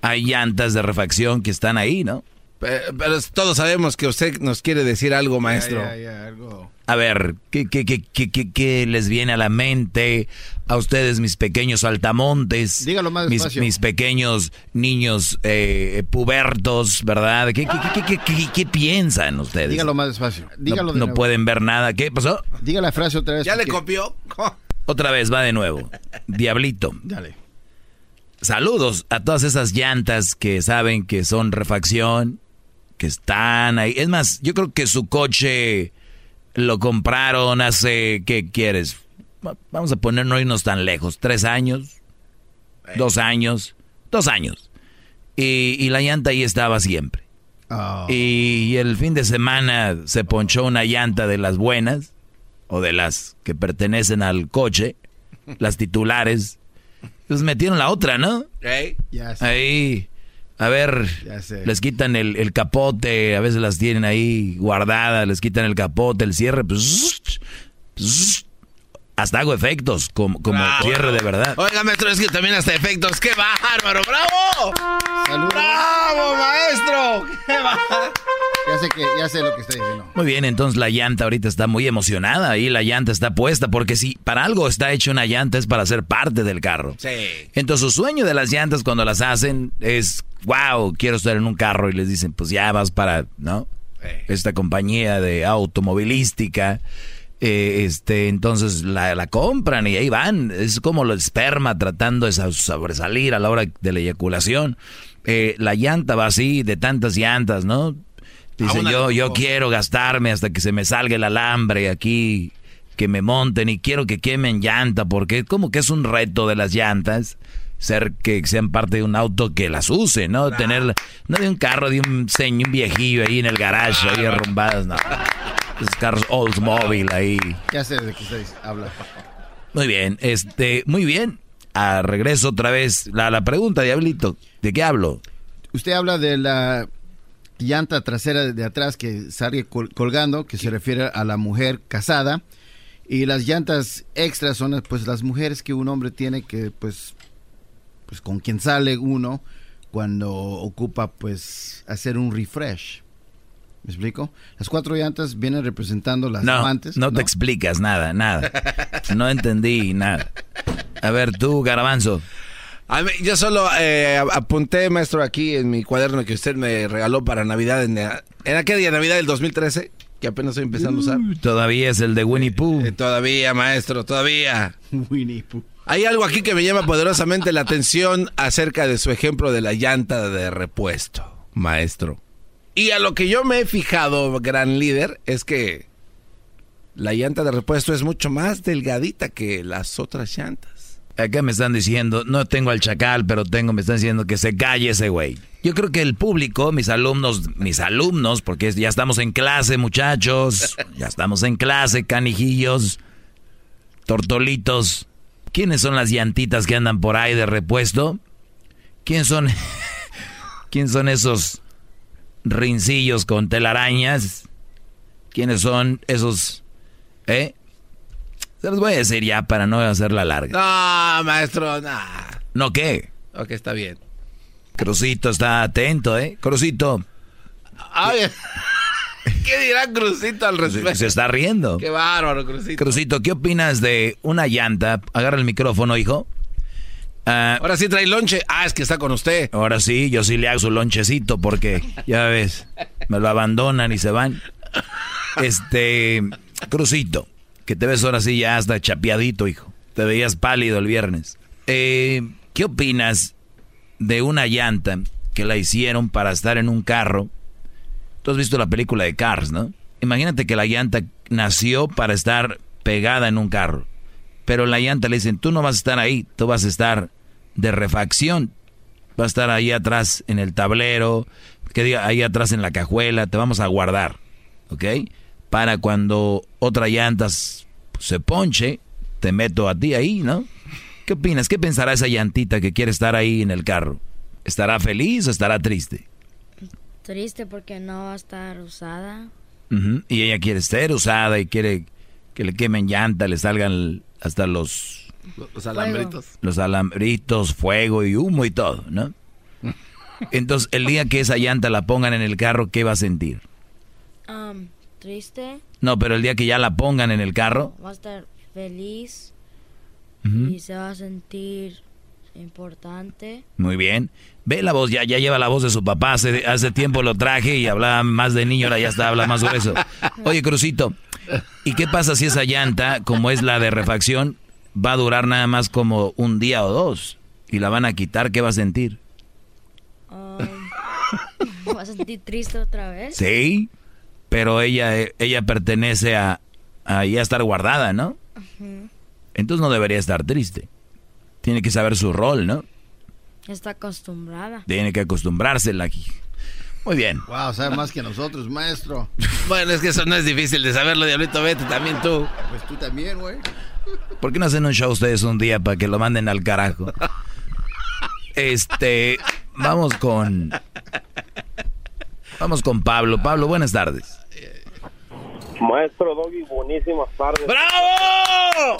hay llantas de refacción que están ahí, ¿no? Pero, todos sabemos que usted nos quiere decir algo, maestro. A ver, ¿qué, qué, qué, qué, les viene a la mente a ustedes, mis pequeños altamontes? Dígalo más mis, despacio. mis pequeños niños eh, pubertos, ¿verdad? ¿Qué, qué, piensan ustedes? Dígalo más despacio. Dígalo no, de no nuevo. pueden ver nada. ¿Qué pasó? Diga la frase otra vez. ¿Ya le porque- copió? <laughs> Otra vez, va de nuevo. Diablito. Dale. Saludos a todas esas llantas que saben que son refacción, que están ahí. Es más, yo creo que su coche lo compraron hace, ¿qué quieres? Va- Vamos a poner no irnos tan lejos. ¿Tres años? ¿Dos años? Dos años. Y, y la llanta ahí estaba siempre. Ah. Y el fin de semana se ponchó una llanta de las buenas, o de las que pertenecen al coche, <laughs> las titulares. Pues metieron la otra, ¿no? Sé. Ahí, a ver, les quitan el, el capote, a veces las tienen ahí guardadas, les quitan el capote, el cierre, pues, pues, hasta hago efectos, como, como Bravo. cierre de verdad. Oiga, maestro, es que también hasta efectos. ¡Qué bárbaro! ¡Bravo! ¡Bravo, maestro! ¡Qué bárbaro! Ya sé, que, ya sé lo que está diciendo. Muy bien, entonces la llanta ahorita está muy emocionada, ahí la llanta está puesta, porque si para algo está hecha una llanta es para ser parte del carro. Sí. Entonces su sueño de las llantas cuando las hacen es, wow, quiero estar en un carro y les dicen, pues ya vas para, ¿no? Esta compañía de automovilística. Eh, este, entonces la, la compran y ahí van. Es como el esperma tratando de sa- sobresalir a la hora de la eyaculación. Eh, la llanta va así, de tantas llantas, ¿no? Dicen, una yo, yo quiero gastarme hasta que se me salga el alambre aquí, que me monten y quiero que quemen llanta, porque como que es un reto de las llantas, ser que sean parte de un auto que las use, ¿no? Tener, no de un carro, de un señor, un viejillo ahí en el garage, ahí arrumbadas, no. Esos carros Oldsmobile ahí. Ya sé de qué estáis habla. Muy bien, este, muy bien. A regreso otra vez la, la pregunta, Diablito. ¿De qué hablo? Usted habla de la llanta trasera de atrás que sale col- colgando, que se refiere a la mujer casada. Y las llantas extras son pues las mujeres que un hombre tiene que pues pues con quien sale uno cuando ocupa pues hacer un refresh. ¿Me explico? Las cuatro llantas vienen representando las No, amantes. no te explicas nada, nada. No entendí nada. A ver, tú, Garabanzo. A mí- yo solo eh, apunté, maestro, aquí en mi cuaderno que usted me regaló para Navidad, en, en aquel día Navidad del 2013, que apenas estoy empezando a usar. Todavía es el de Winnie Pooh. Eh, todavía, maestro, todavía. <laughs> Winnie Pooh. Hay algo aquí que me llama poderosamente la atención acerca de su ejemplo de la llanta de repuesto, maestro. Y a lo que yo me he fijado, gran líder, es que la llanta de repuesto es mucho más delgadita que las otras llantas. Acá me están diciendo, no tengo al chacal, pero tengo, me están diciendo que se calle ese güey. Yo creo que el público, mis alumnos, mis alumnos, porque ya estamos en clase, muchachos, <laughs> ya estamos en clase, canijillos, tortolitos. ¿Quiénes son las llantitas que andan por ahí de repuesto? ¿Quién son, <laughs> quién son esos rincillos con telarañas? ¿Quiénes son esos, eh? Se los voy a decir ya para no hacerla larga. No, maestro, no. ¿No qué? Ok, está bien. Crucito está atento, ¿eh? Crucito. Ay, <laughs> ¿Qué dirá Crucito al respecto? Se está riendo. Qué bárbaro, Crucito. Crucito, ¿qué opinas de una llanta? Agarra el micrófono, hijo. Ah, Ahora sí trae lonche. Ah, es que está con usted. ahora sí, yo sí le hago su lonchecito porque, ya ves, me lo abandonan y se van. Este, Crucito, que te ves ahora sí ya hasta chapeadito, hijo. Te veías pálido el viernes. Eh, ¿Qué opinas de una llanta que la hicieron para estar en un carro? Tú has visto la película de Cars, ¿no? Imagínate que la llanta nació para estar pegada en un carro. Pero la llanta le dicen, tú no vas a estar ahí, tú vas a estar de refacción. Vas a estar ahí atrás en el tablero, que diga, ahí atrás en la cajuela, te vamos a guardar, ¿ok? Para cuando otra llanta se ponche, te meto a ti ahí, ¿no? ¿Qué opinas? ¿Qué pensará esa llantita que quiere estar ahí en el carro? ¿Estará feliz o estará triste? Triste porque no va a estar usada. Y ella quiere ser usada y quiere que le quemen llanta, le salgan hasta los, Los alambritos. los alambritos, fuego y humo y todo, ¿no? Entonces, el día que esa llanta la pongan en el carro, ¿qué va a sentir? Um, triste. No, pero el día que ya la pongan en el carro. Va a estar feliz. Y se va a sentir importante. Muy bien. Ve la voz, ya, ya lleva la voz de su papá. Hace, hace tiempo lo traje y hablaba más de niño, ahora ya está, habla más grueso. Oye, Crucito, ¿y qué pasa si esa llanta, como es la de refacción, va a durar nada más como un día o dos? Y la van a quitar, ¿qué va a sentir? Um, va a sentir triste otra vez. Sí, pero ella, ella pertenece a, a ya estar guardada, ¿no? Entonces no debería estar triste. Tiene que saber su rol, ¿no? Está acostumbrada. Tiene que acostumbrársela aquí. Muy bien. Wow, sabe más que nosotros, maestro. <laughs> Bueno, es que eso no es difícil de saberlo, Diablito. Vete también tú. Pues tú también, güey. ¿Por qué no hacen un show ustedes un día para que lo manden al carajo? Este, vamos con... Vamos con Pablo. Pablo, buenas tardes. Maestro Doggy, buenísimas tardes. ¡Bravo!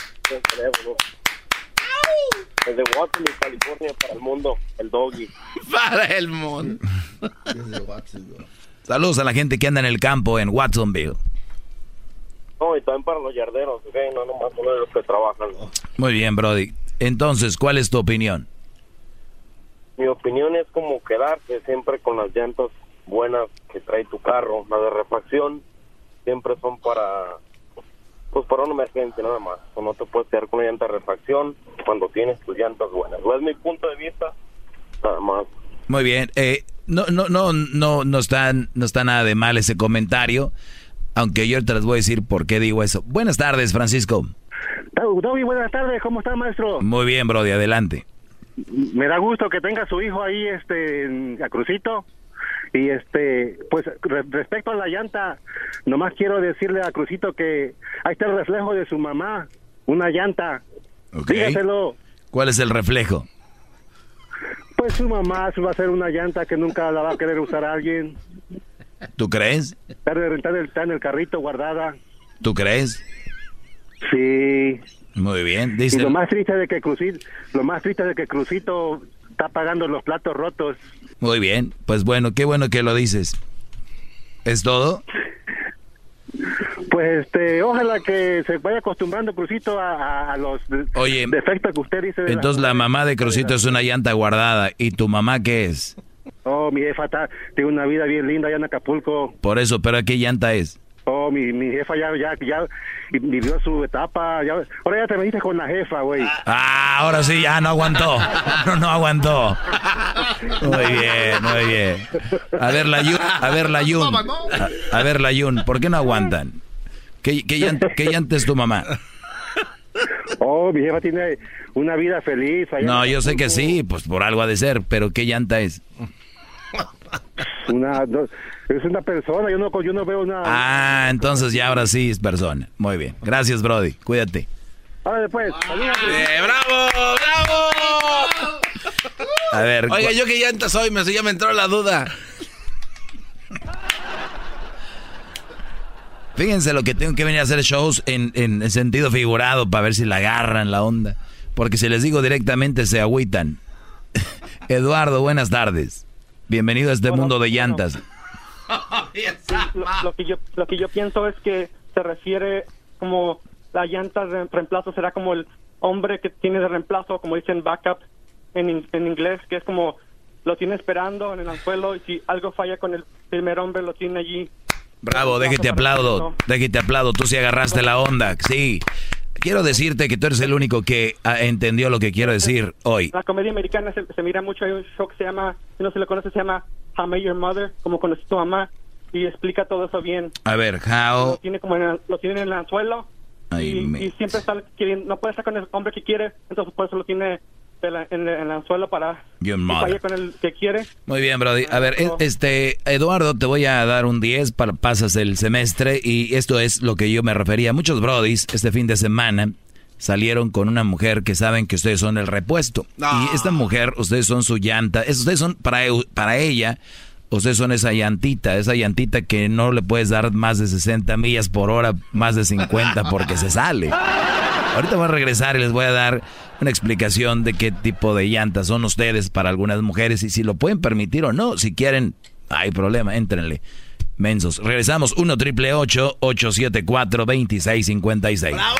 Desde Waterloo, California, para el mundo, el Doggy. Para el mundo. Saludos a la gente que anda en el campo en Watsonville. No, y también para los yarderos, ¿ok? No nomás uno de los que trabajan. Muy bien, Brody. Entonces, ¿cuál es tu opinión? Mi opinión es como quedarse siempre con las llantas buenas que trae tu carro. Las de refacción siempre son para, pues para una emergencia nada más. O no te puedes quedar con una llanta de refacción cuando tienes tus llantas buenas. No es mi punto de vista, nada más. Muy bien. Eh, no, no, no, no, no está, no está nada de mal ese comentario. Aunque yo te les voy a decir por qué digo eso. Buenas tardes, Francisco. Dobby, buenas tardes, ¿cómo está, maestro? Muy bien, Brody, adelante. Me da gusto que tenga su hijo ahí, este, en a Crucito. Y este, pues re- respecto a la llanta, nomás quiero decirle a Crucito que ahí está el reflejo de su mamá, una llanta. Ok. Dígaselo. ¿Cuál es el reflejo? Pues su mamá va a ser una llanta que nunca la va a querer usar alguien. ¿Tú crees? Está en el, está en el- carrito guardada. ¿Tú crees? Sí. Muy bien. Y lo más triste de que Crucito, lo más triste de que Crucito está pagando los platos rotos. muy bien. Pues bueno, qué bueno que lo dices. ¿Es todo? Pues este, ojalá que se vaya acostumbrando Crucito a, los Oye, defectos que usted dice. de Entonces la mamá de Crucito es una llanta guardada. ¿Y tu mamá qué es? Oh, mi jefa está, tiene una vida bien linda allá en Acapulco. Por eso, ¿pero qué llanta es? Oh, mi, mi jefa ya, ya, ya vivió su etapa. Ya, ahora ya te metiste con la jefa, güey. Ah, ahora sí, ya no aguantó. No, no aguantó. Muy bien, muy bien. A ver, la Yun, a ver, la Yun. A, a ver, la Yun, ¿por qué no aguantan? ¿Qué, qué, llanta, qué llanta es tu mamá? Oh, mi jefa tiene una vida feliz. allá No, yo sé que sí, pues por algo ha de ser, pero ¿qué llanta es? Una, no, es una persona, yo no, yo no veo una... Ah, entonces ya ahora sí es persona. Muy bien. Gracias, Brody. Cuídate. Ahora después. Eh, ¡Bravo! ¡Bravo! A ver. Oiga, yo qué llanta soy, me, ya me entró la duda. Fíjense lo que tengo que venir a hacer shows en, en sentido figurado para ver si la agarran la onda. Porque si les digo directamente se agüitan. <laughs> Eduardo, buenas tardes. Bienvenido a este mundo de llantas. <laughs> lo, lo que yo lo que yo pienso es que se refiere como la llanta de reemplazo será como el hombre que tiene de reemplazo como dicen backup en, en inglés que es como lo tiene esperando en el anzuelo y si algo falla con el primer hombre lo tiene allí Bravo, déjate aplaudo. Déjate aplaudo. Tú sí agarraste la onda. Sí. Quiero decirte que tú eres el único que ah, entendió lo que quiero decir hoy. la comedia americana se, se mira mucho hay un show que se llama si no se lo conoce se llama How Your Mother como conocí tu mamá y explica todo eso bien A ver, lo how... tiene como en el, lo tiene en el anzuelo Ay, y, y siempre está queriendo, no puede estar con el hombre que quiere, entonces por eso lo tiene en, la- en el- el anzuelo para que vaya con el que quiere. Muy bien, Brody. A ver, este, Eduardo, te voy a dar un 10 para pasas el semestre y esto es lo que yo me refería. Muchos Brodis este fin de semana salieron con una mujer que saben que ustedes son el repuesto. Y esta mujer, ustedes son su llanta, es- ustedes son para, para ella, ustedes son esa llantita, esa llantita que no le puedes dar más de 60 millas por hora, más de 50 porque se sale. <laughs> Ahorita voy a regresar y les voy a dar una explicación de qué tipo de llantas son ustedes para algunas mujeres y si lo pueden permitir o no. Si quieren, hay problema, éntrenle. Mensos. Regresamos 1 triple 874 2656. ¡Bravo!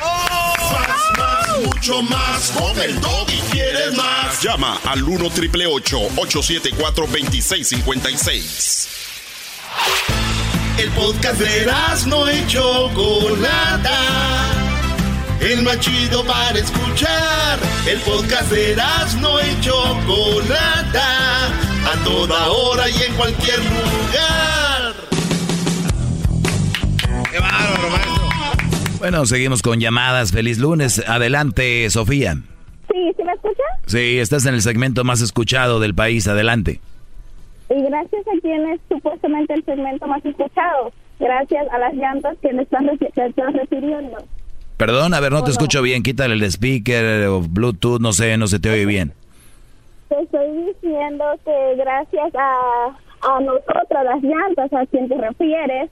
Más, más, mucho más. Con el y quieres más. Llama al 1 triple 874 2656. El podcast de no hecho Chocolata el más chido para escuchar. El podcast de no y Chocolata, a toda hora y en cualquier lugar. ¡Qué bárbaro, maestro! Bueno, seguimos con llamadas. Feliz lunes. Adelante, Sofía. Sí, ¿sí me escucha? Sí, estás en el segmento más escuchado del país. Adelante. Y gracias a quien es supuestamente el segmento más escuchado. Gracias a las llantas que me están, están refiriendo. Perdón, a ver, no te escucho bien. Quítale el speaker o Bluetooth, no sé, no se te oye bien. Te estoy diciendo que gracias a, a nosotros, las llantas, a quien te refieres,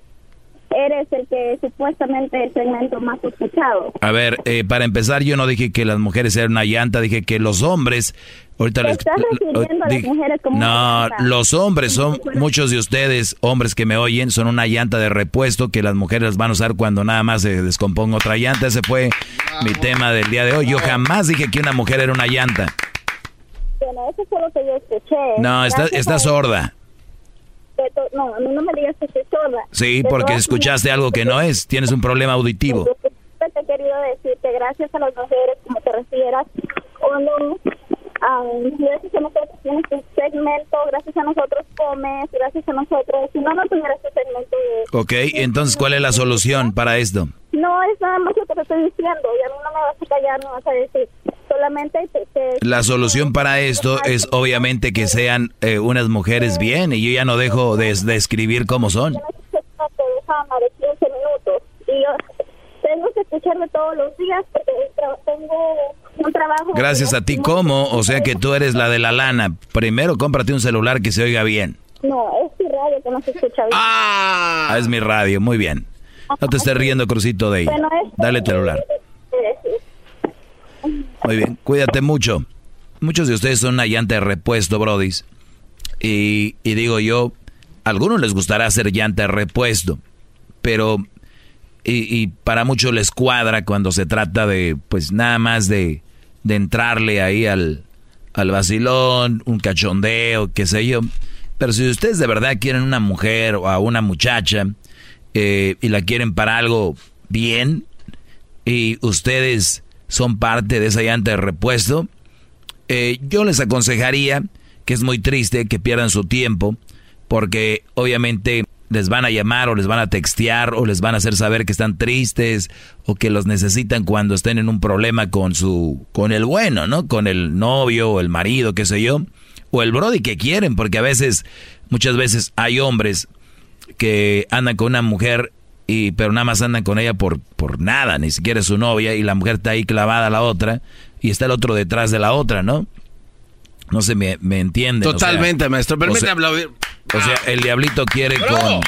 eres el que supuestamente es el segmento más escuchado. A ver, eh, para empezar, yo no dije que las mujeres eran una llanta, dije que los hombres Ahorita les, estás refiriendo a las mujeres como No, los hombres son, muchos de ustedes, hombres que me oyen, son una llanta de repuesto que las mujeres las van a usar cuando nada más se descomponga otra llanta. Ese fue mi tema del día de hoy. Yo jamás dije que una mujer era una llanta. Bueno, eso fue lo que yo escuché. No, está, está sorda. No, a mí no me digas que estoy sorda. Sí, porque escuchaste algo que no es. Tienes un problema auditivo. Te he querido decir que gracias a las mujeres, como te refieras, cuando gracias a nosotros tienes tu segmento, gracias a nosotros comes, gracias a nosotros, si no, no tuviera este segmento. De, ok, entonces, ¿cuál es la solución para esto? No, es nada más lo que te estoy diciendo, y a mí no me vas a callar, no vas a decir, solamente La solución para esto es obviamente que sean eh, unas mujeres bien, y yo ya no dejo de, de escribir cómo son. minutos, y yo tengo que escucharme todos los días porque tengo trabajo. Gracias a ti, ¿cómo? O sea que tú eres la de la lana. Primero cómprate un celular que se oiga bien. No, es mi radio que no se escucha bien. Ah, es mi radio, muy bien. No te estés riendo, Crucito de ahí. Dale celular. Muy bien, cuídate mucho. Muchos de ustedes son una llanta de repuesto, brodis. Y, y digo yo, a algunos les gustará hacer llanta de repuesto, pero y, para muchos les cuadra cuando se trata de, pues nada más de, de entrarle ahí al, al vacilón, un cachondeo, qué sé yo. Pero si ustedes de verdad quieren una mujer o a una muchacha eh, y la quieren para algo bien y ustedes son parte de esa llanta de repuesto, eh, yo les aconsejaría que es muy triste que pierdan su tiempo porque obviamente les van a llamar o les van a textear o les van a hacer saber que están tristes o que los necesitan cuando estén en un problema con su con el bueno, ¿no? Con el novio o el marido, qué sé yo, o el brody que quieren, porque a veces muchas veces hay hombres que andan con una mujer y pero nada más andan con ella por por nada, ni siquiera es su novia y la mujer está ahí clavada a la otra y está el otro detrás de la otra, ¿no? No se me, me entiende. Totalmente, maestro. Permítame aplaudir. O sea, el diablito quiere con.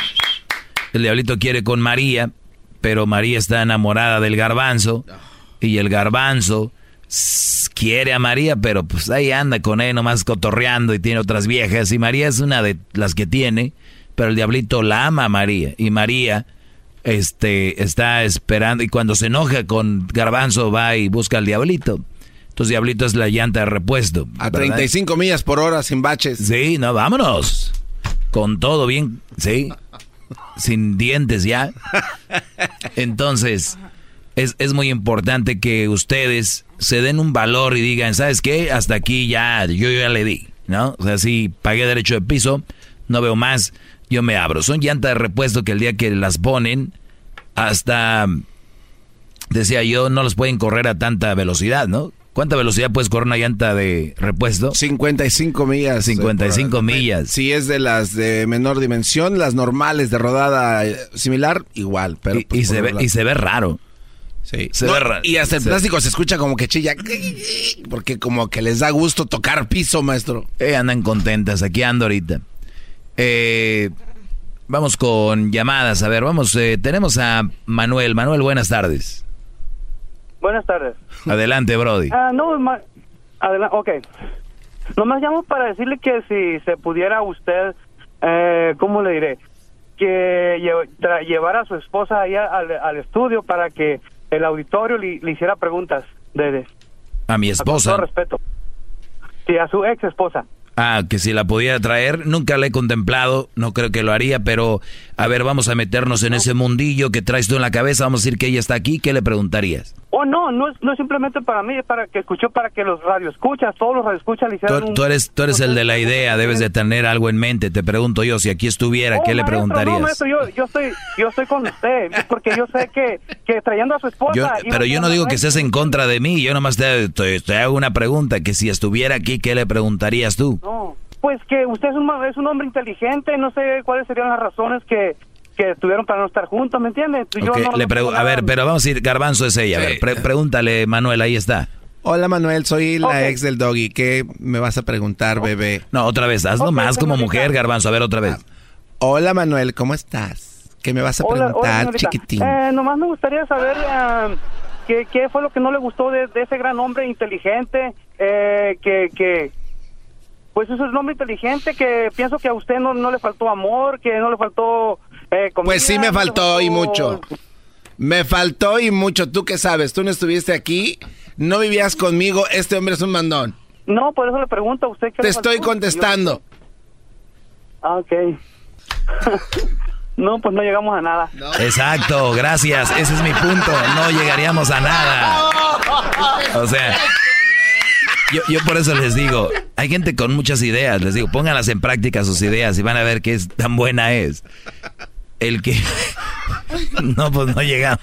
El diablito quiere con María, pero María está enamorada del garbanzo. Y el garbanzo quiere a María, pero pues ahí anda con él nomás cotorreando y tiene otras viejas. Y María es una de las que tiene, pero el diablito la ama a María. Y María este, está esperando. Y cuando se enoja con garbanzo, va y busca al diablito. Entonces, diablito es la llanta de repuesto. A 35 millas por hora sin baches. Sí, no, vámonos con todo bien, ¿sí? Sin dientes ya. Entonces, es, es, muy importante que ustedes se den un valor y digan, ¿sabes qué? Hasta aquí ya, yo ya le di, ¿no? O sea, si pagué derecho de piso, no veo más, yo me abro. Son llantas de repuesto que el día que las ponen, hasta, decía yo, no los pueden correr a tanta velocidad, ¿no? ¿Cuánta velocidad puedes correr una llanta de repuesto? 55 millas. 55 millas. Si es de las de menor dimensión, las normales de rodada eh, similar, igual. Pero y, pues se ve, y se ve raro. Sí. Se ve raro. Y hasta el plástico se escucha como que chilla. <laughs> Porque como que les da gusto tocar piso, maestro. Eh, andan contentas. Aquí ando ahorita. Eh, vamos con llamadas. A ver, vamos. tenemos a Manuel. Manuel, buenas tardes. Buenas tardes. Adelante, Brody. Ah, no, ma- adelante, ok. Nomás llamo para decirle que si se pudiera usted, eh, ¿cómo le diré? Que llevara a su esposa ahí al, al estudio para que el auditorio le, le hiciera preguntas de, de- A mi con todo esposa. respeto. Sí, a su ex esposa. Ah, que si la pudiera traer, nunca la he contemplado, no creo que lo haría, pero a ver, vamos a meternos en ese mundillo que traes tú en la cabeza, vamos a decir que ella está aquí, ¿qué le preguntarías? Oh, no, no es, no es simplemente para mí, es para que escuchó, para que los radioescuchas, todos los radioescuchas le Tú, un- tú eres, tú eres el de la idea, debes de tener algo en mente, te pregunto yo, si aquí estuviera, Oh, ¿qué le maestro, preguntarías? No, maestro, yo, yo estoy, yo estoy con usted, porque yo sé que, que trayendo a su esposa... Yo- pero yo no digo que seas en contra de mí, yo nomás te, te- te hago una pregunta, que si estuviera aquí, ¿qué le preguntarías tú? No, pues que usted es un, es un hombre inteligente, no sé cuáles serían las razones que, que tuvieron para no estar juntos, ¿me entiende? Yo Ok, no- le no pregu- tengo a ver, pero vamos a ir, Garbanzo es ella, a ver, pre- pregúntale, Manuel, ahí está. Hola Manuel, soy la ex del doggy. ¿Qué me vas a preguntar, bebé? No, otra vez, hazlo más como señorita. mujer, Garbanzo, a ver otra vez. Hola Manuel, ¿cómo estás? ¿Qué me vas a Hola, hola, preguntar, señorita. chiquitín? Eh, nomás me gustaría saber ah, qué, qué fue lo que no le gustó de, de ese gran hombre inteligente, eh, que, que, pues es un hombre inteligente que pienso que a usted no, no le faltó amor, que no le faltó... eh, comida, Pues sí me faltó y mucho. Me faltó y mucho. ¿Tú qué sabes? Tú no estuviste aquí, no vivías conmigo. Este hombre es un mandón. No, por eso le pregunto a usted qué Te le estoy contestando. Ah, ok. <laughs> no, pues no llegamos a nada. Exacto, gracias, ese es mi punto, no llegaríamos a nada. O sea, yo, yo por eso les digo, hay gente con muchas ideas, les digo, pónganlas en práctica sus ideas y van a ver qué es tan buena es. El que... <laughs> No, pues no llegamos.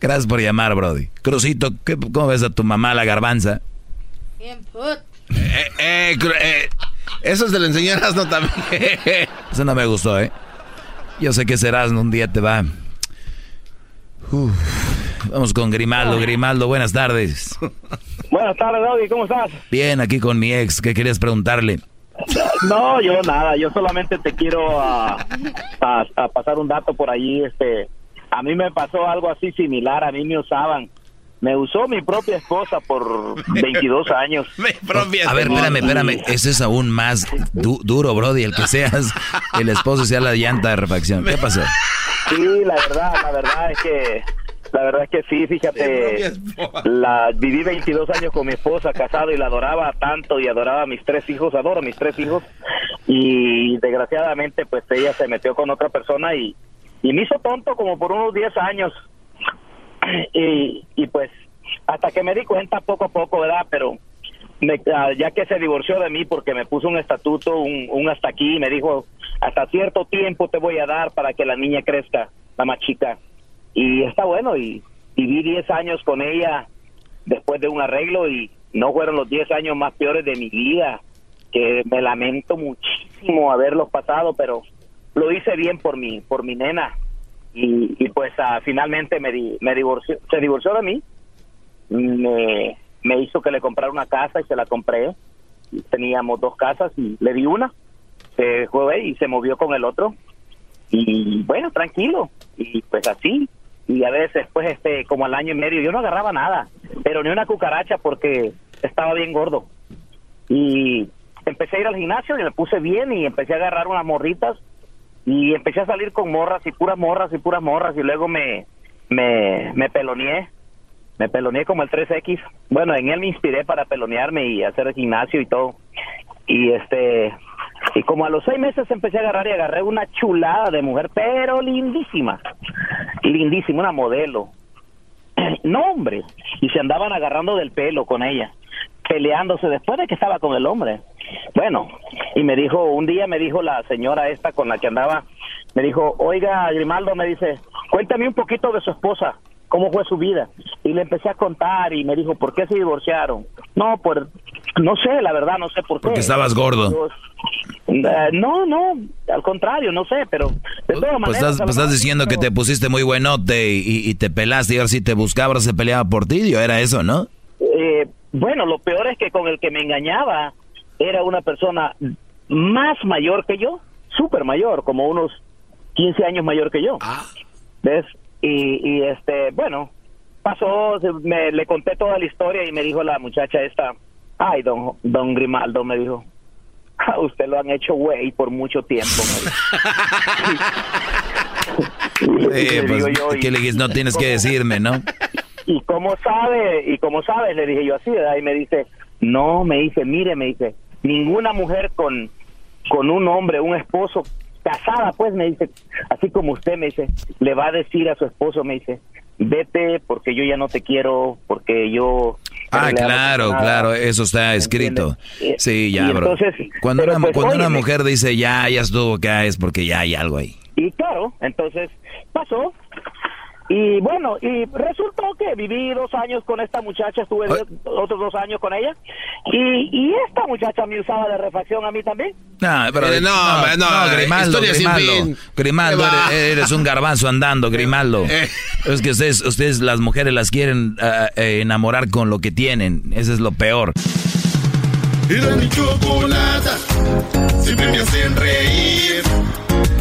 Gracias por llamar, Brody. Crucito, ¿qué- ¿cómo ves a tu mamá la garbanza? Bien, put. Eh, eh, eh, eso se lo enseñó Erasmo también. Eso no me gustó, ¿eh? Yo sé que serás un día te va. Uf. Vamos con Grimaldo. Grimaldo, buenas tardes. Buenas tardes, Doggy, ¿cómo estás? Bien, aquí con mi ex. ¿Qué querías preguntarle? No, yo nada, yo solamente te quiero a, a- a pasar un dato por allí. Este, a mí me pasó algo así similar, a mí me usaban. Me usó mi propia esposa por 22 años. <laughs> A ver, espérame, espérame. Ese es aún más du- duro, Brody. El que seas el esposo y sea la llanta de refacción. ¿Qué pasó? Sí, la verdad, la verdad es que la verdad es que sí, fíjate, la viví 22 años con mi esposa casado y la adoraba tanto y adoraba a mis tres hijos, adoro a mis tres hijos y desgraciadamente pues ella se metió con otra persona y, y me hizo tonto como por unos 10 años y, y pues hasta que me di cuenta poco a poco, ¿verdad? Pero me- ah, ya que se divorció de mí porque me puso un estatuto, un, un hasta aquí, me dijo, hasta cierto tiempo te voy a dar para que la niña crezca, la más chica. Y está bueno, y viví 10 años con ella después de un arreglo y no fueron los 10 años más peores de mi vida, que me lamento muchísimo haberlos pasado, pero lo hice bien por mi, por mi nena. Y, y pues ah, finalmente me, di- me divorció, se divorció de mí, me, me hizo que le comprara una casa y se la compré. Teníamos dos casas y le di una, se fue y se movió con el otro. Y bueno, tranquilo. Y pues así. Y a veces, pues, este, como al año y medio, yo no agarraba nada, pero ni una cucaracha porque estaba bien gordo. Y empecé a ir al gimnasio y me puse bien y empecé a agarrar unas morritas y empecé a salir con morras y puras morras y puras morras y luego me, me, me peloneé me peloneé como el 3X. Bueno, en él me inspiré para pelonearme y hacer el gimnasio y todo. Y este, y como a los seis meses empecé a agarrar y agarré una chulada de mujer, pero lindísima, lindísima, una modelo. <clears throat> No, hombre, y se andaban agarrando del pelo con ella, peleándose después de que estaba con el hombre. Bueno, y me dijo, un día me dijo la señora esta con la que andaba, me dijo, oiga, Grimaldo, me dice, cuéntame un poquito de su esposa, cómo fue su vida. Y le empecé a contar y me dijo, ¿por qué se divorciaron? No, por, no sé, la verdad, no sé por qué. Porque estabas gordo. Yo, eh, no, no, al contrario, no sé, pero de todas Pues maneras, estás, pues estás diciendo que te pusiste muy buenote y, te pelaste y ahora si te buscaba, se peleaba por ti. Yo era eso, ¿no? Eh, bueno, lo peor es que con el que me engañaba era una persona más mayor que yo, súper mayor, como unos 15 años mayor que yo. ¿Ves? Y, y este, bueno, pasó, me, le conté toda la historia y me dijo la muchacha esta, ay, don, don Grimaldo, me dijo, a usted lo han hecho güey por mucho tiempo. Eh, <laughs> pues, ¿qué le dices? No tienes que decirme, ¿no? <laughs> ¿Y cómo sabe? ¿Y cómo sabe? Le dije yo así, ¿verdad? Y me dice, no, me dice, mire, me dice, ninguna mujer con, con un hombre, un esposo, casada, pues, me dice, así como usted me dice, le va a decir a su esposo, me dice, vete porque yo ya no te quiero, porque yo... Ah, claro, claro, eso está escrito. Sí, ya, bro. cuando una, pues, cuando una mujer dice ya, ya estuvo acá, es porque ya hay algo ahí. Y claro, entonces pasó, y bueno, y resultó que viví dos años con esta muchacha, estuve otros dos años con ella, y, y, esta muchacha me usaba de refacción a mí también. No, pero eh, no, no, no, Grimaldo, Grimaldo, Grimaldo eres, un garbanzo andando, Grimaldo. Eh. Es que ustedes, ustedes las mujeres las quieren uh, enamorar con lo que tienen, eso es lo peor. Era mi chocolata, siempre me hacen reír.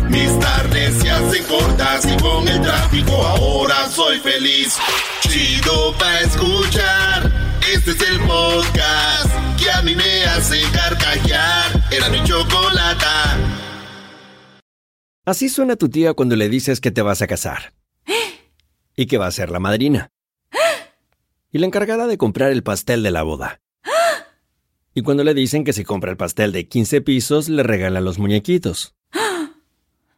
Mis tardes se hacen cortas y con el tráfico ahora soy feliz. Chido pa' escuchar. Este es el podcast que a mí me hace carcajear. Era mi chocolata. Así suena tu tía cuando le dices que te vas a casar. Y que va a ser la madrina. Y la encargada de comprar el pastel de la boda. Y cuando le dicen que si compra el pastel de 15 pisos, le regalan los muñequitos.